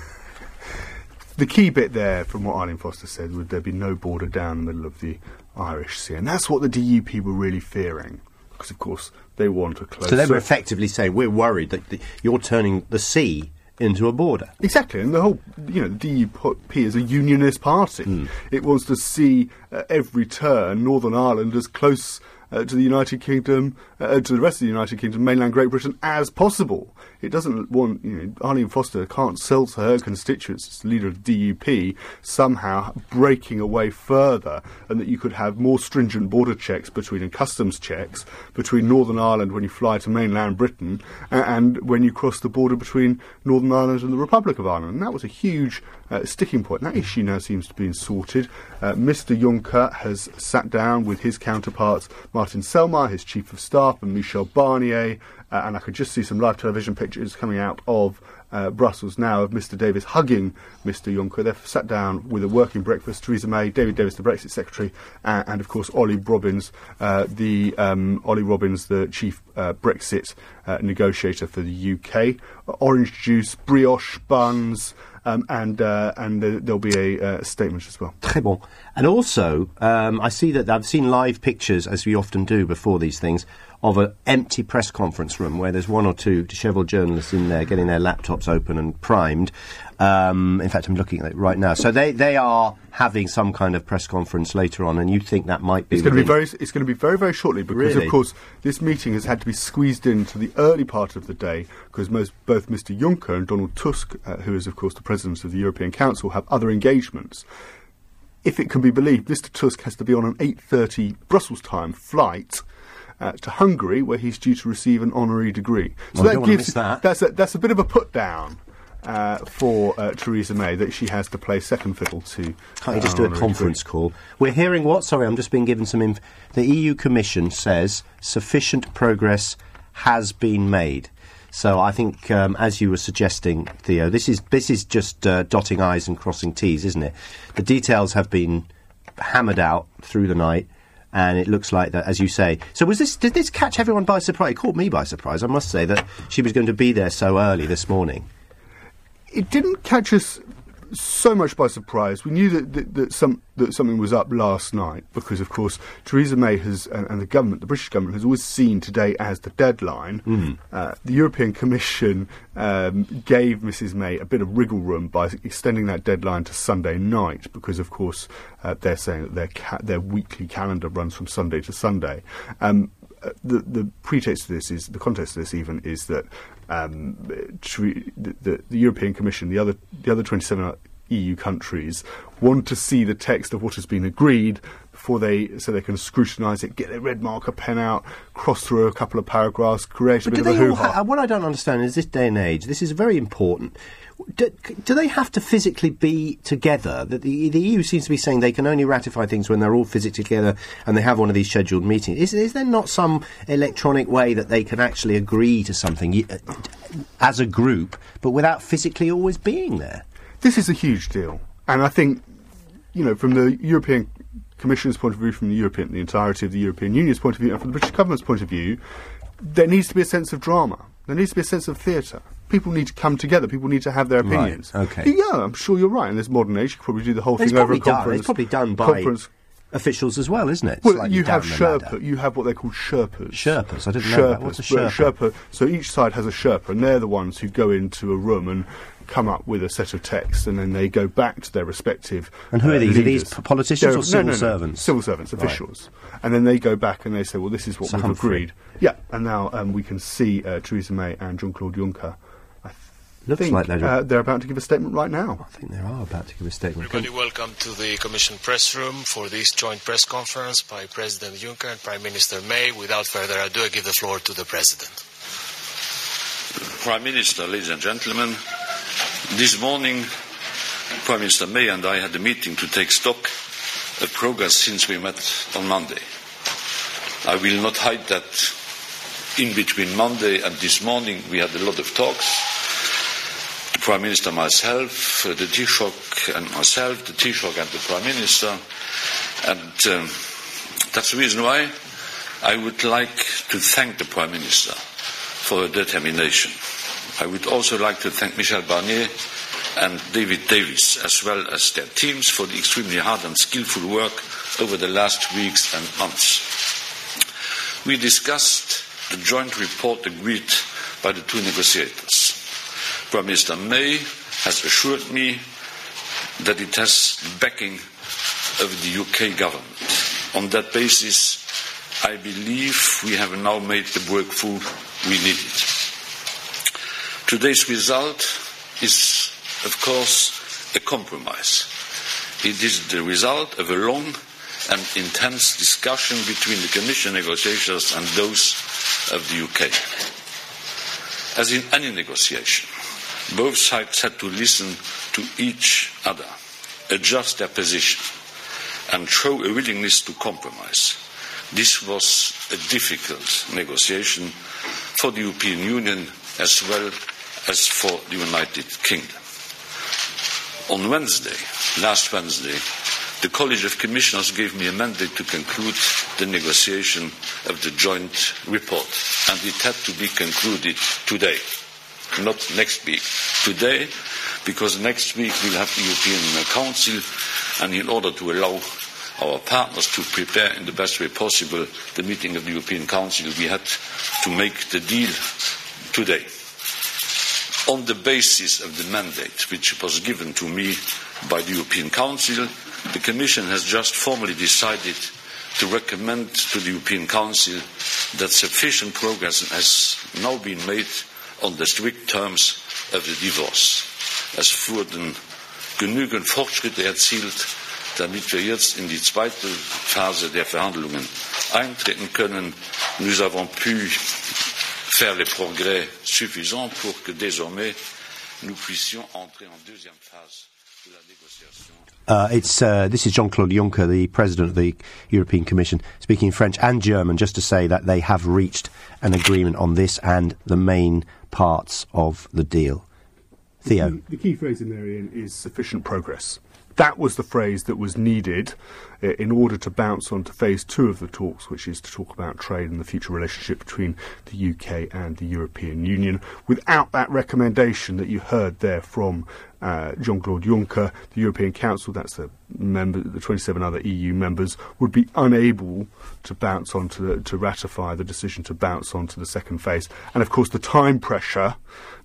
the key bit there, from what Arlene Foster said, would there be no border down the middle of the Irish Sea, and that's what the DUP were really fearing, because of course they want a close. So they were effectively saying, "We're worried that the, you're turning the sea." Into a border. Exactly, and the whole, you know, the DUP is a unionist party. Hmm. It wants to see uh, every turn Northern Ireland as close uh, to the United Kingdom, uh, to the rest of the United Kingdom, mainland Great Britain, as possible. It doesn't want, you know, Arlene Foster can't sell to her constituents as leader of DUP somehow breaking away further, and that you could have more stringent border checks between and customs checks between Northern Ireland when you fly to mainland Britain a- and when you cross the border between Northern Ireland and the Republic of Ireland. And that was a huge uh, sticking point. That issue now seems to be sorted. Uh, Mr. Juncker has sat down with his counterparts, Martin Selmayr, his chief of staff, and Michel Barnier. Uh, and I could just see some live television pictures coming out of uh, Brussels now of Mr. Davis hugging Mr. Juncker. They've sat down with a working breakfast. Theresa May, David Davis, the Brexit Secretary, uh, and of course Ollie Robbins, uh, the um, Ollie Robbins, the chief uh, Brexit uh, negotiator for the UK. orange juice, brioche buns. Um, and uh, and there'll be a statement as well. Très bon. And also, um, I see that I've seen live pictures, as we often do before these things, of an empty press conference room where there's one or two dishevelled journalists in there getting their laptops open and primed. Um, in fact, I'm looking at it right now. So they, they are having some kind of press conference later on, and you think that might be. It's going to be very. It's going to be very, very shortly because, Really? of course, this meeting has had to be squeezed into the early part of the day because most both Mr. Juncker and Donald Tusk, uh, who is of course the president of the European Council, have other engagements. If it can be believed, Mr. Tusk has to be on an 8:30 Brussels time flight. Uh, to Hungary, where he's due to receive an honorary degree. Well, I don't wanna miss that. That's a, that's a bit of a put down uh, for uh, Theresa May that she has to play second fiddle to. Can't you just do a conference call? We're hearing what? Sorry, I'm just being given some inf- The EU Commission says sufficient progress has been made. So I think, um, as you were suggesting, Theo, this is this is just uh, dotting i's and crossing t's, isn't it? The details have been hammered out through the night, and it looks like that, as you say. So was this? Did this catch everyone by surprise? It caught me by surprise. I must say that she was going to be there so early this morning. it didn't catch us so much by surprise. We knew that, that, that, some, that something was up last night because, of course, Theresa May has and, and the government, the British government, has always seen today as the deadline. Uh, the European Commission um, gave Mrs May a bit of wriggle room by extending that deadline to Sunday night because, of course, uh, they're saying that their ca- their weekly calendar runs from Sunday to Sunday. Um, uh, the the pretext of this is the context of this even is that um, the, the, the European Commission, the other the other 27 EU countries, want to see the text of what has been agreed before they so they can scrutinise it, get their red marker pen out, cross through a couple of paragraphs, create a bit of a they hoo-ha. what I don't understand is this day and age, this is very important. Do, do they have to physically be together? That the, the EU seems to be saying they can only ratify things when they're all physically together and they have one of these scheduled meetings. Is, is there not some electronic way that they can actually agree to something uh, as a group, but without physically always being there? This is a huge deal, and I think you know from the European Commission's point of view, from the European, the entirety of the European Union's point of view, and from the British government's point of view, there needs to be a sense of drama. There needs to be a sense of theatre. People need to come together. People need to have their Right, opinions. okay. Yeah, I'm sure you're right. In this modern age, you could probably do the whole It's thing over a probably done. conference. It's probably done by conference. officials as well, isn't it? Well, Slightly you have down the ladder. Sherpa. You have what they call Sherpas. Sherpas, I didn't know that. What's a Sherpas, Sherpa? So each side has a Sherpa, and they're the ones who go into a room and come up with a set of texts, and then they go back to their respective. And who are uh, these? Are these leaders. p- politicians They're- or civil no, no, no, servants? Civil servants, Right. officials, and then they go back and they say, "Well, this is what So we've Humphrey. agreed." Yeah, and now um, we can see uh, Theresa May and Jean-Claude Juncker. I Looks think like they're- uh, they're about to give a statement right now. I think they are about to give a statement. Everybody, welcome to the Commission press room for this joint press conference by President Juncker and Prime Minister May. Without further ado, I give the floor to the President. Prime Minister, ladies and gentlemen, this morning Prime Minister May and I had a meeting to take stock of progress since we met on Monday. I will not hide that in between Monday and this morning we had a lot of talks. The Prime Minister, myself, the Taoiseach and myself, the Taoiseach and the Prime Minister. And um, that's the reason why I would like to thank the Prime Minister for her determination. I would also like to thank Michel Barnier and David Davis, as well as their teams, for the extremely hard and skillful work over the last weeks and months. We discussed the joint report agreed by the two negotiators. Prime Minister May has assured me that it has the backing of the UK government. On that basis, I believe we have now made the breakthrough we needed. Today's result is, of course, a compromise. It is the result of a long and intense discussion between the Commission negotiators and those of the UK. As in any negotiation, both sides had to listen to each other, adjust their position, and show a willingness to compromise. This was a difficult negotiation for the European Union as well as for the United Kingdom. On Wednesday, last Wednesday, the College of Commissioners gave me a mandate to conclude the negotiation of the joint report, and it had to be concluded today, not next week. Today, because next week we'll have the European Council, and in order to allow our partners to prepare in the best way possible the meeting of the European Council, we had to make the deal today. On the basis of the mandate which was given to me by the European Council, the Commission has just formally decided to recommend to the European Council that sufficient progress has now been made on the strict terms of the divorce. Es wurden genügend Fortschritte erzielt, damit wir jetzt in die zweite Phase der Verhandlungen eintreten können. Nous avons pu faire les progrès suffisants pour que désormais nous puissions entrer en deuxième phase de la négociation. Uh, it's uh, this is Jean-Claude Juncker, the president of the European Commission, speaking in French and German, just to say that they have reached an agreement on this and the main parts of the deal. Theo, The, the key phrase in there, Ian, is sufficient progress. That was the phrase that was needed uh, in order to bounce on to phase two of the talks, which is to talk about trade and the future relationship between the UK and the European Union. Without that recommendation that you heard there from uh, Jean-Claude Juncker, the European Council, that's the member, the 27 other EU members, would be unable to bounce on to, the, to ratify the decision to bounce on to the second phase. And of course, the time pressure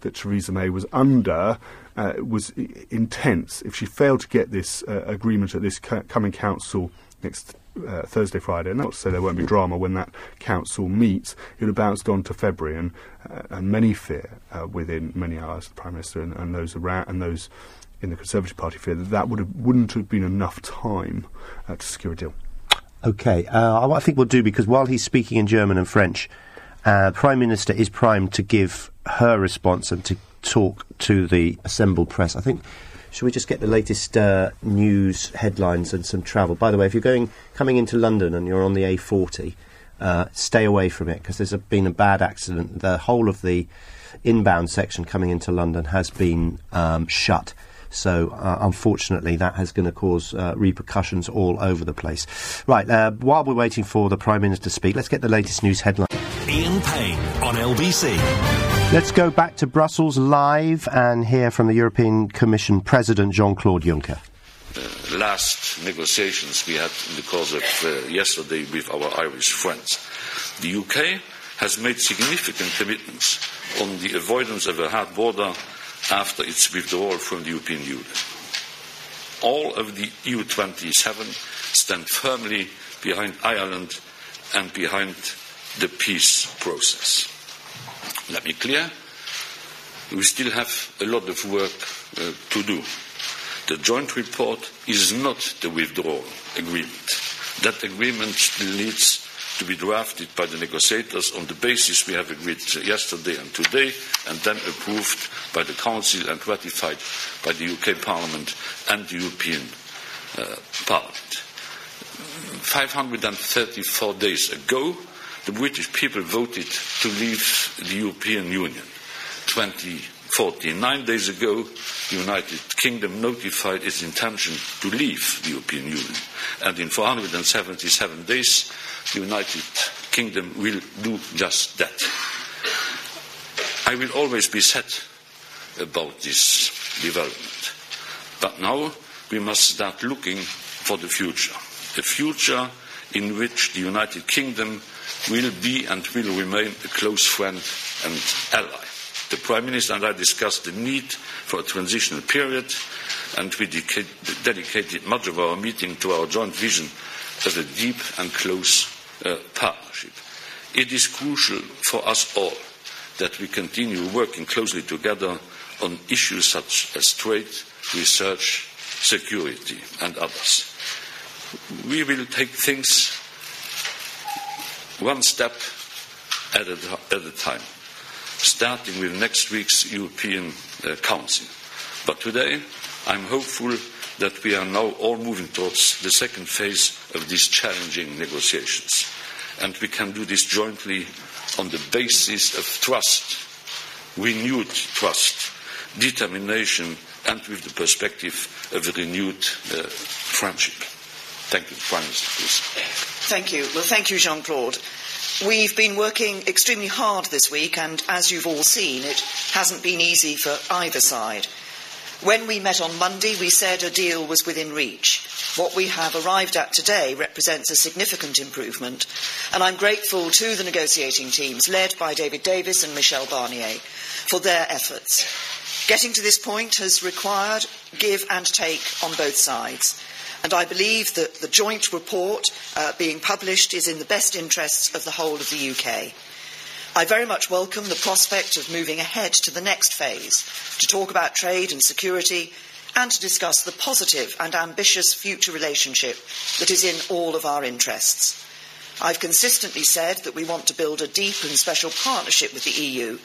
that Theresa May was under uh, was intense. If she failed to get this uh, agreement at this coming council next uh, Thursday, Friday, and to say there won't be drama when that council meets, it would have bounced on to February, and, uh, and many fear uh, within many hours, the Prime Minister and, and those around and those in the Conservative Party fear that that would have, wouldn't have been enough time uh, to secure a deal. Okay, uh, I think we'll do because while he's speaking in German and French, uh, Prime Minister is primed to give her response and to talk to the assembled press. I think. Should we just get the latest uh, news headlines and some travel? By the way, if you're going coming into London and you're on the A40, uh, stay away from it because there's a, been a bad accident. The whole of the inbound section coming into London has been um, shut. So, uh, unfortunately, that has going to cause uh, repercussions all over the place. Right, uh, while we're waiting for the Prime Minister to speak, let's get the latest news headline. Ian Payne on LBC. Let's go back to Brussels live and hear from the European Commission President Jean Claude Juncker. uh, last negotiations we had in the course of uh, yesterday with our Irish friends. The UK has made significant commitments on the avoidance of a hard border after its withdrawal from the European Union. All of the EU 27 stand firmly behind Ireland and behind the peace process. Let me clear, we still have a lot of work uh, to do. The joint report is not the withdrawal agreement. That agreement still needs to be drafted by the negotiators on the basis we have agreed yesterday and today, and then approved by the Council and ratified by the UK Parliament and the European uh, Parliament. 534 days ago, the British people voted to leave the European Union. 2014, nine days ago, the United Kingdom notified its intention to leave the European Union. And in 477 days, the United Kingdom will do just that. I will always be sad about this development. But now we must start looking for the future. A future in which the United Kingdom will be and will remain a close friend and ally. The Prime Minister and I discussed the need for a transitional period, and we dedicated much of our meeting to our joint vision of a deep and close uh, partnership. It is crucial for us all that we continue working closely together on issues such as trade, research, security, and others. We will take things one step at a, at a time, starting with next week's European uh, Council. But today, I'm hopeful that we are now all moving towards the second phase of these challenging negotiations. And we can do this jointly on the basis of trust, renewed trust, determination, and with the perspective of a renewed uh, friendship. Thank you. Prime Minister, please. Thank you. Well, thank you, Jean Claude. We've been working extremely hard this week, and as you've all seen, it hasn't been easy for either side. When we met on Monday, we said a deal was within reach. What we have arrived at today represents a significant improvement, and I'm grateful to the negotiating teams led by David Davis and Michel Barnier for their efforts. Getting to this point has required give and take on both sides, and I believe that the joint report uh, being published is in the best interests of the whole of the UK. I very much welcome the prospect of moving ahead to the next phase to talk about trade and security and to discuss the positive and ambitious future relationship that is in all of our interests. I've consistently said that we want to build a deep and special partnership with the EU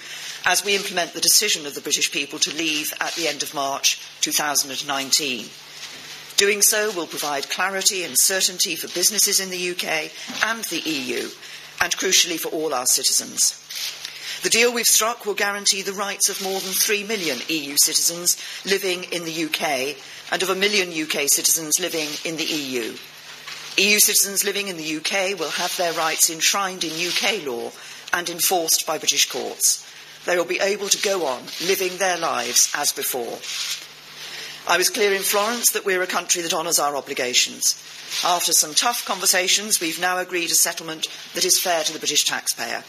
as we implement the decision of the British people to leave at the end of March 2019. Doing so will provide clarity and certainty for businesses in the UK and the EU and crucially for all our citizens. The deal we've struck will guarantee the rights of more than 3 million EU citizens living in the UK and of a million UK citizens living in the EU. EU citizens living in the UK will have their rights enshrined in UK law and enforced by British courts. They will be able to go on living their lives as before. I was clear in Florence that we're a country that honours our obligations. After some tough conversations, we've now agreed a settlement that is fair to the British taxpayer.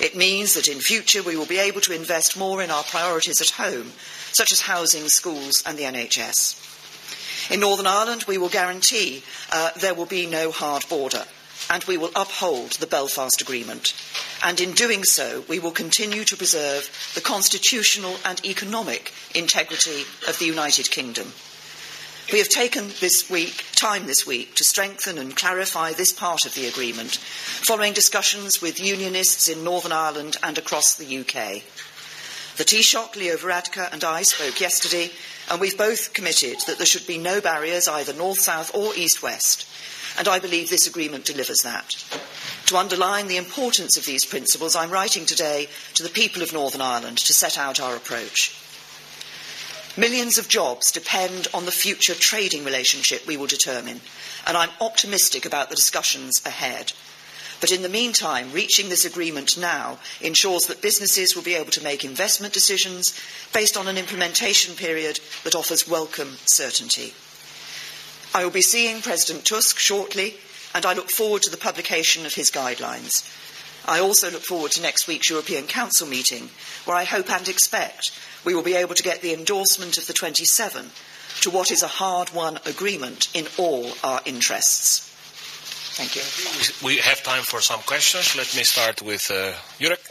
It means that in future we will be able to invest more in our priorities at home, such as housing, schools and the NHS. In Northern Ireland, we will guarantee uh, there will be no hard border and we will uphold the Belfast Agreement. And in doing so, we will continue to preserve the constitutional and economic integrity of the United Kingdom. We have taken this week, time this week to strengthen and clarify this part of the agreement, following discussions with unionists in Northern Ireland and across the UK. The Taoiseach, Leo Varadkar, and I spoke yesterday, and we've both committed that there should be no barriers, either north-south or east-west, and I believe this agreement delivers that. To underline the importance of these principles, I'm writing today to the people of Northern Ireland to set out our approach. Millions of jobs depend on the future trading relationship we will determine, and I'm optimistic about the discussions ahead. But in the meantime, reaching this agreement now ensures that businesses will be able to make investment decisions based on an implementation period that offers welcome certainty. I will be seeing President Tusk shortly, and I look forward to the publication of his guidelines. I also look forward to next week's European Council meeting, where I hope and expect we will be able to get the endorsement of the 27 to what is a hard won agreement in all our interests. Thank you. We have time for some questions. Let me start with uh, Jurek.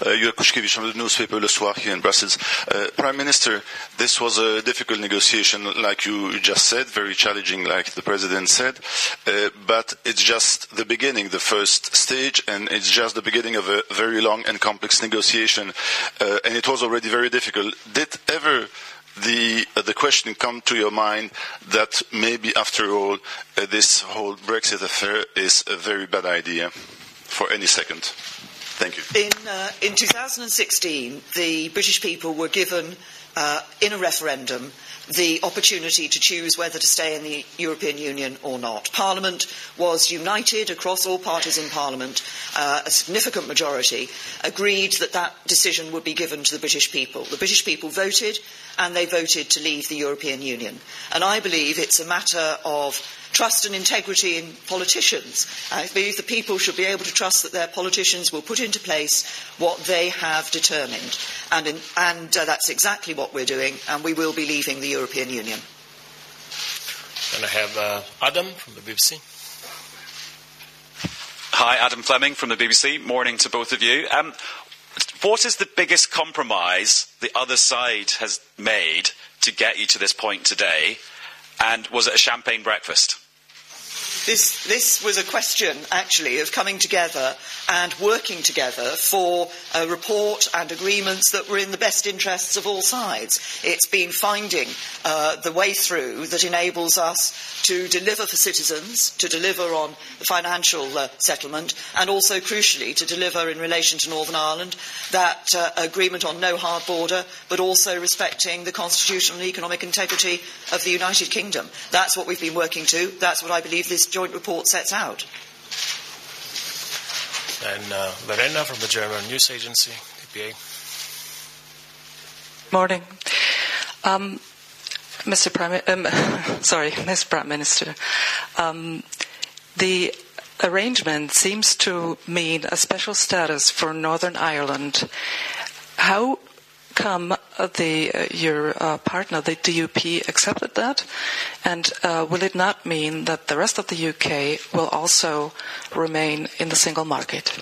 Uh, Kuczkiewicz from the newspaper Le Soir here in Brussels. Uh, Prime Minister, this was a difficult negotiation, like you just said, very challenging, like the President said, uh, but it's just the beginning, the first stage, and it's just the beginning of a very long and complex negotiation, uh, and it was already very difficult. Did ever the uh, the question come to your mind that maybe after all uh, this whole Brexit affair is a very bad idea for any second? Thank you. In, uh, in 2016, the British people were given, uh, in a referendum, the opportunity to choose whether to stay in the European Union or not. Parliament was united across all parties in Parliament. Uh, a significant majority agreed that that decision would be given to the British people. The British people voted, and they voted to leave the European Union. And I believe it's a matter of trust and integrity in politicians. I believe the people should be able to trust that their politicians will put into place what they have determined. And, in, and uh, that's exactly what we're doing, and we will be leaving the European Union. And I have uh, Adam from the BBC. Hi, Adam Fleming from the BBC. Morning to both of you. Um, what is the biggest compromise the other side has made to get you to this point today? And was it a champagne breakfast? This, this was a question, actually, of coming together and working together for a report and agreements that were in the best interests of all sides. It's been finding uh, the way through that enables us to deliver for citizens, to deliver on the financial uh, settlement, and also, crucially, to deliver in relation to Northern Ireland that uh, agreement on no hard border, but also respecting the constitutional and economic integrity of the United Kingdom. That's what we've been working to. That's what I believe this joint report sets out. And uh, Lorena from the German news agency, DPA. Morning. Um, Mr. Prime, um, sorry, Mr. Prime Minister. Um, the arrangement seems to mean a special status for Northern Ireland. How come the uh, your uh, partner, the DUP, accepted that? And uh, will it not mean that the rest of the UK will also remain in the single market?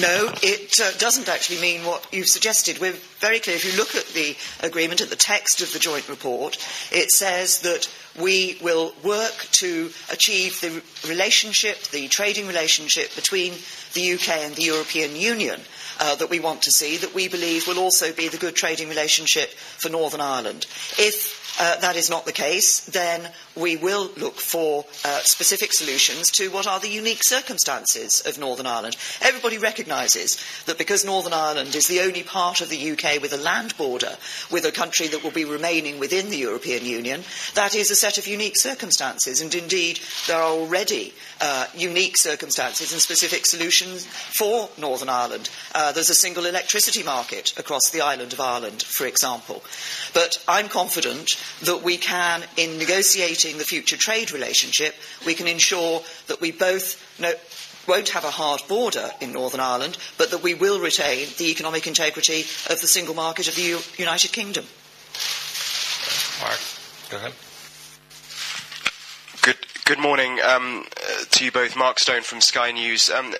No, it uh, doesn't actually mean what you've suggested. We're very clear. If you look at the agreement, at the text of the joint report, it says that we will work to achieve the relationship, the trading relationship between the UK and the European Union uh, that we want to see, that we believe will also be the good trading relationship for Northern Ireland. If uh, that is not the case, then we will look for uh, specific solutions to what are the unique circumstances of Northern Ireland. Everybody recognises that because Northern Ireland is the only part of the UK with a land border with a country that will be remaining within the European Union, that is a set of unique circumstances. And indeed, there are already uh, unique circumstances and specific solutions for Northern Ireland. There's a single electricity market across the island of Ireland, for example. But I'm confident that we can, in negotiating the future trade relationship, we can ensure that we both know, won't have a hard border in Northern Ireland, but that we will retain the economic integrity of the single market of the U- United Kingdom. Mark, go ahead. Good, good morning um, uh, to you both. Mark Stone from Sky News. Um,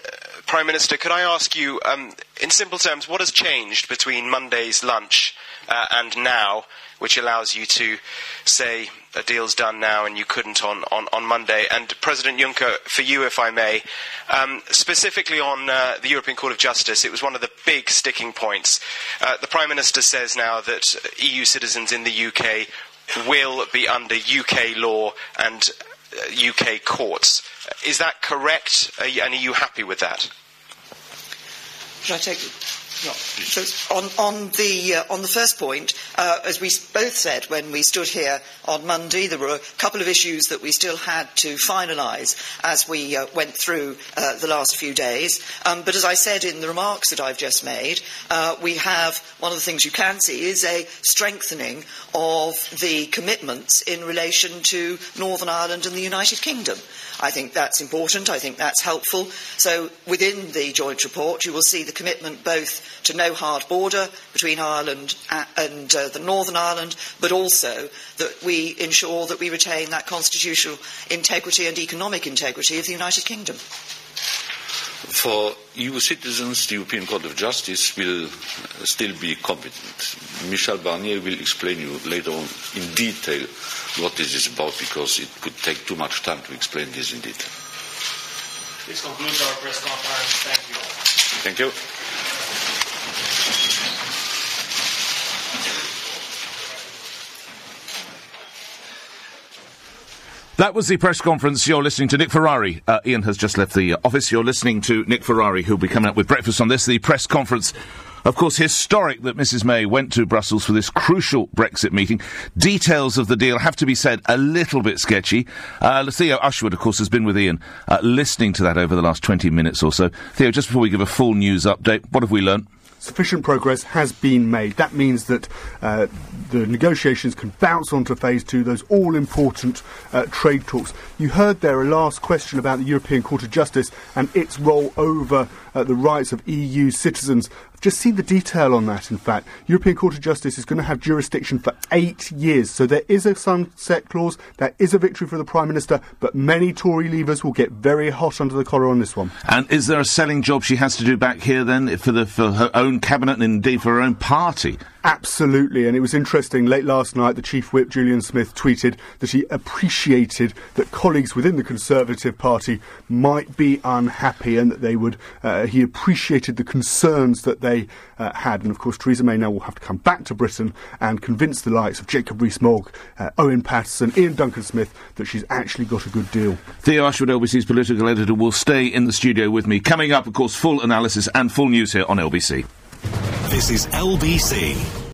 Prime Minister, could I ask you, um, in simple terms, what has changed between Monday's lunch uh, and now, which allows you to say a deal's done now and you couldn't on, on, on Monday? And President Juncker, for you, if I may, um, specifically on uh, the European Court of Justice, it was one of the big sticking points. Uh, the Prime Minister says now that EU citizens in the UK will be under UK law and UK uh, courts. Is that correct? And are you happy with that? Should I take So on, on, the, uh, on the first point, uh, as we both said when we stood here on Monday, there were a couple of issues that we still had to finalise as we uh, went through uh, the last few days. Um, but as I said in the remarks that I've just made, uh, we have one of the things you can see is a strengthening of the commitments in relation to Northern Ireland and the United Kingdom. I think that's important. I think that's helpful. So within the joint report, you will see the commitment both to no hard border between Ireland and uh, the Northern Ireland, but also that we ensure that we retain that constitutional integrity and economic integrity of the United Kingdom. For EU citizens, the European Court of Justice will still be competent. Michel Barnier will explain you later on in detail what this is about because it would take too much time to explain this in detail. This concludes our press conference. Thank you. Thank you. That was the press conference. You're listening to Nick Ferrari. Uh, Ian has just left the office. You're listening to Nick Ferrari, who'll be coming up with breakfast on this. The press conference of course, historic that Mrs May went to Brussels for this crucial Brexit meeting. Details of the deal have to be said a little bit sketchy. Uh, Theo Usherwood, of course, has been with Ian uh, listening to that over the last 20 minutes or so. Theo, just before we give a full news update, what have we learned? Sufficient progress has been made. That means that uh, the negotiations can bounce onto phase two, those all important uh, trade talks. You heard there a last question about the European Court of Justice and its role over uh, the rights of EU citizens. Just see the detail on that, in fact. European Court of Justice is going to have jurisdiction for eight years. So there is a sunset clause, there is a victory for the Prime Minister, but many Tory leavers will get very hot under the collar on this one. And is there a selling job she has to do back here then for the for her own cabinet and indeed for her own party? Absolutely, and it was interesting. Late last night, the Chief Whip, Julian Smith, tweeted that he appreciated that colleagues within the Conservative Party might be unhappy and that they would. Uh, he appreciated the concerns that they uh, had. And of course, Theresa May now will have to come back to Britain and convince the likes of Jacob Rees Mogg, uh, Owen Paterson, Iain Duncan Smith that she's actually got a good deal. Theo Usherwood, LBC's political editor, will stay in the studio with me. Coming up, of course, full analysis and full news here on LBC. This is LBC.